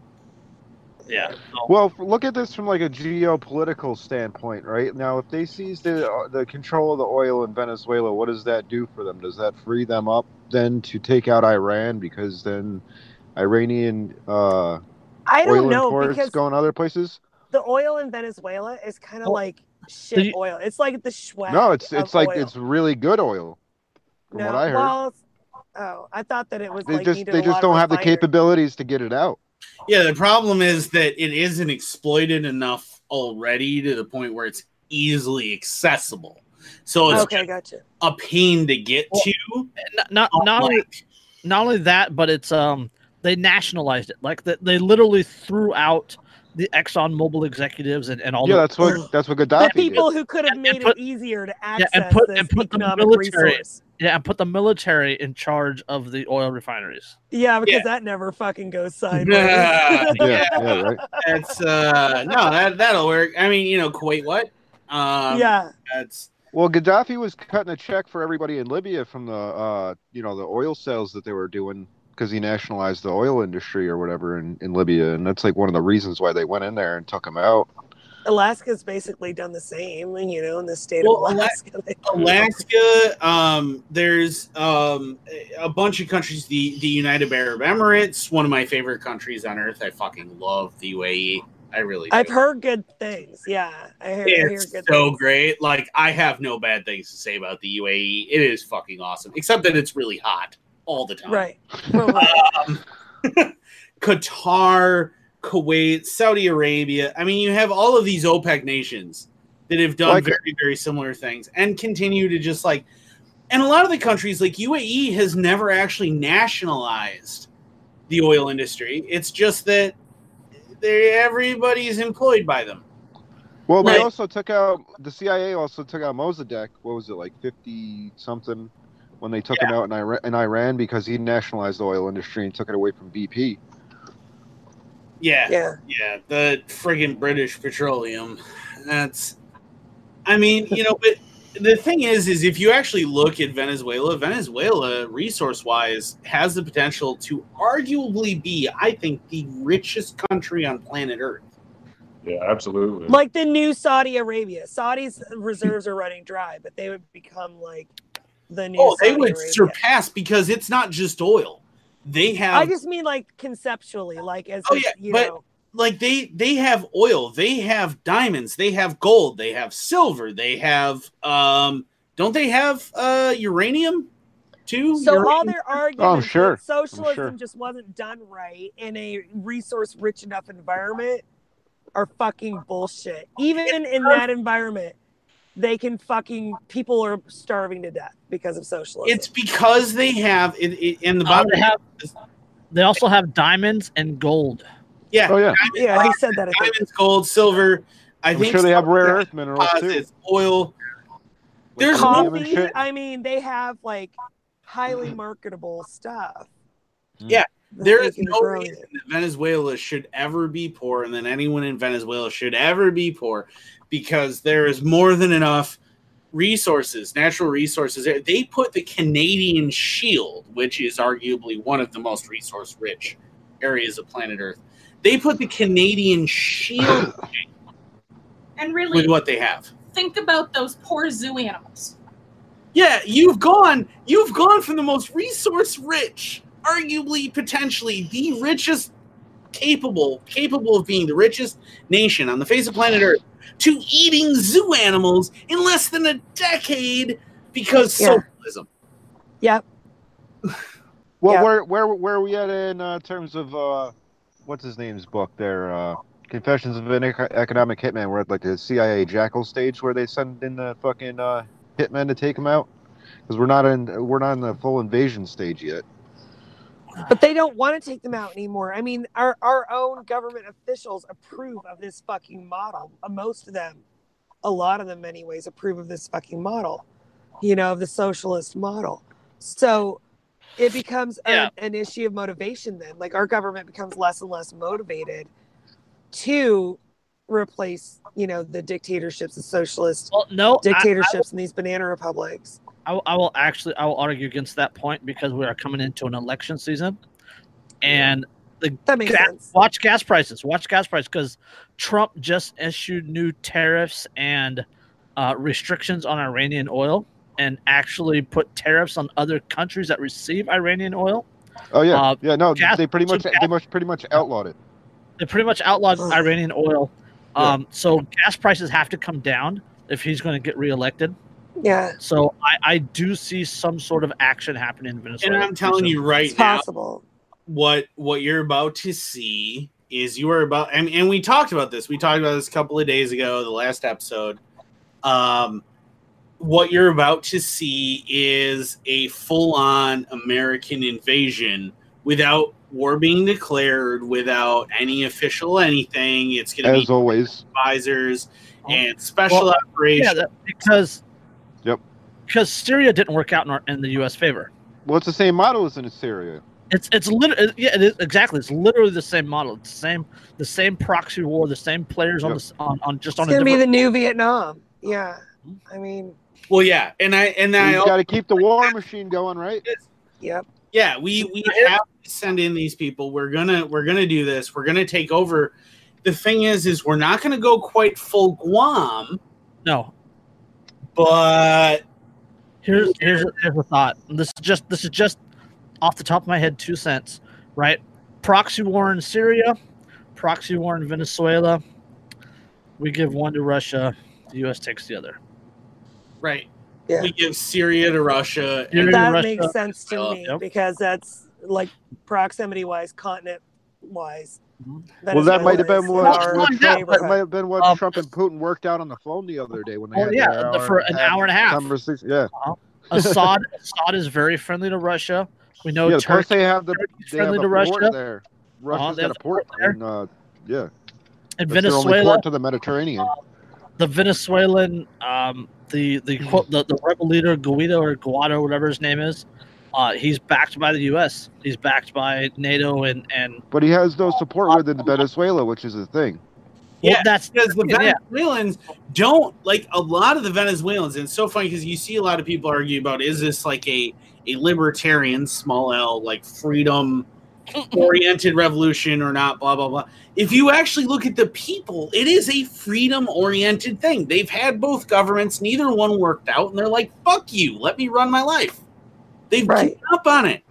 Yeah. Well, look at this from like a geopolitical standpoint, right? Now, if they seize the uh, the control of the oil in Venezuela, what does that do for them? Does that free them up then to take out Iran because then Iranian uh, I oil don't know imports because going other places? the oil in Venezuela is kind of Well, like shit you- oil. It's like the Schweppes. No, it's it's like oil. it's really good oil, from no, what I heard. Well, oh, I thought that it was they like just they just don't have the capabilities to get it out. Yeah, the problem is that it isn't exploited enough already to the point where it's easily accessible. So it's Okay, gotcha. a pain to get Well, to. Not not, not only not only that, but it's um they nationalized it. Like they, they literally threw out the Exxon Mobil executives and, and all Yeah, the that's what that's what The Gaddafi did. people who could have made and put- it easier to access yeah, and access put- this and put the military- resource. yeah, and put the military in charge of the oil refineries. Yeah, because Yeah. that never fucking goes sideways. Yeah. Yeah, yeah, right. that's uh no, that that'll work. I mean, you know, Kuwait what? Um yeah. that's Well, Gaddafi was cutting a check for everybody in Libya from the, uh, you know, the oil sales that they were doing because he nationalized the oil industry or whatever in, in Libya, and that's like one of the reasons why they went in there and took him out. Alaska's basically done the same, you know, in the state Well, of Alaska. Alaska, um, there's um, a bunch of countries. The the United Arab Emirates, one of my favorite countries on earth. I fucking love the UAE. I really. I've do. heard good things. Yeah, I hear, I hear It's good so things. great. Like I have no bad things to say about the UAE. It is fucking awesome, except that it's really hot all the time. Right. Well, right. Um, Qatar, Kuwait, Saudi Arabia. I mean, you have all of these OPEC nations that have done Like- very, very similar things and continue to just like. And a lot of the countries, like UAE, has never actually nationalized the oil industry. It's just that they everybody's employed by them. Well, we also took out the CIA. Also took out Mossadegh. What was it like fifty something when they took him out in Iran, in Iran because he nationalized the oil industry and took it away from BP. Yeah, yeah. Yeah, the friggin' British Petroleum. That's, I mean, you know, but the thing is, is if you actually look at Venezuela, Venezuela, resource wise, has the potential to arguably be, I think, the richest country on planet Earth. Yeah, absolutely. Like the new Saudi Arabia. Saudi's reserves are running dry, but they would become like the new. Oh, they would Arabia. surpass because it's not just oil. They have I just mean like conceptually, like as Oh, if, yeah, you but- know. Like they they have oil, they have diamonds, they have gold, they have silver, they have um don't they have uh uranium too? So all Uranium? their arguments Oh, sure. that socialism sure. just wasn't done right in a resource rich enough environment are fucking bullshit. Even in that environment, they can fucking people are starving to death because of socialism. it's because they have in, it and the Uh, bottom they have. They also have diamonds and gold. Yeah, Oh yeah, yeah, he said that. I think. diamonds, gold, silver. I I'm think sure they have rare earth minerals too. oil. There's Lithium and Coffee. shit. I mean, they have like highly mm-hmm. marketable stuff. Mm-hmm. Yeah, that There they is can no grow reason it. that Venezuela should ever be poor, and that anyone in Venezuela should ever be poor, because there is more than enough resources, natural resources. They put the Canadian Shield, which is arguably one of the most resource-rich areas of planet Earth. They put the Canadian Shield And really, with what they have. think about those poor zoo animals. Yeah, you've gone. You've gone from the most resource-rich, arguably potentially the richest, capable, capable of being the richest nation on the face of planet Earth, to eating zoo animals in less than a decade because Yeah. socialism. Yep. Well, Yeah. where where where are we at in uh, terms of uh, what's his name's book there? Uh, Confessions of an Eco- Economic Hitman. We're at like the CIA Jackal stage where they send in the fucking uh, hitmen to take him out because we're not in we're not in the full invasion stage yet. But they don't want to take them out anymore. I mean, our, our own government officials approve of this fucking model. Uh, Most of them, a lot of them, anyways, approve of this fucking model, you know, of the socialist model. So it becomes a- Yeah. an issue of motivation then. Like our government becomes less and less motivated to replace, you know, the dictatorships, the socialist Well, no, I- dictatorships in these banana republics. I, will- I will actually I will argue against that point because we are coming into an election season, and That makes Gas- sense. watch gas prices. Watch gas prices because Trump just issued new tariffs and uh, restrictions on Iranian oil, and actually put tariffs on other countries that receive Iranian oil. Oh yeah, Uh, yeah. No, gas- they pretty much so they gas- much pretty much outlawed it. They pretty much outlawed Ugh. Iranian oil. Yeah. Um, so gas prices have to come down if he's going to get reelected. Yeah, So I, I do see some sort of action happening in Venezuela. And I'm telling you right it's now, possible. what what you're about to see is you are about and, and we talked about this we talked about this a couple of days ago the last episode um what you're about to see is a full-on american invasion without war being declared without any official anything it's going to As be always, advisors and special Well, operations Yeah, that, because Yep. because Syria didn't work out in, our, in the U.S. favor. well, it's the same model as in Syria. It's it's literally yeah it is exactly it's literally the same model. It's the same the same proxy war, the same players on the on, on just It's on a gonna be different. the new Vietnam. Yeah, mm-hmm. I mean, well yeah and i and i You got to keep the war machine going, right? yep. yeah we we have to send in these people we're gonna we're gonna do this we're gonna take over the thing is is we're not gonna go quite full guam no, but here's here's here's a thought. This is just this is just off the top of my head, two cents, right? Proxy war in Syria, proxy war in Venezuela. We give one to Russia. The U.S. takes the other. Right Yeah. we give syria to russia Syria and to that Russia. makes sense to Well, me yep. because that's like proximity wise, continent wise. Mhm. Well, that might have been what, Well, our well, yeah, Trump, that might have been what Um, Trump and Putin worked out on the phone the other day when they Well, had yeah, their the- for an hour and a half. conversation. Yeah, Assad Assad is very friendly to Russia. We know yeah. Turkey. they have the Turkey's they have friendly the to port Russia. there. Uh-huh, Russia's they got have a port, the port in, uh, yeah. and That's their only Venezuela, port to the Mediterranean. the Venezuelan, um, the the hmm. quote the, the rebel leader Guaido or Guaido, whatever his name is, uh, he's backed by the U.S. He's backed by NATO and and But he has no uh, support uh, within Venezuela, which is the thing. Well, Yeah, that's because the Yeah. Venezuelans don't like a lot of the Venezuelans, and it's so funny because you see a lot of people argue about is this like a a libertarian small L like freedom oriented revolution or not, blah blah blah. If you actually look at the people, it is a freedom oriented thing. They've had both governments, neither one worked out, and they're like, "Fuck you, let me run my life." They've Right. given up on it.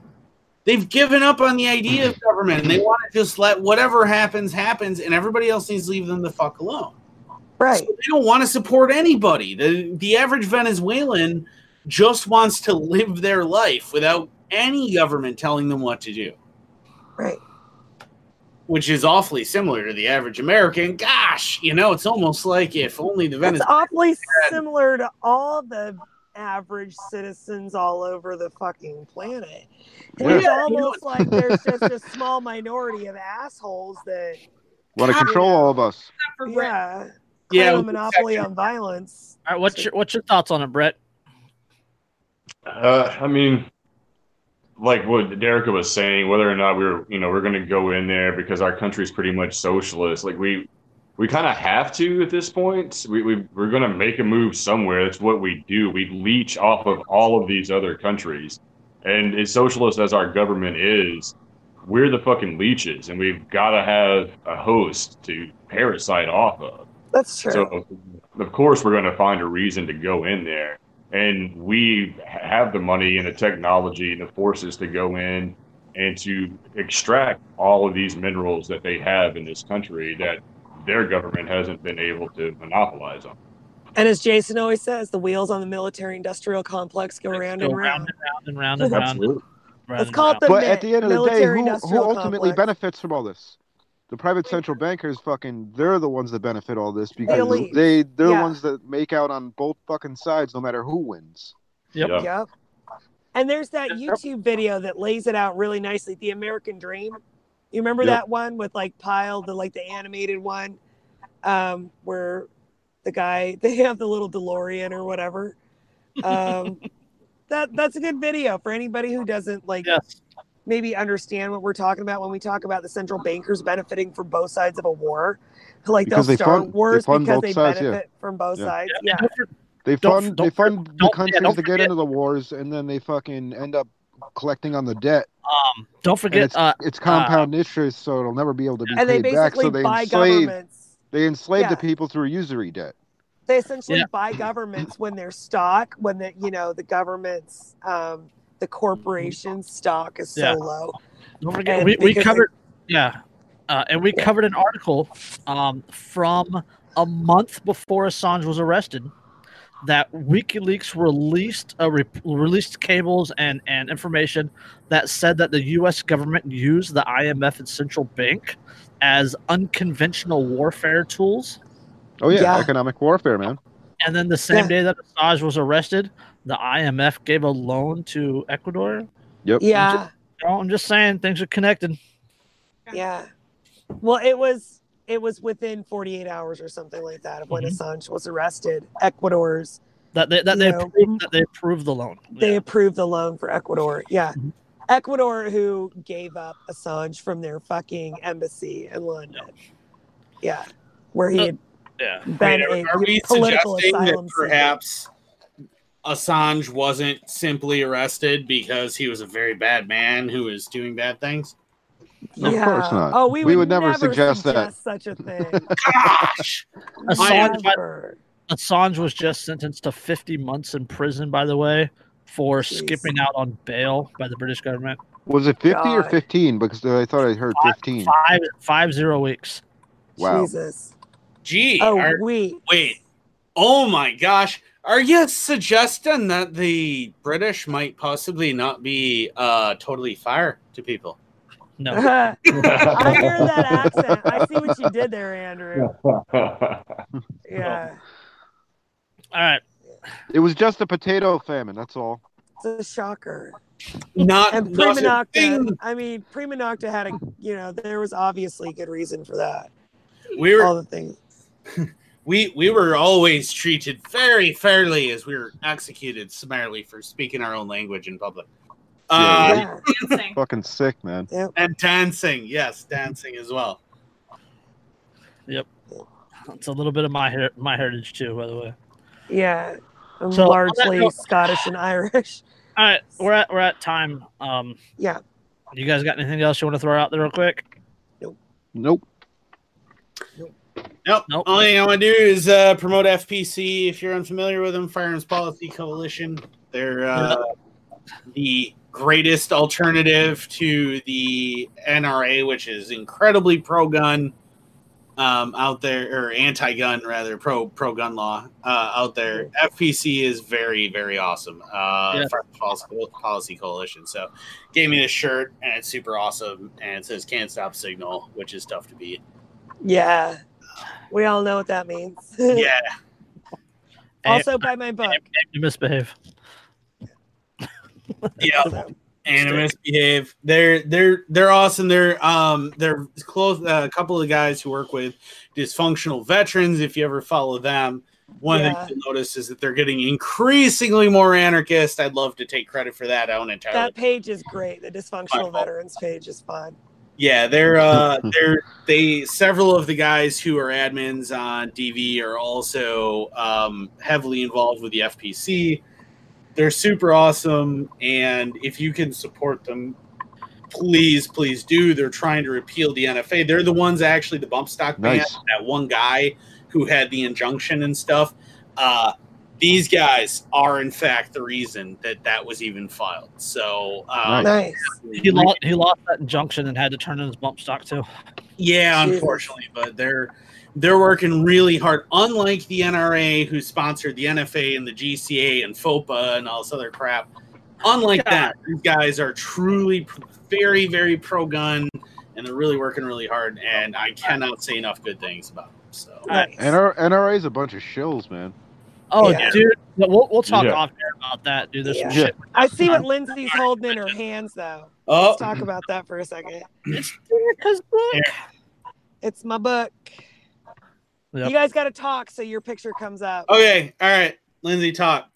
They've given up on the idea of government, and they want to just let whatever happens happens, and everybody else needs to leave them the fuck alone. Right. So they don't want to support anybody. The the average Venezuelan just wants to live their life without any government telling them what to do, Right. which is awfully similar to the average American. Gosh, you know, it's almost like if only the It's Venezuelan. awfully similar to all the average citizens all over the fucking planet. And Yeah. It's almost like there's just a small minority of assholes that, Want to control all of us. Yeah, Yeah, a monopoly on violence. all right. What's your what's your thoughts on it, Brett? Uh, I mean, like what Dyreka was saying, whether or not we're, you know, we're going to go in there because our country is pretty much socialist. Like we, we kind of have to at this point. We, we we're going to make a move somewhere. That's what we do. We leech off of all of these other countries, and as socialist as our government is, we're the fucking leeches, and we've got to have a host to parasite off of. That's true. So, of course, we're going to find a reason to go in there. And we have the money and the technology and the forces to go in and to extract all of these minerals that they have in this country that their government hasn't been able to monopolize on. and as Jason always says, the wheels on the military industrial complex go round Go and round. round and round and round and round. Absolutely. round Let's call it round. the But MIT, at the end of the day, who, who ultimately complex. benefits from all this? The private central bankers, fucking, they're the ones that benefit all this because elite. they they're Yeah. the ones that make out on both fucking sides, no matter who wins. Yep. Yeah. Yep. And there's that YouTube video that lays it out really nicely. The American Dream. You remember Yep. that one with like Pile, the like the animated one, um, where the guy they have the little DeLorean or whatever. Um, that that's a good video for anybody who doesn't like Yes. Maybe understand what we're talking about when we talk about the central bankers benefiting from both sides of a war. Like Because they'll they start fund- wars fund because they sides, yeah. benefit from both Yeah. sides. Yeah. Yeah. Don't They fund don't they fund the don't- countries don't to get into the wars, and then they fucking end up collecting on the debt. Um, don't forget. it's, Uh, it's compound interest, so it'll never be able to be And they paid back. So they buy enslave governments. they enslave Yeah. the people through usury debt. they essentially Yeah. buy governments when their stock when the you know the government's um the corporation stock is so Yeah. low Don't forget, And we, we because covered, yeah, uh, and we Yeah. covered an article um, from a month before Assange was arrested that WikiLeaks released uh, re- released cables and, and information that said that the U.S. government used the IMF and central bank as unconventional warfare tools. Oh yeah, Yeah. economic warfare, man. And then the same Yeah. day that Assange was arrested, the IMF gave a loan to Ecuador. Yep. yeah You know, I'm just saying things are connected. yeah well it was it was within 48 hours or something like that of when Mhm. assange was arrested ecuador's That they that they Yeah. approved, that they approved the loan. they Yeah. approved the loan for ecuador yeah Mhm. ecuador who gave up assange from their fucking embassy in london yeah where he Uh, had yeah. been Wait, a are, are we political suggesting asylum seeker. perhaps Assange wasn't simply arrested because he was a very bad man who was doing bad things? Of course not. Oh, we, We would, would never suggest that. such a thing. Gosh, Assange, by- Assange was just sentenced to 50 months in prison, by the way, for Jeez. skipping out on bail by the British government. Was it fifty or fifteen? Because I thought I heard fifteen. Five five zero weeks. Wow. Jesus. gee, Oh, are- we. wait, oh my gosh, are you suggesting that the British might possibly not be uh, totally fair to people? No. I hear that accent. I see what you did there, Andrew. Yeah. All right. It was just a potato famine. That's all. It's a shocker. Not, And Prima Nocte, thing. I mean, Prima Nocte had a, you know, there was obviously good reason for that. We were All the things. we we were always treated very fairly as we were executed summarily for speaking our own language in public. Uh, Yeah. Yeah. Dancing. Fucking sick, man. And dancing, yes, dancing as well. Yep, it's a little bit of my her- my heritage too, by the way. Yeah, I'm So, largely note- Scottish and Irish. All right, we're at we're at time. Um, Yeah. you guys got anything else you want to throw out there real quick? Nope. Nope. Nope. Only thing I want to do is uh, promote FPC. If you're unfamiliar with them, Firearms Policy Coalition. They're uh, the greatest alternative to the NRA, which is incredibly pro-gun um, out there, or anti-gun rather, pro pro-gun law uh, out there. FPC is very very awesome. Uh, Yeah. Firearms Policy, Policy Coalition. So, gave me this shirt, and it's super awesome, and it says "Can't Stop Signal," which is tough to beat. Yeah, we all know what that means. Yeah. also, buy my book. You misbehave. Yeah. So, and misbehave. They're they're they're awesome. They're um they're close. Uh, a couple of guys who work with dysfunctional veterans. If you ever follow them, one Yeah. thing you'll notice is that they're getting increasingly more anarchist. I'd love to take credit for that. I own entirely. that page is great. The dysfunctional veterans page is fun. Yeah, they're uh they're they several of the guys who are admins on DV are also um heavily involved with the FPC. They're super awesome and if you can support them please please do. They're trying to repeal the NFA. They're the ones actually the bump stock Nice. that one guy who had the injunction and stuff. Uh these guys are in fact the reason that that was even filed. So um, Nice. He lost he lost that injunction and had to turn in his bump stock too. Yeah, Jesus. unfortunately, but they're they're working really hard. Unlike the NRA, who sponsored the NFA and the GCA and FOPA and all this other crap, unlike Yeah. that, these guys are truly very, very pro gun, and they're really working really hard. And I cannot say enough good things about them. So Nice. NR- NRA is a bunch of shills, man. Oh, Yeah. dude, we'll we'll talk Yeah. off air about that, dude. There's some shit. I see what Lindsay's holding in her hands, though. oh, Let's talk about that for a second. It's Dyreka's book. It's my book. Yep. You guys got to talk so your picture comes up. okay, all right, Lindsay, talk.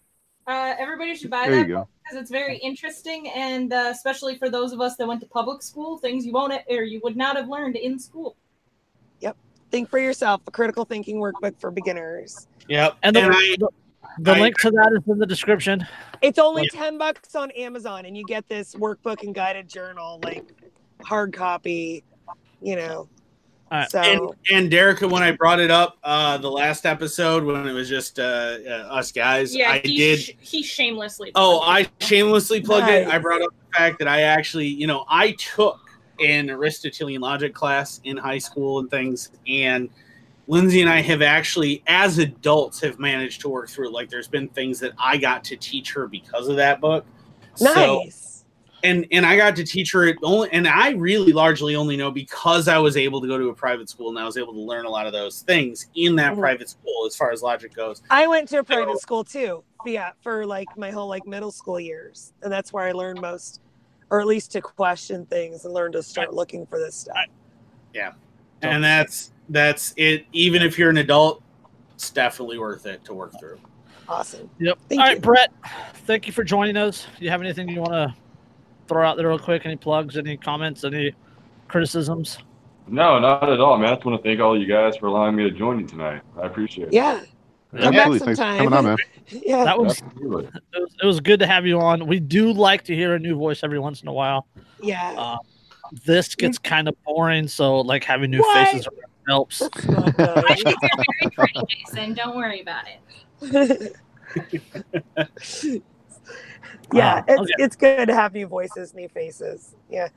Uh, everybody should buy There that go. because it's very interesting, and uh, especially for those of us that went to public school, things you won't or you would not have learned in school. Think for yourself. A critical thinking workbook for beginners. Yep, And the, I, the, the I- link to that is in the description. It's only 10 bucks on Amazon, and you get this workbook and guided journal, like hard copy, you know. Alright. So, and and Dyreka, when I brought it up uh the last episode when it was just uh, uh us guys, Yeah, I he did. sh- he shamelessly. Oh, I shamelessly plugged it. I brought up the fact that I actually, you know, I took an Aristotelian logic class in high school and things, and Lindsay and I have actually, as adults, have managed to work through it. Like, there's been things that I got to teach her because of that book. So, nice. and and I got to teach her it only, and I really largely only know because I was able to go to a private school and I was able to learn a lot of those things in that Mhm. private school as far as logic goes. I went to a private school too. Yeah, for like my whole like middle school years, and that's where I learned most, or at least to question things and learn to start looking for this stuff. Yeah. And that's that's it even if you're an adult it's definitely worth it to work through Awesome. Yep. Thank All right, you. Brett. Thank you for joining us. Do you have anything you want to throw out there real quick? Any plugs? Any comments? Any criticisms? No, not at all, man. I just want to thank all you guys for allowing me to join you tonight. I appreciate it. Yeah. Come back Absolutely. Thanks for sometime. coming on, man. Yeah. That was Absolutely. it, was it was good to have you on. We do like to hear a new voice every once in a while. yeah. Uh, this gets kind of boring, so like having new What? faces helps. I think you're very pretty, Jason. Don't worry about it. yeah, Uh, it's okay. it's good to have new voices, new faces. Yeah.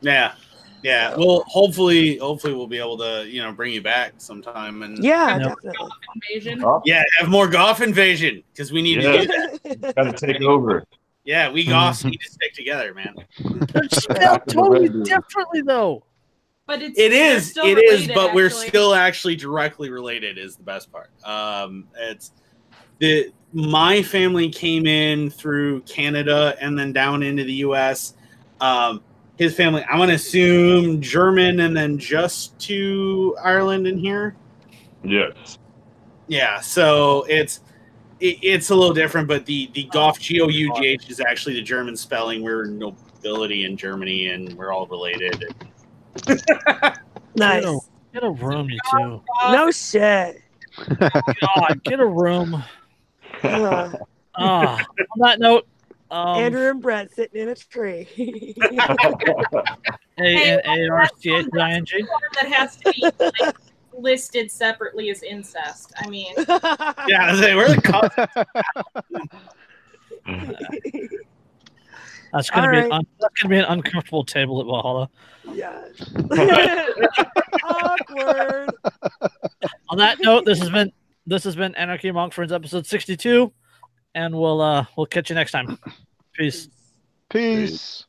yeah yeah well hopefully hopefully we'll be able to you know bring you back sometime and Yeah, Yeah. definitely. Invasion. Yeah have more golf invasion because we need Yeah. to do that. Gotta take over. yeah we goths need to stick together man They're spelled totally differently though. But it's it they're is still it is related, but we're still actually directly related is the best part um it's the my family came in through canada and then down into the us um his family i'm gonna assume german and then just to ireland in here Yes. yeah so it's it, it's a little different but the the Gough g-o-u-g-h is actually the german spelling we're nobility in germany and we're all related nice. Ew. Get a room, you two. No shit. God, get a room. Uh, on that note, um, Andrew and Brett sitting in a tree. A N A R C H I N G. that has to be like, listed separately as incest. I mean, Yeah, I was we're the cousins. That's gonna All be an right. un- that's gonna be an uncomfortable table at Valhalla. yeah. Awkward. On that note, this has been this has been Anarchy Among Friends episode sixty two, and we'll uh we'll catch you next time. Peace. Peace.